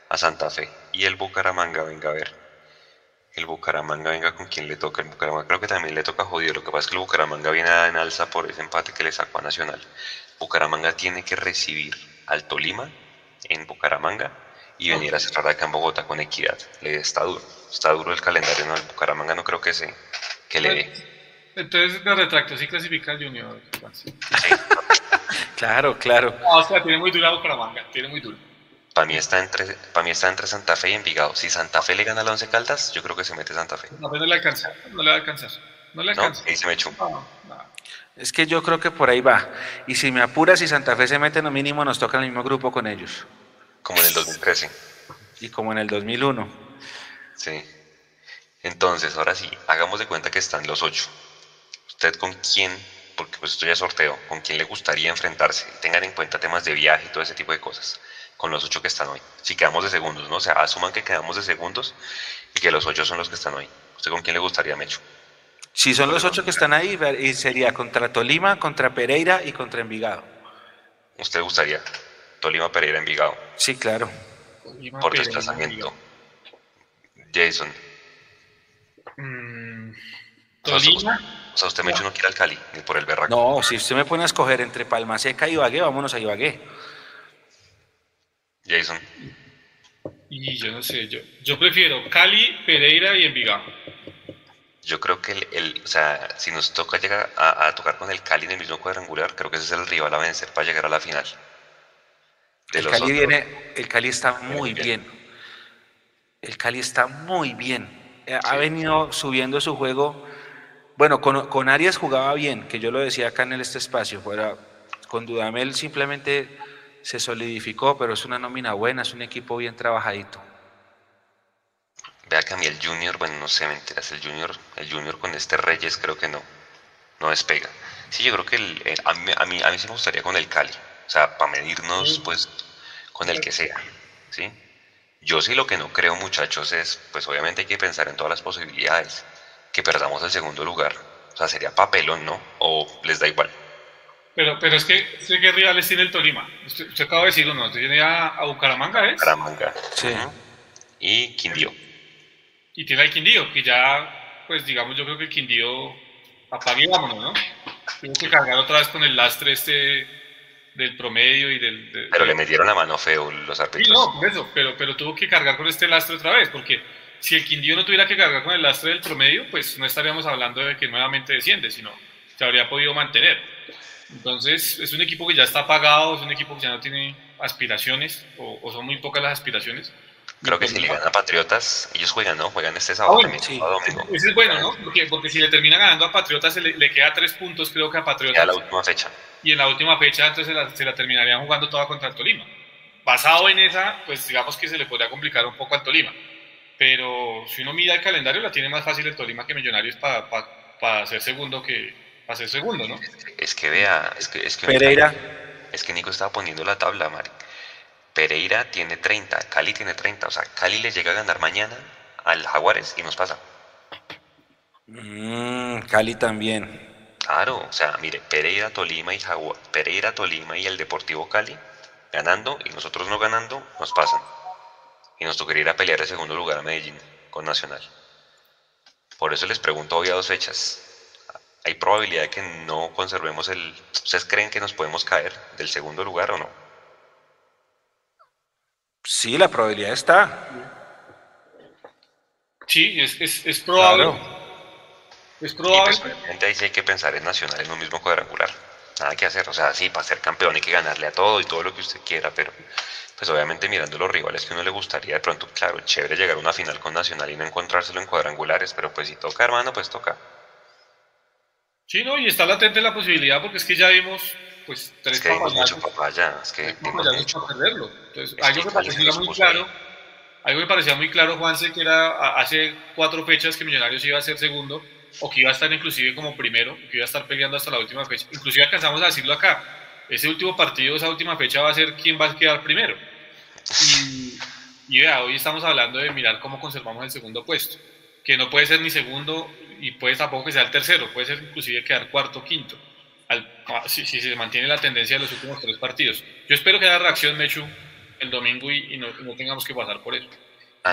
Speaker 1: a Santa Fe. Y el Bucaramanga, venga a ver. El Bucaramanga, venga con quién le toca. El Bucaramanga creo que también le toca jodido. Lo que pasa es que el Bucaramanga viene en alza por ese empate que le sacó a Nacional. Bucaramanga tiene que recibir al Tolima en Bucaramanga y venir a cerrar acá en Bogotá con equidad. Le está duro. Está duro el calendario, ¿no? El Bucaramanga no creo que se que le dé.
Speaker 3: Entonces me retracto, sí clasifica el Junior. Sí. (laughs)
Speaker 4: Claro, claro.
Speaker 3: No, o sea, tiene muy dura Bucaramanga, tiene muy dura.
Speaker 1: Para mí, está entre, para mí está entre Santa Fe y Envigado. Si Santa Fe le gana a la Once Caldas, yo creo que se mete Santa Fe.
Speaker 3: No, no le alcanza, no le va a alcanzar. No le
Speaker 1: ¿No?
Speaker 3: alcanza.
Speaker 1: Ahí se me echó.
Speaker 3: No, no.
Speaker 4: Es que yo creo que por ahí va. Y si me apuras, si Santa Fe se mete en lo mínimo, nos toca en el mismo grupo con ellos.
Speaker 1: Como en el 2013.
Speaker 4: Y como en el 2001.
Speaker 1: Sí. Entonces, ahora sí, hagamos de cuenta que están los ocho. ¿Usted con quién, porque pues esto ya es sorteo, con quién le gustaría enfrentarse? Tengan en cuenta temas de viaje y todo ese tipo de cosas. Con los ocho que están hoy. Si quedamos de segundos, ¿no? O sea, asuman que quedamos de segundos y que los ocho son los que están hoy. ¿Usted con quién le gustaría, Mecho?
Speaker 4: Si son los ocho que están ahí, y sería contra Tolima, contra Pereira y contra Envigado.
Speaker 1: ¿Usted gustaría? Tolima, Pereira, Envigado.
Speaker 4: Sí, claro.
Speaker 3: Tolima,
Speaker 1: Por
Speaker 3: Pereira,
Speaker 1: desplazamiento. Jason.
Speaker 3: Mm,
Speaker 1: O sea,
Speaker 3: Tolima,
Speaker 1: O sea, usted, Mecho, no quiere al Cali, ni por el berraco.
Speaker 4: No, si usted me pone a escoger entre Palma Seca y Ibagué, vámonos a Ibagué.
Speaker 1: Jason.
Speaker 3: y yo no sé, yo, yo prefiero Cali, Pereira y Envigado.
Speaker 1: Yo creo que el, el- o sea, si nos toca llegar a, a tocar con el Cali en el mismo cuadrangular, creo que ese es el rival a vencer para llegar a la final. De
Speaker 4: El
Speaker 1: los
Speaker 4: Cali,
Speaker 1: otros,
Speaker 4: viene, el Cali está muy
Speaker 1: bien.
Speaker 4: bien. El Cali está muy bien. Eh, Ha
Speaker 1: Sí.
Speaker 4: venido subiendo su juego. Bueno, con, con Arias jugaba bien, que yo lo decía acá en este espacio. Fuera, con Dudamel simplemente se solidificó, pero es una nómina buena, es un equipo bien trabajadito.
Speaker 1: Vea que a mí el Junior, bueno, no sé, mentiras, el Junior, el Junior con este Reyes creo que no, no despega. Sí, yo creo que el- el- a, mí, a, mí, a mí sí me gustaría con el Cali, o sea, para medirnos, pues, con el que sea, ¿sí? Yo sí lo que no creo, muchachos, es, pues obviamente hay que pensar en todas las posibilidades, que perdamos el segundo lugar, o sea, sería papelón, ¿no? O les da igual.
Speaker 3: Pero, pero es que, sé qué rivales tiene el Tolima. Usted, usted acaba de decir uno, tiene a, a Bucaramanga, ¿es?
Speaker 1: Caramanga.
Speaker 4: Sí.
Speaker 1: Ujú. Y Quindío.
Speaker 3: Y tiene al Quindío, que ya, pues digamos, yo creo que el Quindío apague y vámonos, ¿no? Tuvo que cargar otra vez con el lastre este del promedio y del... de-
Speaker 1: Pero le metieron la mano feo los
Speaker 3: Sí,
Speaker 1: árbitros.
Speaker 3: no, por eso, pero, pero tuvo que cargar con este lastre otra vez, porque si el Quindío no tuviera que cargar con el lastre del promedio, pues no estaríamos hablando de que nuevamente desciende, sino se habría podido mantener. Entonces, es un equipo que ya está apagado, es un equipo que ya no tiene aspiraciones, o, o son muy pocas las aspiraciones.
Speaker 1: Creo que
Speaker 3: Y
Speaker 1: si le ganan a Patriotas, ellos juegan, ¿no? Juegan este sábado
Speaker 3: bueno,
Speaker 1: también,
Speaker 4: sí.
Speaker 1: sábado, domingo.
Speaker 3: Ese es bueno, ¿no? Porque, porque si le termina ganando a Patriotas, se le, le queda tres puntos, creo que a
Speaker 1: Ya
Speaker 3: Patriotas.
Speaker 1: la última fecha.
Speaker 3: y en la última fecha entonces se la, se la terminarían jugando toda contra el Tolima. Basado en esa, pues digamos que se le podría complicar un poco al Tolima. Pero si uno mira el calendario, la tiene más fácil el Tolima que Millonarios para ser segundo que para ser segundo, ¿no?
Speaker 1: Es que vea, es que, es que
Speaker 4: Pereira,
Speaker 1: Es que Nico estaba poniendo la tabla, Mari. Pereira tiene 30, Cali tiene 30. O sea, Cali le llega a ganar mañana al Jaguares y nos pasa.
Speaker 4: mm, Cali también.
Speaker 1: Claro, o sea, mire, Pereira, Tolima y Jaguar, Pereira, Tolima y el Deportivo Cali ganando y nosotros no ganando, nos pasan. Y nos tocaría ir a pelear el segundo lugar a Medellín con Nacional. Por eso les pregunto hoy a dos fechas. ¿Hay probabilidad de que no conservemos el... ¿Ustedes creen que nos podemos caer del segundo lugar o no?
Speaker 4: Sí, la probabilidad está.
Speaker 3: Sí, es, es, es probable.
Speaker 4: Claro.
Speaker 3: Es
Speaker 1: Y
Speaker 3: probable.
Speaker 1: pues obviamente ahí sí hay que pensar en Nacional en un mismo cuadrangular. Nada que hacer. O sea, sí, para ser campeón hay que ganarle a todo y todo lo que usted quiera, pero pues obviamente mirando los rivales que uno le gustaría, de pronto, claro, chévere llegar a una final con Nacional y no encontrárselo en cuadrangulares, pero pues si toca, hermano, pues toca.
Speaker 3: Sí, no, y está latente la posibilidad porque es que ya vimos pues tres
Speaker 1: Es que dimos mucho
Speaker 3: papayazos.
Speaker 1: papaya, es que
Speaker 3: papayazos
Speaker 1: mucho.
Speaker 3: para perderlo. Entonces,
Speaker 1: Es
Speaker 3: algo
Speaker 1: que
Speaker 3: que parecía muy claro, algo me parecía muy claro, Juanse, que era hace cuatro fechas que Millonarios iba a ser segundo, o que iba a estar inclusive como primero, que iba a estar peleando hasta la última fecha. Inclusive alcanzamos a decirlo acá. Ese último partido, esa última fecha va a ser quién va a quedar primero. Y, y vea, hoy estamos hablando de mirar cómo conservamos el segundo puesto, que no puede ser ni segundo y puede tampoco que sea el tercero, puede ser inclusive quedar cuarto o quinto, ah, si, se mantiene la tendencia de los últimos tres partidos. Yo espero que haya reacción, Mechu, el domingo y, no, tengamos que pasar por eso.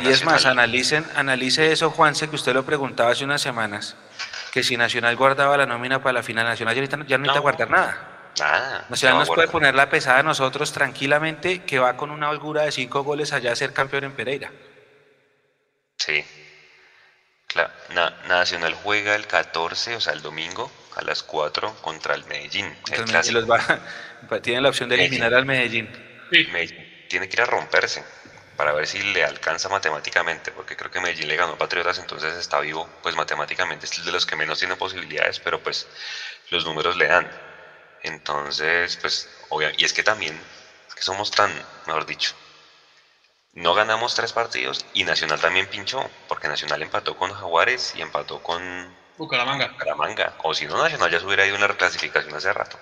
Speaker 4: Y es más, analicen, analice eso, Juanse, que usted lo preguntaba hace unas semanas, que si Nacional guardaba la nómina para la final nacional, ya, no necesita guardar nada.
Speaker 1: Nada.
Speaker 4: Nacional nos puede poner la pesada a nosotros tranquilamente, que va con una holgura de cinco goles allá a ser campeón en Pereira.
Speaker 1: Sí. Claro. Nacional juega el 14, o sea, el domingo, a las 4 contra el Medellín. (laughs)
Speaker 4: tiene la opción de eliminar al Medellín.
Speaker 1: Medellín tiene que ir a romperse para ver si le alcanza matemáticamente, porque creo que Medellín le ganó a Patriotas, entonces está vivo, pues matemáticamente es de los que menos tiene posibilidades, pero pues los números le dan. Entonces, pues, obviamente, y es que también, que somos tan, mejor dicho, no ganamos tres partidos y Nacional también pinchó, porque Nacional empató con Jaguares y empató con
Speaker 3: Bucaramanga.
Speaker 1: Bucaramanga. O si no, Nacional ya se hubiera ido en la reclasificación hace rato.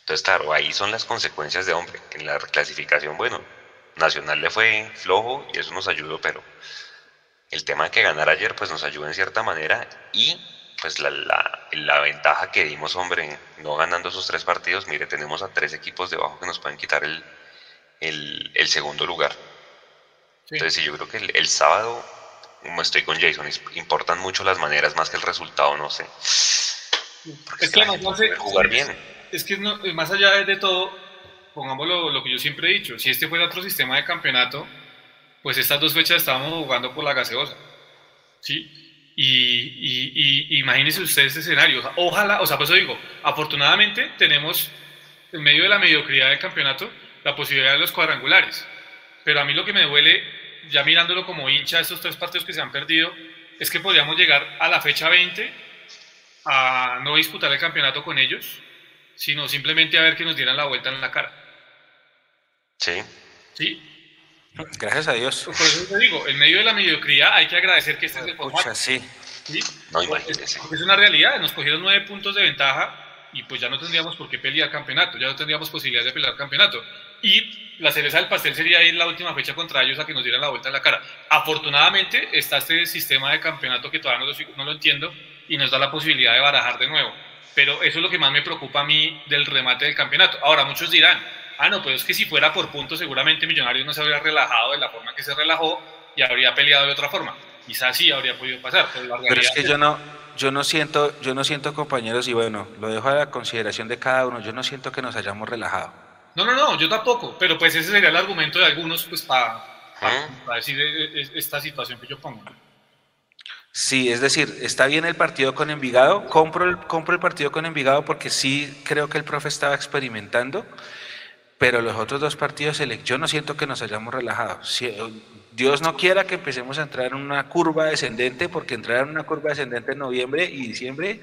Speaker 1: Entonces, claro, ahí son las consecuencias de hombre. En la reclasificación, bueno, Nacional le fue flojo y eso nos ayudó, pero el tema de que ganar ayer, pues nos ayudó en cierta manera y pues la, la, ventaja que dimos, hombre, no ganando esos tres partidos, mire, tenemos a tres equipos debajo que nos pueden quitar el, el, segundo lugar. Entonces, sí, yo creo que el, sábado, como estoy con Jason, importan mucho las maneras más que el resultado, no sé.
Speaker 3: es que no sé, jugar bien. Es que más allá de todo, pongamos lo, lo, que yo siempre he dicho, si este fuera otro sistema de campeonato, pues estas dos fechas estábamos jugando por la gaseosa. ¿Sí? Y, imagínense ustedes ese escenario. Ojalá, o sea, por eso digo, afortunadamente tenemos en medio de la mediocridad del campeonato la posibilidad de los cuadrangulares. Pero a mí lo que me duele, ya mirándolo como hincha, estos tres partidos que se han perdido, es que podríamos llegar a la fecha 20 a no disputar el campeonato con ellos, sino simplemente a ver que nos dieran la vuelta en la cara.
Speaker 1: Sí.
Speaker 3: Sí,
Speaker 4: Gracias a Dios.
Speaker 3: Por eso te digo, en medio de la mediocridad hay que agradecer que este es el
Speaker 4: formato. sí.
Speaker 3: ¿Sí? No, imagínese. Es una realidad, nos cogieron nueve puntos de ventaja y pues ya no tendríamos por qué pelear campeonato, ya no tendríamos posibilidad de pelear campeonato. Y la cereza del pastel sería ir la última fecha contra ellos a que nos dieran la vuelta en la cara. Afortunadamente está este sistema de campeonato que todavía no lo, no lo entiendo y nos da la posibilidad de barajar de nuevo. Pero eso es lo que más me preocupa a mí del remate del campeonato. Ahora, muchos dirán, ah, no, pues es que si fuera por puntos, seguramente Millonarios no se habría relajado de la forma que se relajó y habría peleado de otra forma. Quizás sí habría podido pasar, pero
Speaker 4: Pero es que yo no, yo no siento, yo no siento compañeros, y bueno, lo dejo a la consideración de cada uno, yo no siento que nos hayamos relajado.
Speaker 3: No, no, no, yo tampoco, pero pues ese sería el argumento de algunos, pues para, para, decir e, e, esta situación que yo pongo.
Speaker 4: Sí, es decir, está bien el partido con Envigado, compro el, compro el partido con Envigado porque sí creo que el profe estaba experimentando, pero los otros dos partidos, yo no siento que nos hayamos relajado. Dios no quiera que empecemos a entrar en una curva descendente, porque entrar en una curva descendente en noviembre y diciembre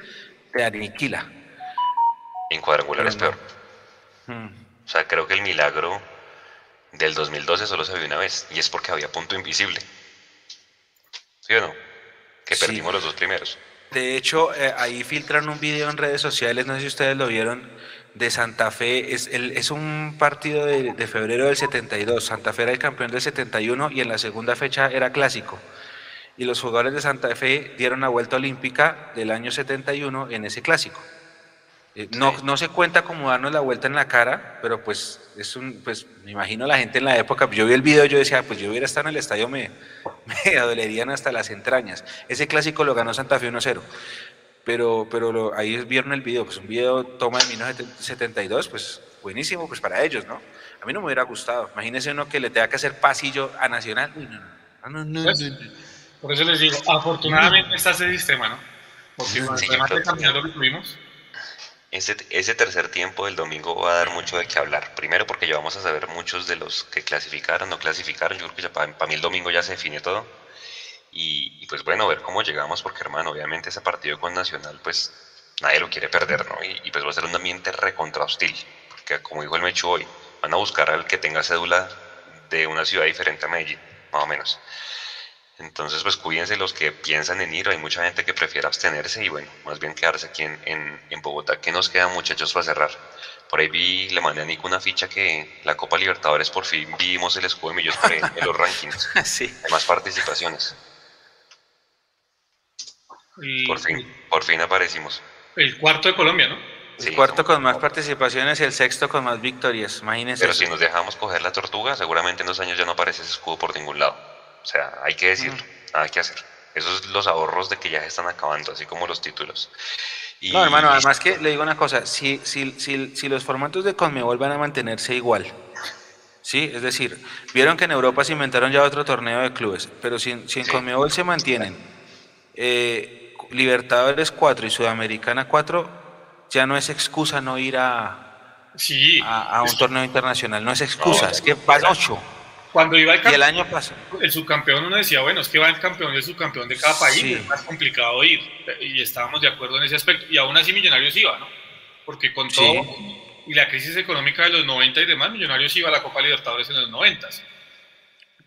Speaker 4: te aniquila.
Speaker 1: En cuadrangular es peor. Hmm. O sea, creo que el milagro del 2012 solo se vio una vez, y es porque había punto invisible. ¿Sí o no? Que perdimos los dos primeros.
Speaker 4: De hecho, eh, ahí filtran un video en redes sociales, no sé si ustedes lo vieron, de Santa Fe. Es, el, es un partido de, de, febrero del 72. Santa Fe era el campeón del 71 y en la segunda fecha era clásico. Y los jugadores de Santa Fe dieron la vuelta olímpica del año 71 en ese clásico. Eh, no, no se cuenta como darnos la vuelta en la cara, pero pues es un, pues me imagino la gente en la época, yo vi el video, yo decía, pues yo hubiera estado en el estadio, me, (laughs) me dolerían hasta las entrañas. Ese clásico lo ganó Santa Fe 1-0 pero, pero ahí vieron el video, pues un video toma de 1972, pues buenísimo, pues para ellos, ¿no? A mí no me hubiera gustado. Imagínense uno que le tenga que hacer pasillo a Nacional. no, no,
Speaker 3: pues, por eso les digo, afortunadamente está ese sistema, ¿no? Porque el lo que tuvimos.
Speaker 1: Ese, ese tercer tiempo del domingo va a dar mucho de qué hablar. Primero porque ya vamos a saber muchos de los que clasificaron, no clasificaron. Yo creo que ya para, para mí el domingo ya se define todo. Y, pues bueno, ver cómo llegamos, porque hermano, obviamente ese partido con Nacional, pues nadie lo quiere perder, ¿no? Y, pues va a ser un ambiente recontra hostil, porque como dijo el Mechu hoy, van a buscar al que tenga cédula de una ciudad diferente a Medellín, más o menos. Entonces, pues cuídense los que piensan en ir. Hay mucha gente que prefiere abstenerse y bueno, más bien quedarse aquí en, en, Bogotá. ¿Qué nos queda, muchachos, para cerrar? Por ahí vi, le mandé a Nico una ficha que la Copa Libertadores por fin vimos el escudo de Millos en los rankings. (laughs)
Speaker 4: sí.
Speaker 1: Hay más participaciones. por fin, por fin aparecimos.
Speaker 3: El cuarto de Colombia, ¿no?
Speaker 4: El cuarto con más participaciones y el sexto con más victorias, imagínense.
Speaker 1: Pero si nos dejamos coger la tortuga, seguramente en dos años ya no aparece ese escudo por ningún lado. O sea, hay que decir, hay que hacer. Esos son los ahorros de que ya se están acabando, así como los títulos.
Speaker 4: no, hermano, además que le digo una cosa, si, si, si, si los formatos de Conmebol van a mantenerse igual, ¿sí? Es decir, vieron que en Europa se inventaron ya otro torneo de clubes, pero si, si en Conmebol se mantienen eh, Libertadores 4 y Sudamericana 4, ya no es excusa no ir a,
Speaker 3: sí,
Speaker 4: a, un torneo internacional, no es excusa, es que van 8.
Speaker 3: Cuando iba el,
Speaker 4: campeón, el año pasado.
Speaker 3: el subcampeón, uno decía, bueno, es que va el campeón y el subcampeón de cada país, es más complicado ir. Y estábamos de acuerdo en ese aspecto. Y aún así Millonarios iba, ¿no? Porque con todo y la crisis económica de los 90 y demás, Millonarios iba a la Copa Libertadores en los 90.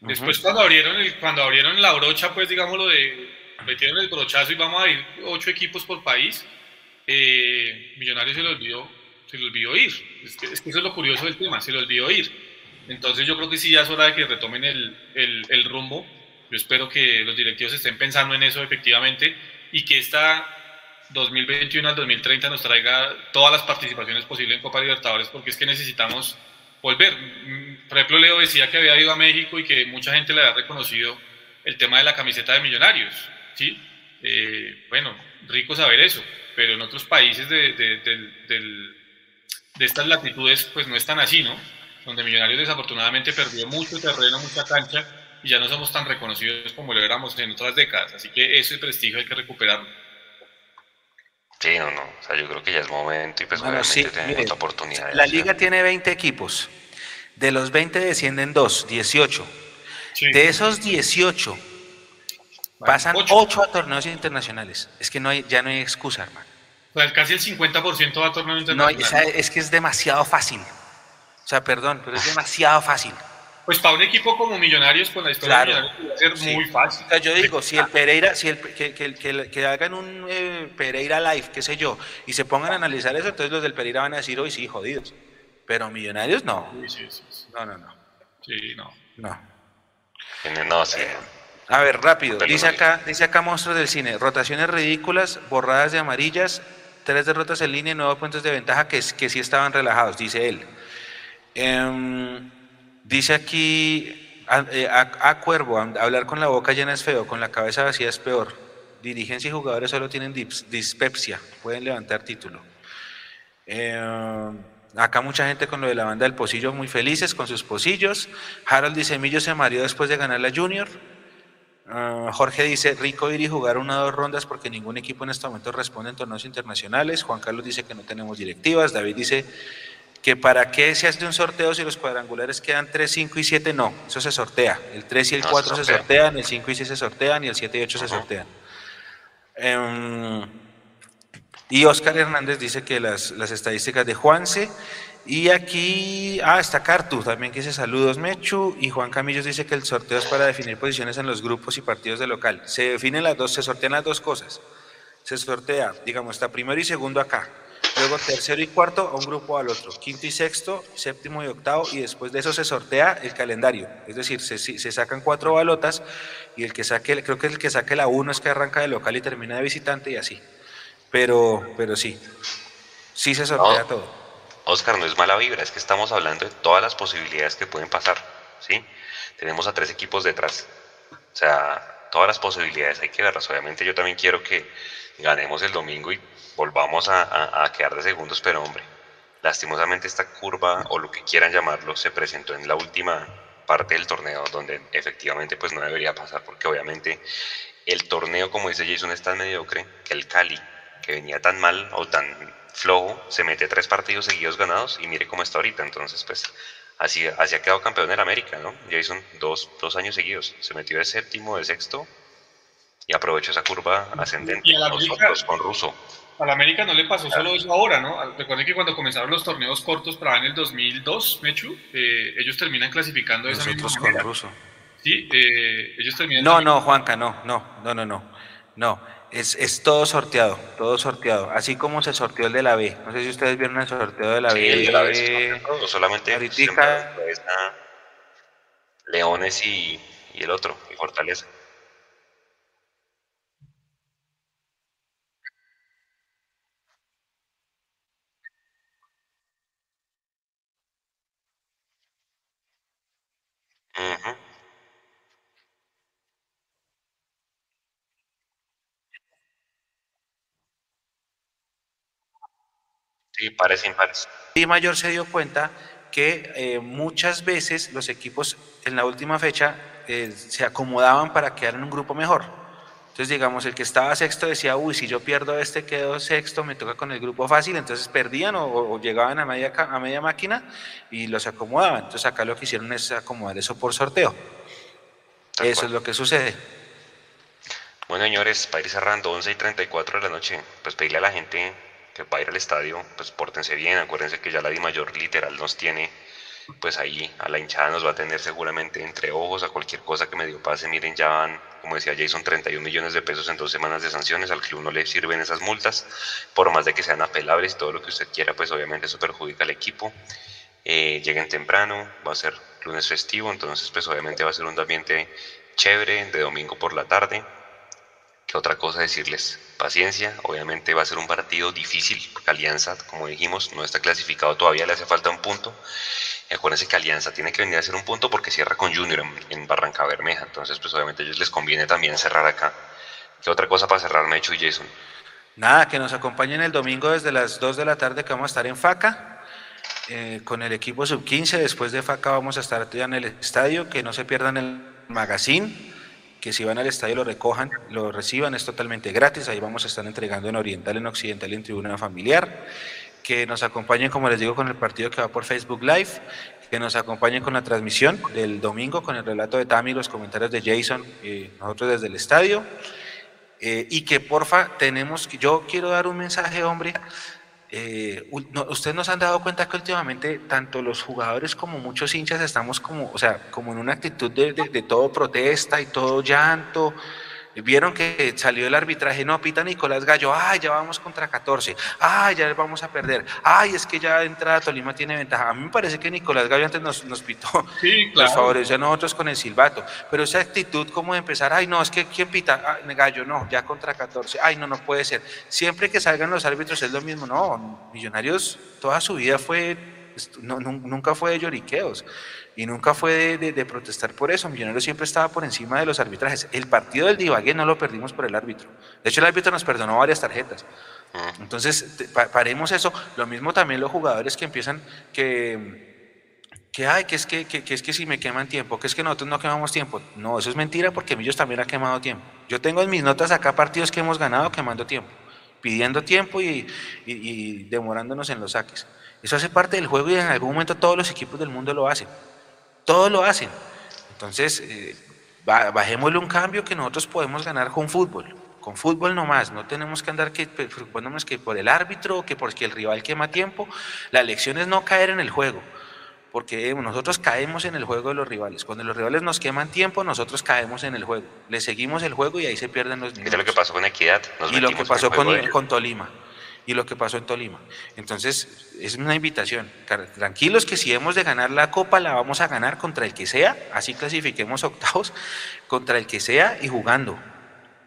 Speaker 3: Después cuando abrieron el, cuando abrieron la brocha, pues digamos lo de metieron el brochazo y vamos a ir ocho equipos por país, eh, Millonarios se lo olvidó, se le olvidó ir. Es que, es que eso es lo curioso del tema, se le olvidó ir. Entonces yo creo que sí ya es hora de que retomen el, el, rumbo. Yo espero que los directivos estén pensando en eso efectivamente y que esta 2021 al 2030 nos traiga todas las participaciones posibles en Copa Libertadores porque es que necesitamos volver. Mm, por ejemplo, Leo decía que había ido a México y que mucha gente le había reconocido el tema de la camiseta de millonarios. ¿sí? Eh, bueno, rico saber eso, pero en otros países de, de, de, de estas latitudes pues no es tan así, ¿no? Donde Millonarios desafortunadamente perdió mucho terreno, mucha cancha y ya no somos tan reconocidos como lo éramos en otras décadas. Así que ese prestigio hay que recuperarlo.
Speaker 1: Sí, no, no. O sea, yo creo que ya es momento y pues obviamente tenemos oportunidad.
Speaker 4: La liga tiene 20 equipos. De los 20 descienden 2, 18. De esos 18 pasan 8. a torneos internacionales. Es que no hay, ya no hay excusa, hermano.
Speaker 3: O sea, casi el 50% va a torneos internacionales.
Speaker 4: No, es que es demasiado fácil. O sea, perdón, pero es demasiado fácil.
Speaker 3: Pues para un equipo como Millonarios, con la historia de Millonarios, va a ser muy fácil.
Speaker 4: O sea, yo digo, si el Pereira, si el, que, que, que, hagan un eh, Pereira Live, qué sé yo, y se pongan a analizar eso, entonces los del Pereira van a decir, hoy sí, jodidos. Pero Millonarios no.
Speaker 3: Sí, sí, sí,
Speaker 4: no, no, no.
Speaker 3: Sí, no.
Speaker 4: No.
Speaker 1: No, sí.
Speaker 4: A ver, rápido. Dice acá, dice acá Monstruos del Cine, rotaciones ridículas, borradas de amarillas, tres derrotas en línea y nueve puntos de ventaja que, que sí estaban relajados, dice él. Em, dice aquí, a, eh, Cuervo, hablar con la boca llena es feo, con la cabeza vacía es peor. Dirigencia y jugadores solo tienen dispepsia, pueden levantar título. Em, acá mucha gente con lo de la banda del Pocillo muy felices con sus pocillos. Harold dice, Millo se marió después de ganar la Junior. Ah, Jorge dice, rico ir y jugar una o dos rondas porque ningún equipo en este momento responde en torneos internacionales. Juan Carlos dice que no tenemos directivas. David dice, que para qué se hace un sorteo si los cuadrangulares quedan 3, 5 y 7, no, eso se sortea. El 3 y el 4 se, sortean, el 5 y 6 se sortean y el 7 y 8 se sortean. Em, y Oscar Hernández dice que las, las, estadísticas de Juanse. Y aquí, ah, está Cartu también que dice saludos Mechu. Y Juan Camillos dice que el sorteo es para definir posiciones en los grupos y partidos de local. Se definen las dos, se sortean las dos cosas. Se sortea, digamos, está primero y segundo acá luego tercero y cuarto a un grupo al otro, quinto y sexto, séptimo y octavo, y después de eso se sortea el calendario, es decir, se, se sacan cuatro balotas y el que saque, creo que el que saque la uno es que arranca de local y termina de visitante y así, pero, pero sí, sí se sortea todo.
Speaker 1: Oscar, no es mala vibra, es que estamos hablando de todas las posibilidades que pueden pasar, ¿sí? Tenemos a tres equipos detrás, o sea, todas las posibilidades hay que verlas, obviamente yo también quiero que ganemos el domingo y volvamos a, quedar de segundos, pero hombre, lastimosamente esta curva o lo que quieran llamarlo se presentó en la última parte del torneo donde efectivamente pues no debería pasar porque obviamente el torneo como dice Jason es tan mediocre que el Cali que venía tan mal o tan flojo se mete tres partidos seguidos ganados y mire cómo está ahorita entonces pues así, así ha quedado campeón en América ¿no? Jason dos, dos años seguidos se metió de séptimo de sexto y aprovechó esa curva ascendente nosotros con Russo
Speaker 3: a la América no le pasó solo eso ahora, ¿no? Recuerden que cuando comenzaron los torneos cortos para en el 2002, Mechu, eh, ellos terminan clasificando de esa misma
Speaker 4: con Ruso.
Speaker 3: Sí, eh, ellos terminan.
Speaker 4: No, no, Juanca, no, no, no, no, no. No, es, es, todo sorteado, todo sorteado. Así como se sorteó el de la B. No sé si ustedes vieron el sorteo de la
Speaker 1: sí,
Speaker 4: B.
Speaker 1: El de la B no solamente
Speaker 4: ahorita,
Speaker 1: Leones y, y el otro, y Fortaleza. Sí, pares impares.
Speaker 4: Y Mayor se dio cuenta que eh, muchas veces los equipos en la última fecha eh, se acomodaban para quedar en un grupo mejor. Entonces, digamos, el que estaba sexto decía, uy, si yo pierdo este, quedo sexto, me toca con el grupo fácil, entonces perdían o, o llegaban a media, a media máquina y los acomodaban. Entonces, acá lo que hicieron es acomodar eso por sorteo.
Speaker 1: Tal
Speaker 4: eso
Speaker 1: cual.
Speaker 4: es lo que sucede.
Speaker 1: Bueno, señores, para ir cerrando, 11 y 34 de la noche, pues pedirle a la gente que va a ir al estadio, pues pórtense bien, acuérdense que ya la Di Mayor literal nos tiene, pues ahí a la hinchada nos va a tener seguramente entre ojos a cualquier cosa que medio pase, miren, ya van, como decía Jason, 31 millones de pesos en dos semanas de sanciones, al club no le sirven esas multas, por más de que sean apelables todo lo que usted quiera, pues obviamente eso perjudica al equipo. Eh, lleguen temprano, va a ser lunes festivo, entonces pues obviamente va a ser un ambiente chévere de domingo por la tarde. ¿Qué otra cosa decirles? Paciencia, obviamente va a ser un partido difícil, porque Alianza, como dijimos, no está clasificado todavía, le hace falta un punto. Acuérdense que Alianza tiene que venir a hacer un punto porque cierra con Junior en, Barranca Bermeja, entonces pues obviamente a ellos les conviene también cerrar acá. ¿Qué otra cosa para cerrar, Mecho y Jason?
Speaker 4: Nada, que nos acompañen el domingo desde las 2 de la tarde que vamos a estar en FACA. eh, con el equipo sub-15. Después de FACA vamos a estar ya en el estadio. Que no se pierdan el magazine. Que si van al estadio lo recojan, lo reciban. Es totalmente gratis. Ahí vamos a estar entregando en Oriental, en Occidental en Tribuna Familiar. Que nos acompañen, como les digo, con el partido que va por Facebook Live. Que nos acompañen con la transmisión del domingo, con el relato de Tami, los comentarios de Jason, eh, nosotros desde el estadio. Eh, y que porfa, tenemos yo quiero dar un mensaje, hombre. Eh, no, ustedes nos han dado cuenta que últimamente tanto los jugadores como muchos hinchas estamos como, o sea, como en una actitud de, de- de todo protesta y todo llanto. Vieron que salió el arbitraje, no, pita Nicolás Gallo, ay, ya vamos contra 14, ay, ya vamos a perder, ay, es que ya de entrada Tolima tiene ventaja. A mí me parece que Nicolás Gallo antes nos, nos pitó
Speaker 3: Sí, (laughs)
Speaker 4: nos favoreció a nosotros con el silbato. Pero esa actitud como de empezar, ay, no, es que ¿quién pita? Ah, gallo, no, ya contra 14. Ay, no, no puede ser. Siempre que salgan los árbitros es lo mismo. No, Millonarios toda su vida fue, no, nun- nunca fue de lloriqueos y nunca fue de, de- de protestar por eso. Millonarios siempre estaba por encima de los arbitrajes. El partido del Divagué no lo perdimos por el árbitro. De hecho, el árbitro nos perdonó varias tarjetas.
Speaker 1: Mm.
Speaker 4: Entonces, te- pa- paremos eso. Lo mismo también los jugadores que empiezan que que ay, que es que, que, que es que si me queman tiempo, que es que nosotros no quemamos tiempo. No, eso es mentira porque Millos también ha quemado tiempo. Yo tengo en mis notas acá partidos que hemos ganado quemando tiempo, pidiendo tiempo y, y- y demorándonos en los saques. Eso hace parte del juego y en algún momento todos los equipos del mundo lo hacen. Todos lo hacen. Entonces, eh, ba- bajémosle un cambio que nosotros podemos ganar con fútbol. Con fútbol nomás, no tenemos que andar que, pe- preocupándonos que por el árbitro, que porque el rival quema tiempo. La lección es no caer en el juego porque nosotros caemos en el juego de los rivales. Cuando los rivales nos queman tiempo, nosotros caemos en el juego. Le seguimos el juego y ahí se pierden los
Speaker 1: ¿Qué
Speaker 4: minutos.
Speaker 1: es lo que pasó con Equidad? Nos
Speaker 4: y lo que pasó con, con Tolima. Y lo que pasó en Tolima. Entonces, es una invitación. Tranquilos que si hemos de ganar la copa, la vamos a ganar contra el que sea. Así clasifiquemos octavos, contra el que sea y jugando.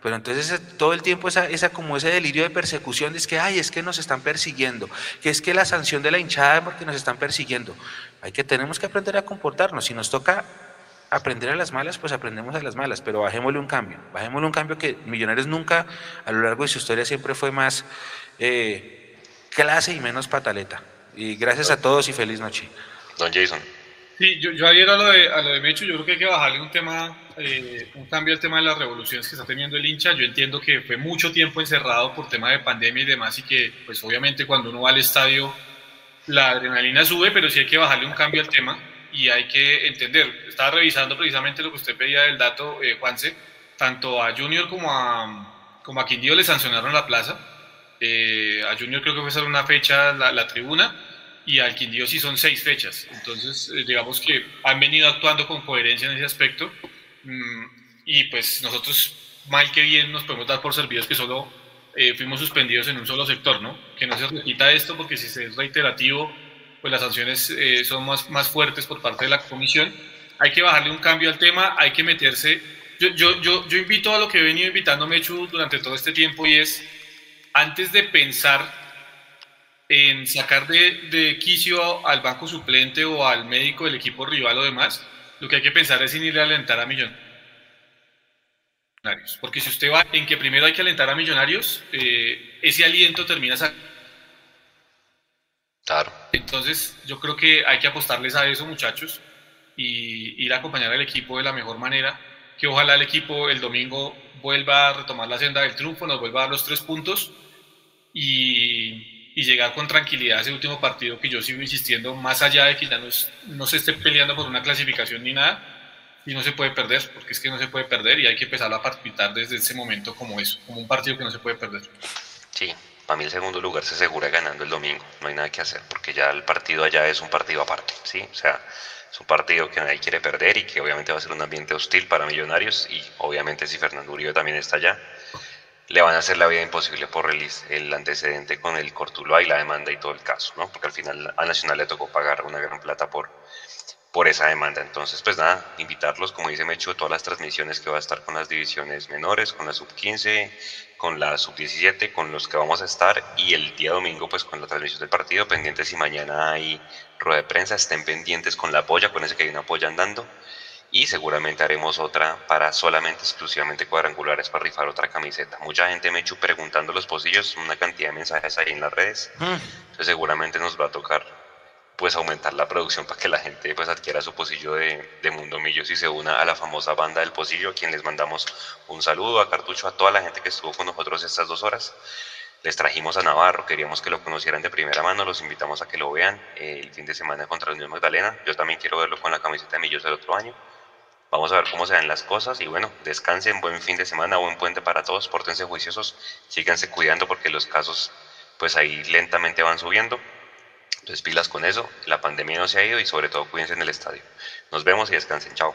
Speaker 4: Pero entonces eh, todo el tiempo esa, esa como ese delirio de persecución es que ay, es que nos están persiguiendo, que es que la sanción de la hinchada porque nos están persiguiendo. Hay que tenemos que aprender a comportarnos. Si nos toca aprender a las malas, pues aprendemos a las malas, pero bajémosle un cambio. Bajémosle un cambio que Millonarios nunca a lo largo de su historia siempre fue más eh, clase y menos pataleta. Y gracias a todos y feliz noche.
Speaker 1: Don Jason.
Speaker 3: Sí, yo, yo adhiero a lo, de, a lo de Mecho, yo creo que hay que bajarle un tema, eh, un cambio al tema de las revoluciones que está teniendo el hincha. Yo entiendo que fue mucho tiempo encerrado por tema de pandemia y demás y que pues obviamente cuando uno va al estadio la adrenalina sube, pero sí hay que bajarle un cambio al tema y hay que entender. Estaba revisando precisamente lo que usted pedía del dato, eh, Juanse, tanto a Junior como a, como a Quindío le sancionaron la plaza. Eh, a Junior creo que fue solo una fecha la, la tribuna y al Quindío sí son seis fechas. Entonces, eh, digamos que han venido actuando con coherencia en ese aspecto Mm, y pues nosotros, mal que bien, nos podemos dar por servidos que solo eh, fuimos suspendidos en un solo sector, ¿no? Que no se repita esto porque si se es reiterativo, pues las sanciones eh, son más, más fuertes por parte de la comisión. Hay que bajarle un cambio al tema, hay que meterse. Yo, yo, yo, yo invito a lo que he venido invitando Mechu durante todo este tiempo y es, antes de pensar en sacar de, de quicio al banco suplente o al médico del equipo rival o demás, lo que hay que pensar es en ir a alentar a Millonarios. Porque si usted va en que primero hay que alentar a Millonarios, eh, ese aliento termina sacando.
Speaker 1: Claro.
Speaker 3: Entonces, yo creo que hay que apostarles a eso, muchachos, y ir a acompañar al equipo de la mejor manera. Que ojalá el equipo el domingo vuelva a retomar la senda del triunfo, nos vuelva a dar los tres puntos y, y llegar con tranquilidad a ese último partido que yo sigo insistiendo, más allá de que ya no, no se esté peleando por una clasificación ni nada, y no se puede perder, porque es que no se puede perder y hay que empezar a participar desde ese momento como eso, como un partido que no se puede perder.
Speaker 1: Sí, para mí el segundo lugar se asegura ganando el domingo, no hay nada que hacer, porque ya el partido allá es un partido aparte, ¿sí? O sea, es un partido que nadie quiere perder y que obviamente va a ser un ambiente hostil para Millonarios y obviamente si Fernando Uribe también está allá, le van a hacer la vida imposible por el, antecedente con el Cortuloa y la demanda y todo el caso, ¿no? Porque al final a Nacional le tocó pagar una gran plata por por esa demanda. Entonces, pues nada, invitarlos, como dice Mecho, todas las transmisiones que va a estar con las divisiones menores, con la sub 15, con la sub 17, con los que vamos a estar y el día domingo, pues con la transmisión del partido, pendientes si mañana hay rueda de prensa, estén pendientes con la polla, ese que hay una polla andando y seguramente haremos otra para solamente exclusivamente cuadrangulares para rifar otra camiseta. Mucha gente me hecho preguntando los pocillos, una cantidad de mensajes ahí en las redes. Mm. Entonces seguramente nos va a tocar pues aumentar la producción para que la gente pues adquiera su pocillo de, de Mundo Millos y se una a la famosa banda del pocillo, a quien les mandamos un saludo a Cartucho, a toda la gente que estuvo con nosotros estas dos horas. Les trajimos a Navarro, queríamos que lo conocieran de primera mano, los invitamos a que lo vean eh, el fin de semana contra Unión Magdalena. Yo también quiero verlo con la camiseta de Millos del otro año. Vamos a ver cómo se dan las cosas y bueno, descansen, buen fin de semana, buen puente para todos, pórtense juiciosos, síganse cuidando porque los casos pues ahí lentamente van subiendo. Entonces pilas con eso, la pandemia no se ha ido y sobre todo cuídense en el estadio. Nos vemos y descansen, chao.